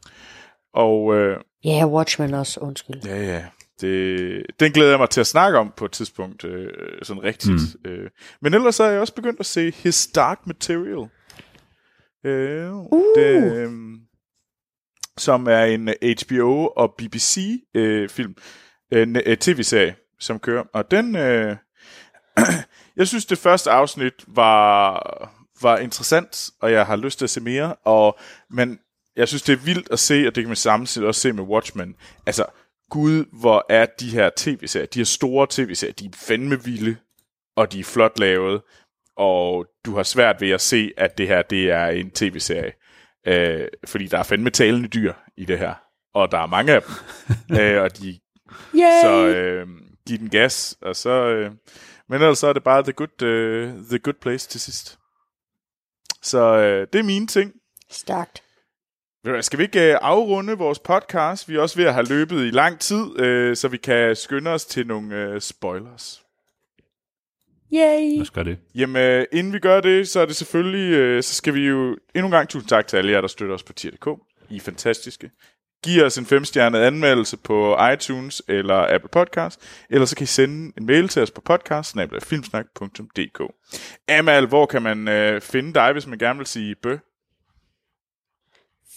og øh, Ja, Watchmen også, undskyld. Ja, ja. Det, den glæder jeg mig til at snakke om på et tidspunkt, øh, sådan rigtigt. Mm. Øh. Men ellers så er jeg også begyndt at se His Dark Material. Øh, Uh. det, øh, som er en HBO og BBC øh, film, øh, tv-serie, som kører. Og den, øh, jeg synes det første afsnit var, var interessant, og jeg har lyst til at se mere. Og, men jeg synes det er vildt at se, og det kan man samtidig også se med Watchmen. Altså, gud, hvor er de her tv-serier, de her store tv-serier, de er fandme vilde, og de er flot lavet, og du har svært ved at se, at det her, det er en tv-serie. Øh, fordi der er fandme talende dyr i det her, og der er mange af dem. øh, og de Yay! så øh, giv den gas, og så... Øh, men ellers så er det bare the good, øh, the good place til sidst. Så øh, det er mine ting. Stærkt. Skal vi ikke øh, afrunde vores podcast? Vi er også ved at have løbet i lang tid, øh, så vi kan skynde os til nogle øh, spoilers. Yay! Lad os gøre det. Jamen, øh, inden vi gør det, så er det selvfølgelig, så skal vi jo endnu en gang tusind tak til alle jer, der støtter os på tier.dk. I er fantastiske. Giv os en femstjernet anmeldelse på iTunes eller Apple Podcast, eller så kan I sende en mail til os på podcast filmsnak.dk. Amal, hvor kan man øh, finde dig, hvis man gerne vil sige bø?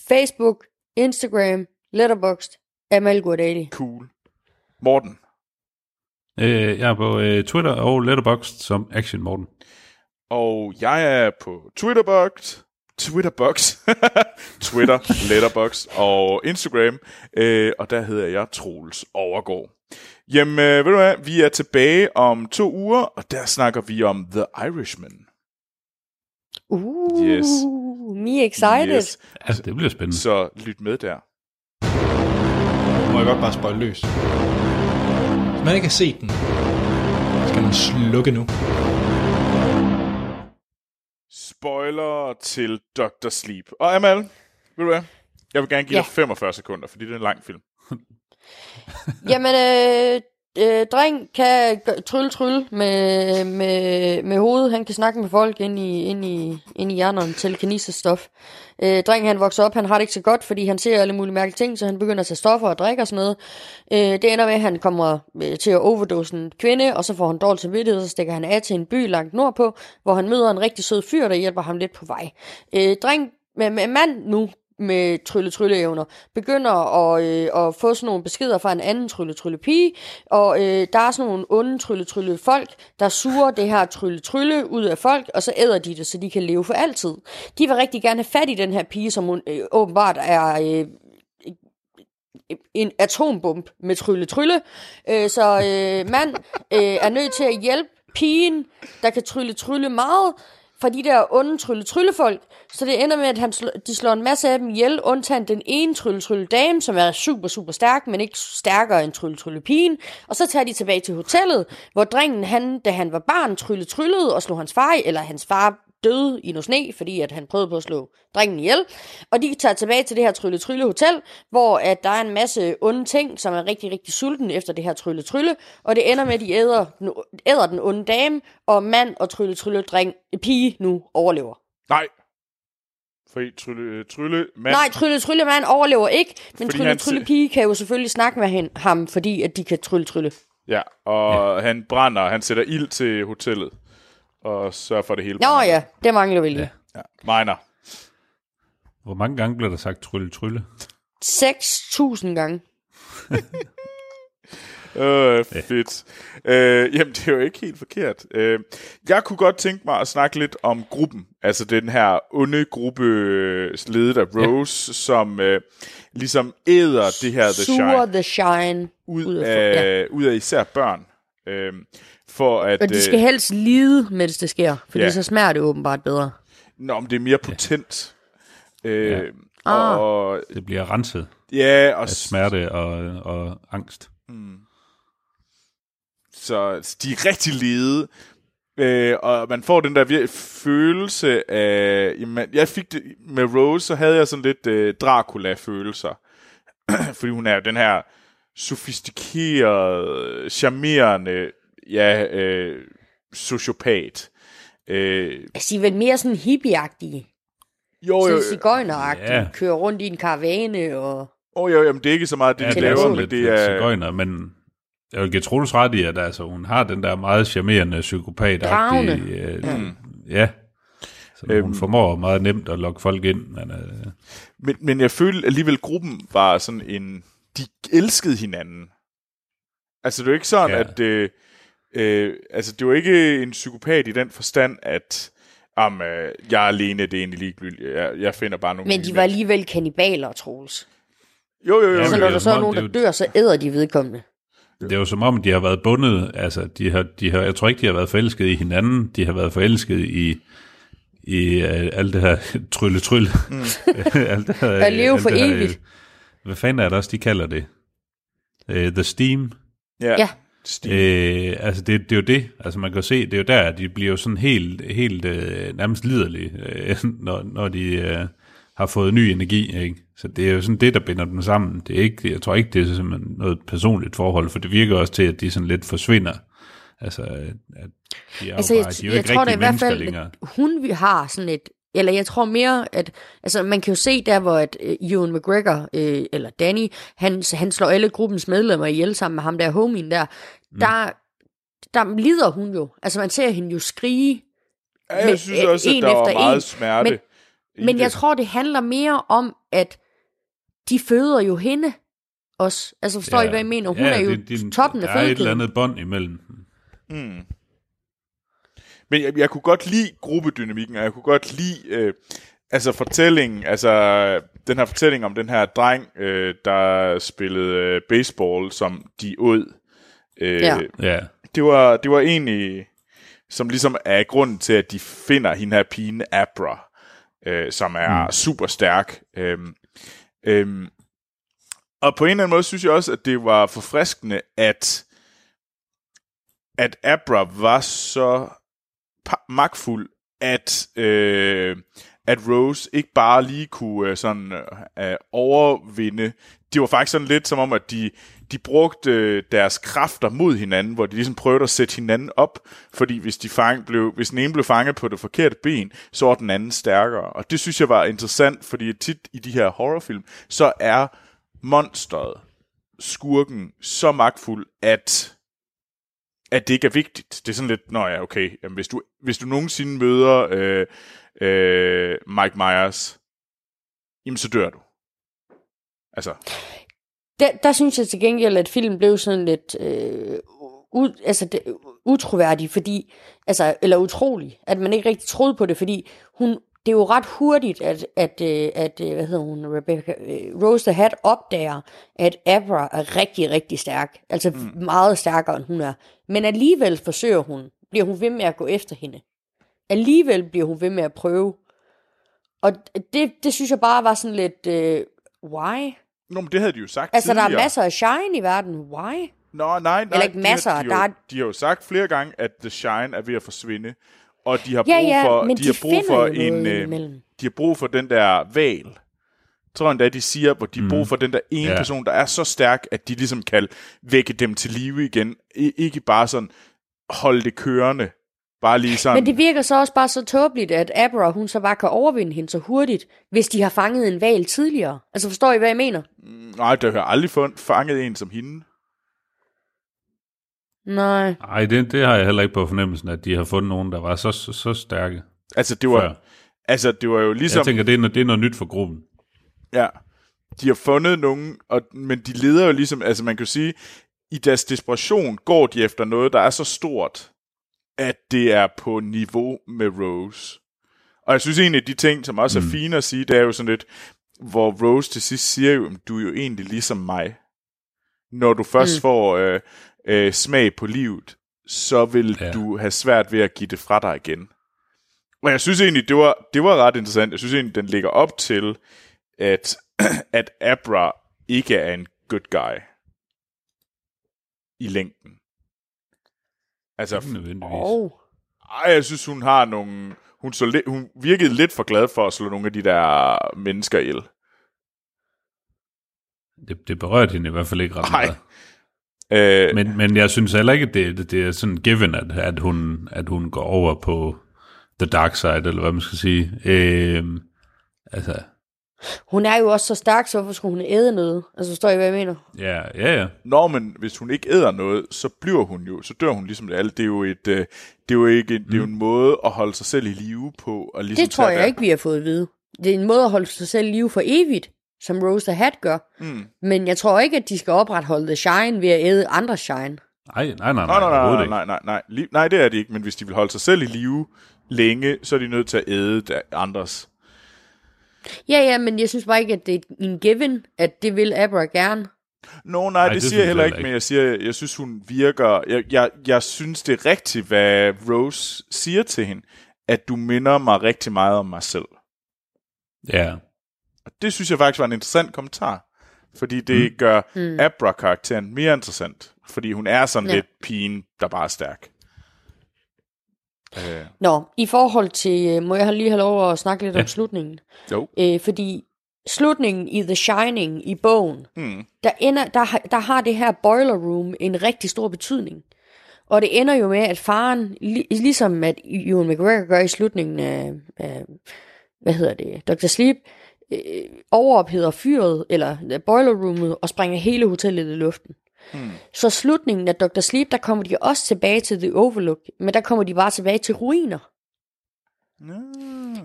Facebook, Instagram, Letterboxd, Amal Gurdali. Cool. Morten. Øh, jeg er på øh, Twitter og Letterboxd som Action Morten. Og jeg er på Twitterbox, Twitterbox, Twitter, Letterbox og Instagram, øh, og der hedder jeg Troels Overgaard. Jamen, øh, ved du hvad, vi er tilbage om to uger, og der snakker vi om The Irishman. Uh, Yes. me excited. Yes. Altså, det bliver spændende. Så lyt med der. Må jeg godt bare spøjle løs. Hvis man ikke har set den, skal man slukke nu. Spoiler til Dr. Sleep. Og Amal, ved du hvad? Jeg vil gerne give Ja. dig 45 sekunder, fordi det er en lang film. Jamen, øh, øh, dreng kan trylle trylle med, med, med hovedet. Han kan snakke med folk ind i, ind i, ind i hjernen til stof. Øh, drengen han vokser op, han har det ikke så godt, fordi han ser alle mulige mærkelige ting, så han begynder at tage stoffer og drikke og sådan noget. Øh, det ender med, at han kommer øh, til at overdose en kvinde, og så får han dårlig samvittighed, og så stikker han af til en by langt nordpå, hvor han møder en rigtig sød fyr, der hjælper ham lidt på vej. Øh, dreng, med, med mand nu, med trylle-trylle-evner, begynder at, øh, at få sådan nogle beskeder fra en anden trylle-trylle-pige, og øh, der er sådan nogle onde trylle-trylle-folk, der suger det her trylle-trylle ud af folk, og så æder de det, så de kan leve for altid. De vil rigtig gerne have fat i den her pige, som hun, øh, åbenbart er... Øh, en atombomb med trylle-trylle. Øh, så øh, mand øh, er nødt til at hjælpe pigen, der kan trylle-trylle meget, fra de der onde trylle-tryllefolk. Så det ender med, at han sl- de slår en masse af dem ihjel, undtagen den ene trylle-trylle-dame, som er super, super stærk, men ikke stærkere end trylle-trylle-pigen. Og så tager de tilbage til hotellet, hvor drengen, han, da han var barn, trylle-tryllede og slog hans far, eller hans far døde i noget sne, fordi at han prøvede på at slå drengen ihjel. Og de tager tilbage til det her Trylle Trylle Hotel, hvor at der er en masse onde ting, som er rigtig, rigtig sulten efter det her Trylle Trylle. Og det ender med, at de æder, æder den onde dame, og mand og Trylle Trylle dreng, pige nu overlever. Nej. Fordi Trylle, Trylle mand, Nej, Trylle Trylle mand overlever ikke, men Fordi Trylle han- Trylle pige kan jo selvfølgelig snakke med ham, fordi at de kan trylle Trylle. Ja, og ja. han brænder, han sætter ild til hotellet, og sørger for det hele. Nå ja, det mangler vi lige. ja. Miner. Hvor mange gange bliver der sagt trylle trylle? 6.000 gange. Øh, fedt. Øh, jamen, det er jo ikke helt forkert. Øh, jeg kunne godt tænke mig at snakke lidt om gruppen. Altså den her onde gruppe, ledet af Rose, ja. som øh, ligesom æder det her The Suger Shine The Shine. ud, ud af- af, ja. ud af især børn. Øh, for at... Og de skal øh, helst lide, mens det sker, fordi Ja. så smager det åbenbart bedre. Nå, men det er mere potent. Øh, Ja. Ah. Og, Det bliver renset ja, og af smerte og, og angst. Så de er rigtig lede. Øh, og man får den der vir- følelse af... Jamen, jeg fik det, med Rose, så havde jeg sådan lidt øh, Dracula-følelser. Fordi hun er jo den her sofistikerede, charmerende, ja, øh, sociopat. Øh, Altså, de er vel mere sådan hippieagtige. jo, jo, Sådan cigøjneragtige. Ja. Kører rundt i en karavane og... jo, jo, jamen, det er ikke så meget det, Ja, de det er laver, sådan men det er... cigøjner, men jeg vil give Troels ret i, at altså, hun har den der meget charmerende psykopat øh, mm. Ja. Så øhm. hun formår meget nemt at lokke folk ind. Men, øh, Men, men jeg følte alligevel, gruppen var sådan en... De elskede hinanden. Altså, det er jo ikke sådan, ja. at... Øh, øh, altså, det var ikke en psykopat i den forstand, at... Om, øh, jeg er alene, det er egentlig ligegyldigt. Jeg, jeg finder bare nogle Men de var mennesker." alligevel kanibaler, Troels. Jo, jo, jo. Ja, Så men når er der så er nogen, der er dør, så æder de vedkommende. det er jo som om, de har været bundet. Altså, de har, de har, jeg tror ikke, de har været forelsket i hinanden. De har været forelsket i i uh, alt det her trylle-trylle. Mm. alt det her, At leve for her, evigt. øh, Hvad fanden er det også, de kalder det? Uh, the Steam. Ja. Ja. Steve. Øh, altså det, det er jo det, altså man kan se, det er jo der, de bliver jo sådan helt, helt øh, nærmest liderlige, øh, når, når de øh, har fået ny energi, ikke? Så det er jo sådan det, der binder dem sammen. Det er ikke, jeg tror ikke, det er simpelthen noget personligt forhold, for det virker også til, at de sådan lidt forsvinder. Altså, at de er Altså, jo jeg, bare, de er jo jeg ikke tror rigtige hvert mennesker fald, længere. hun vi har sådan et, eller jeg tror mere, at, altså man kan jo se der, hvor at uh, Ewan McGregor, øh, eller Danny, han, han slår alle gruppens medlemmer ihjel sammen med ham der homien der, mm. der, der lider hun jo. Altså man ser hende jo skrige, Ja, jeg med- synes også, at en der var efter meget en. smerte. Men- men jeg tror, det handler mere om, at de føder jo hende også. Altså forstår I, hvad jeg mener? Hun er jo det- det- toppen af Der er et eller fødekæden. andet bånd imellem. Men jeg, jeg kunne godt lide gruppedynamikken, og jeg kunne godt lide øh, altså fortællingen, altså den her fortælling om den her dreng, øh, der spillede øh, baseball, som de ud. Øh, Ja. Ja, det, var, det var egentlig, som ligesom er grunden til, at de finder hende her pigen Abra, øh, som er mm. super stærk. Øhm, øhm, og på en eller anden måde synes jeg også, at det var forfriskende, at at Abra var så magtfuld, at, øh, at Rose ikke bare lige kunne øh, sådan øh, øh overvinde. Det var faktisk sådan lidt som om, at de, de brugte øh, deres kræfter mod hinanden, hvor de ligesom prøvede at sætte hinanden op, fordi hvis, de fang, blev, hvis den ene blev fanget på det forkerte ben, så var den anden stærkere. Og det synes jeg var interessant, fordi tit i de her horrorfilm, så er monsteret, skurken, så magtfuld, at at det ikke er vigtigt. Det er sådan lidt, nå ja, okay, jamen, hvis, du, hvis du nogensinde møder øh, øh, Mike Myers, jamen så dør du. Altså, Der, der synes jeg til gengæld, at filmen blev sådan lidt øh, ud, altså, det, utroværdig, fordi, altså, eller utrolig, at man ikke rigtig troede på det, fordi hun, det er jo ret hurtigt, at, at, øh, at øh, hvad hedder hun, Rebecca, øh, Rose the Hat opdager, at Abra er rigtig, rigtig stærk, altså mm. meget stærkere, end hun er. Men alligevel forsøger hun, bliver hun ved med at gå efter hende. Alligevel bliver hun ved med at prøve. Og det, det synes jeg bare var sådan lidt, øh, why? nå, men det havde de jo sagt Altså, der tidligere. er masser af shine i verden. Why? Nå, nej, nej. Eller ikke de masser, Har, de, der har, er- jo, de har jo sagt flere gange, at The Shine er ved at forsvinde. Og de har Ja, brug ja, for, men de de har brug for en, øh, imellem. de har brug for den der val. Tror jeg endda, de siger, hvor de har brug for den der ene Ja. person, der er så stærk, at de ligesom kan vække dem til live igen. I, ikke bare sådan holde det kørende. Bare lige sådan... Men det virker så også bare så tåbeligt, at Abra, hun så bare kan overvinde hende så hurtigt, hvis de har fanget en val tidligere. Altså forstår I, hvad jeg mener? Nej, der har aldrig fund, fanget en som hende. Nej. Nej, det, det har jeg heller ikke på fornemmelsen, at de har fundet nogen, der var så, så, så stærke. Altså, det var, Før. altså, det var jo ligesom... Jeg tænker, det er, noget, det er noget nyt for gruppen. Ja. De har fundet nogen, og, men de leder jo ligesom, altså man kan sige, i deres desperation går de efter noget, der er så stort, at det er på niveau med Rose. Og jeg synes egentlig, at de ting, som også er fine at sige, det er jo sådan lidt, hvor Rose til sidst siger jo, "Jamen, du er jo egentlig ligesom mig. Når du først mm. får øh, øh, smag på livet, så vil ja. Du have svært ved at give det fra dig igen. Og jeg synes egentlig, det var, det var ret interessant. Jeg synes egentlig, den ligger op til, at, at Abra ikke er en good guy i længden. Altså. Oh. ej, jeg synes, hun har nogle... Hun, så lidt, hun virkede lidt for glad for at slå nogle af de der mennesker ihjel. Det, det berørte hende i hvert fald ikke ret meget. Øh, Men, men jeg synes heller ikke, at det, det, det er sådan given, at, at, hun, at hun går over på the dark side, eller hvad man skal sige. Øh, altså, Hun er jo også så stærk, så hvorfor skulle hun æde noget? Altså forstår I, hvad jeg mener? ja, ja, ja. Når men hvis hun ikke æder noget, så bliver hun jo, så dør hun ligesom det alle. Det er jo et, øh, det er jo ikke, det er jo en måde at holde sig selv i live på. Og ligesom Det tror jeg ikke, vi har fået at vide. Det er en måde at holde sig selv i live for evigt, som Rose the Hat gør. Mm. Men jeg tror ikke, at de skal opretholde The Shine ved at æde andre Shine. Nej, nej, nej, nej, Nej, nej, nej, nej, nej, nej. Nej, det er det ikke, men hvis de vil holde sig selv i live længe, så er de nødt til at æde andres. Ja, ja, men jeg synes bare ikke, at det er en given, at det vil Abra gerne. Nå, nej, det, det det siger jeg heller ikke, ikke. men jeg siger, jeg synes, hun virker... Jeg, jeg, jeg synes, det er rigtigt, hvad Rose siger til hende, at du minder mig rigtig meget om mig selv. Ja, Og det synes jeg faktisk var en interessant kommentar, fordi det mm. gør mm. Abra-karakteren mere interessant, fordi hun er sådan ja. Lidt pigen, der bare er stærk. Øh, Nå, i forhold til, øh, må jeg lige have lov at snakke lidt ja. om slutningen? jo. Øh, fordi slutningen i The Shining i bogen, Mm. der, ender, der, har- der har det her boiler room en rigtig stor betydning. Og det ender jo med, at faren, lig, ligesom at Ewan McGregor gør i slutningen af, af hvad hedder det, Dr. Sleep, øh, overopheder fyret, eller øh, boiler roomet, og springer hele hotellet i luften. Hmm. Så slutningen af Dr. Sleep, der kommer de også tilbage til The Overlook, men der kommer de bare tilbage til ruiner.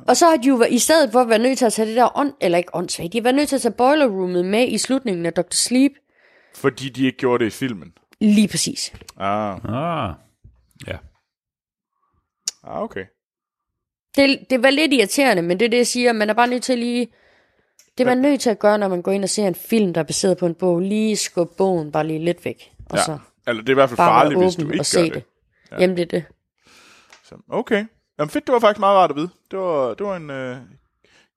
Og så har de jo været- i stedet for at være nødt til at tage det der ånd, eller ikke åndssvagt, de har været nødt til at tage boiler roomet med i slutningen af Dr. Sleep. Fordi de ikke gjorde det i filmen. Lige præcis. Ah, ah, ja. ah okay. Det, det var lidt irriterende, men det er det, jeg siger. Man er bare nødt til lige... Det er man nødt til at gøre, når man går ind og ser en film, der er baseret på en bog. Lige skubbe bogen bare lige lidt væk. Og Ja. så Eller det er i hvert fald bare farligt, hvis du ikke og gør se det. det. Ja. Jamen, det er det. Så, okay. Jamen fedt, det var faktisk meget rart at vide. Det var, det var en uh,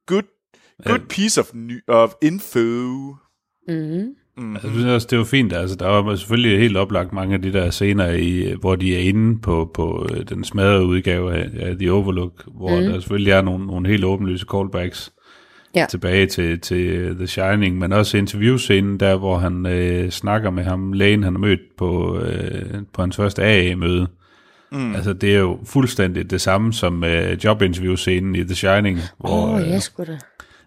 good, good piece of, ny, of info. Mm-hmm. Mm. Jeg synes også, det var fint. Altså, der var selvfølgelig helt oplagt mange af de der scener, i, hvor de er inde på, på øh, den smadrede udgave af, af The Overlook, hvor mm. der selvfølgelig er nogle, nogle helt åbenlyse callbacks Ja. tilbage til, til The Shining, men også interviewscenen der, hvor han øh, snakker med ham, lægen han har mødt på, øh, på hans første AA-møde. Mm. Altså, det er jo fuldstændig det samme som øh, jobinterview-scenen i The Shining, Åh, oh, øh, ja, sgu da.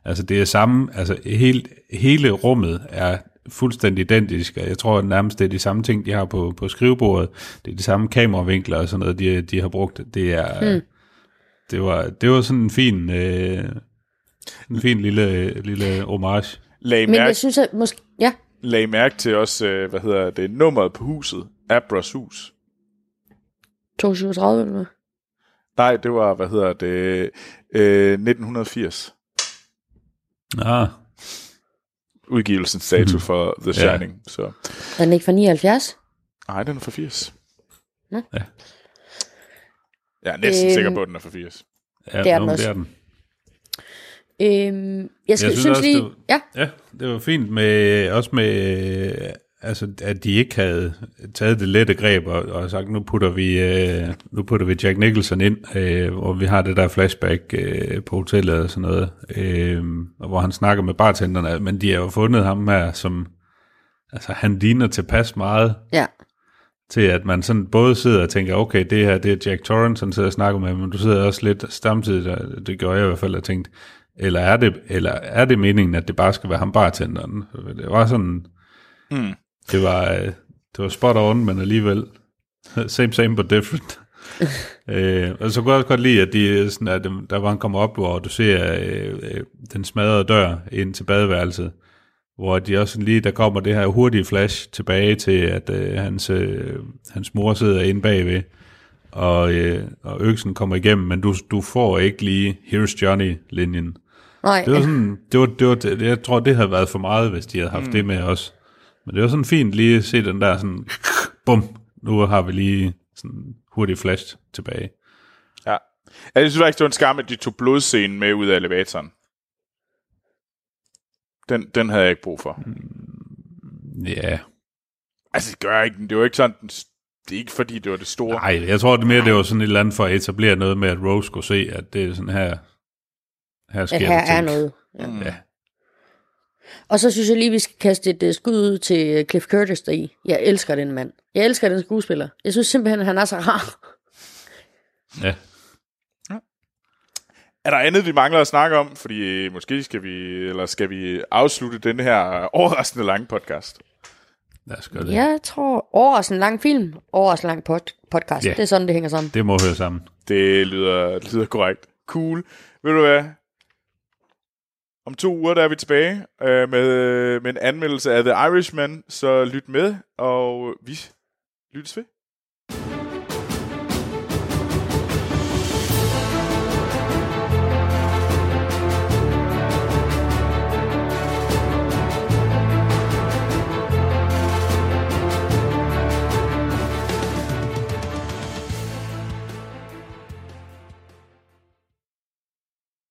Altså det er samme, altså helt, hele rummet er fuldstændig identisk, og jeg tror at nærmest det er de samme ting, de har på, på skrivebordet. Det er de samme kameravinkler og sådan noget, de, de har brugt. Det er, hmm. det var, det var sådan en fin, øh, en fin lille, lille homage. Lag Men mærke, jeg synes, at måske... Ja, lag mærke til også, øh, hvad hedder det, nummeret på huset. Abras hus. 237 eller hvad? Nej, det var, hvad hedder det, øh, 1980. Ah, Udgivelsens dato for The Ja. Shining. Så. Er den ikke fra 79? Nej, den er for 80. Nå. Ja. Jeg er næsten Øhm, sikker på, at den er for 80. ja, Det er den også. det er den. Øhm, jeg skal, Jeg synes synes, også, lige... det var- Ja, Ja, det var fint med, også med, øh, altså, at de ikke havde taget det lette greb og, og sagt, nu putter vi, øh, nu putter vi Jack Nicholson ind, øh, hvor vi har det der flashback øh, på hotellet og sådan noget, øh, og hvor han snakker med bartenderne, men de har jo fundet ham her, som, altså han ligner tilpas meget, ja. til at man sådan både sidder og tænker, okay, det her, det er Jack Torrance, han sidder og snakker med, men du sidder også lidt samtidig, det gør jeg i hvert fald, og tænkt, eller er det, eller er det meningen, at det bare skal være ham bartenderen? Det var sådan, Mm. det var, øh, det var spot on, men alligevel same, same, but different. øh, og så kunne jeg også godt lide, at, de, sådan, at dem- der var han kommer op, hvor du ser øh, øh, den smadrede dør ind til badeværelset, hvor de også lige, der kommer det her hurtige flash tilbage til, at øh, hans, øh, hans mor sidder inde bagved, og, øh, og øksen kommer igennem, men du, du får ikke lige Here's Johnny-linjen. Nej, Det var sådan, det var, det var, det, jeg tror, det havde været for meget, hvis de havde haft mm. det med os. Men det var sådan fint lige at se den der sådan, bum, nu har vi lige sådan hurtig flash tilbage. Ja. Jeg synes faktisk, det var en skam, at de tog blodscenen med ud af elevatoren. Den, den havde jeg ikke brug for. Ja, Altså, det gør jeg ikke. Det var ikke sådan, det er ikke fordi, det var det store. nej, jeg tror det mere, det var sådan et eller andet for at etablere noget med, at Rose skulle se, at det er sådan her, her sker at her der er noget. Ja. Mm. Ja. Og så synes jeg lige, vi skal kaste et uh, skud ud til uh, Cliff Curtis deri. Jeg elsker den mand. Jeg elsker den skuespiller. Jeg synes simpelthen, han er så rar. ja. Er der andet, vi mangler at snakke om? Fordi øh, måske skal vi, eller skal vi afslutte den her overraskende lange podcast. Lad os gøre det. Jeg tror, overraskende lang film, overraskende lang pod- podcast. Ja. Det er sådan, det hænger sammen. Det må høre sammen. Det lyder, det lyder korrekt. Cool. Ved du hvad? Om to uger der er vi tilbage øh, med, med en anmeldelse af The Irishman, så lyt med, og vi lyttes ved.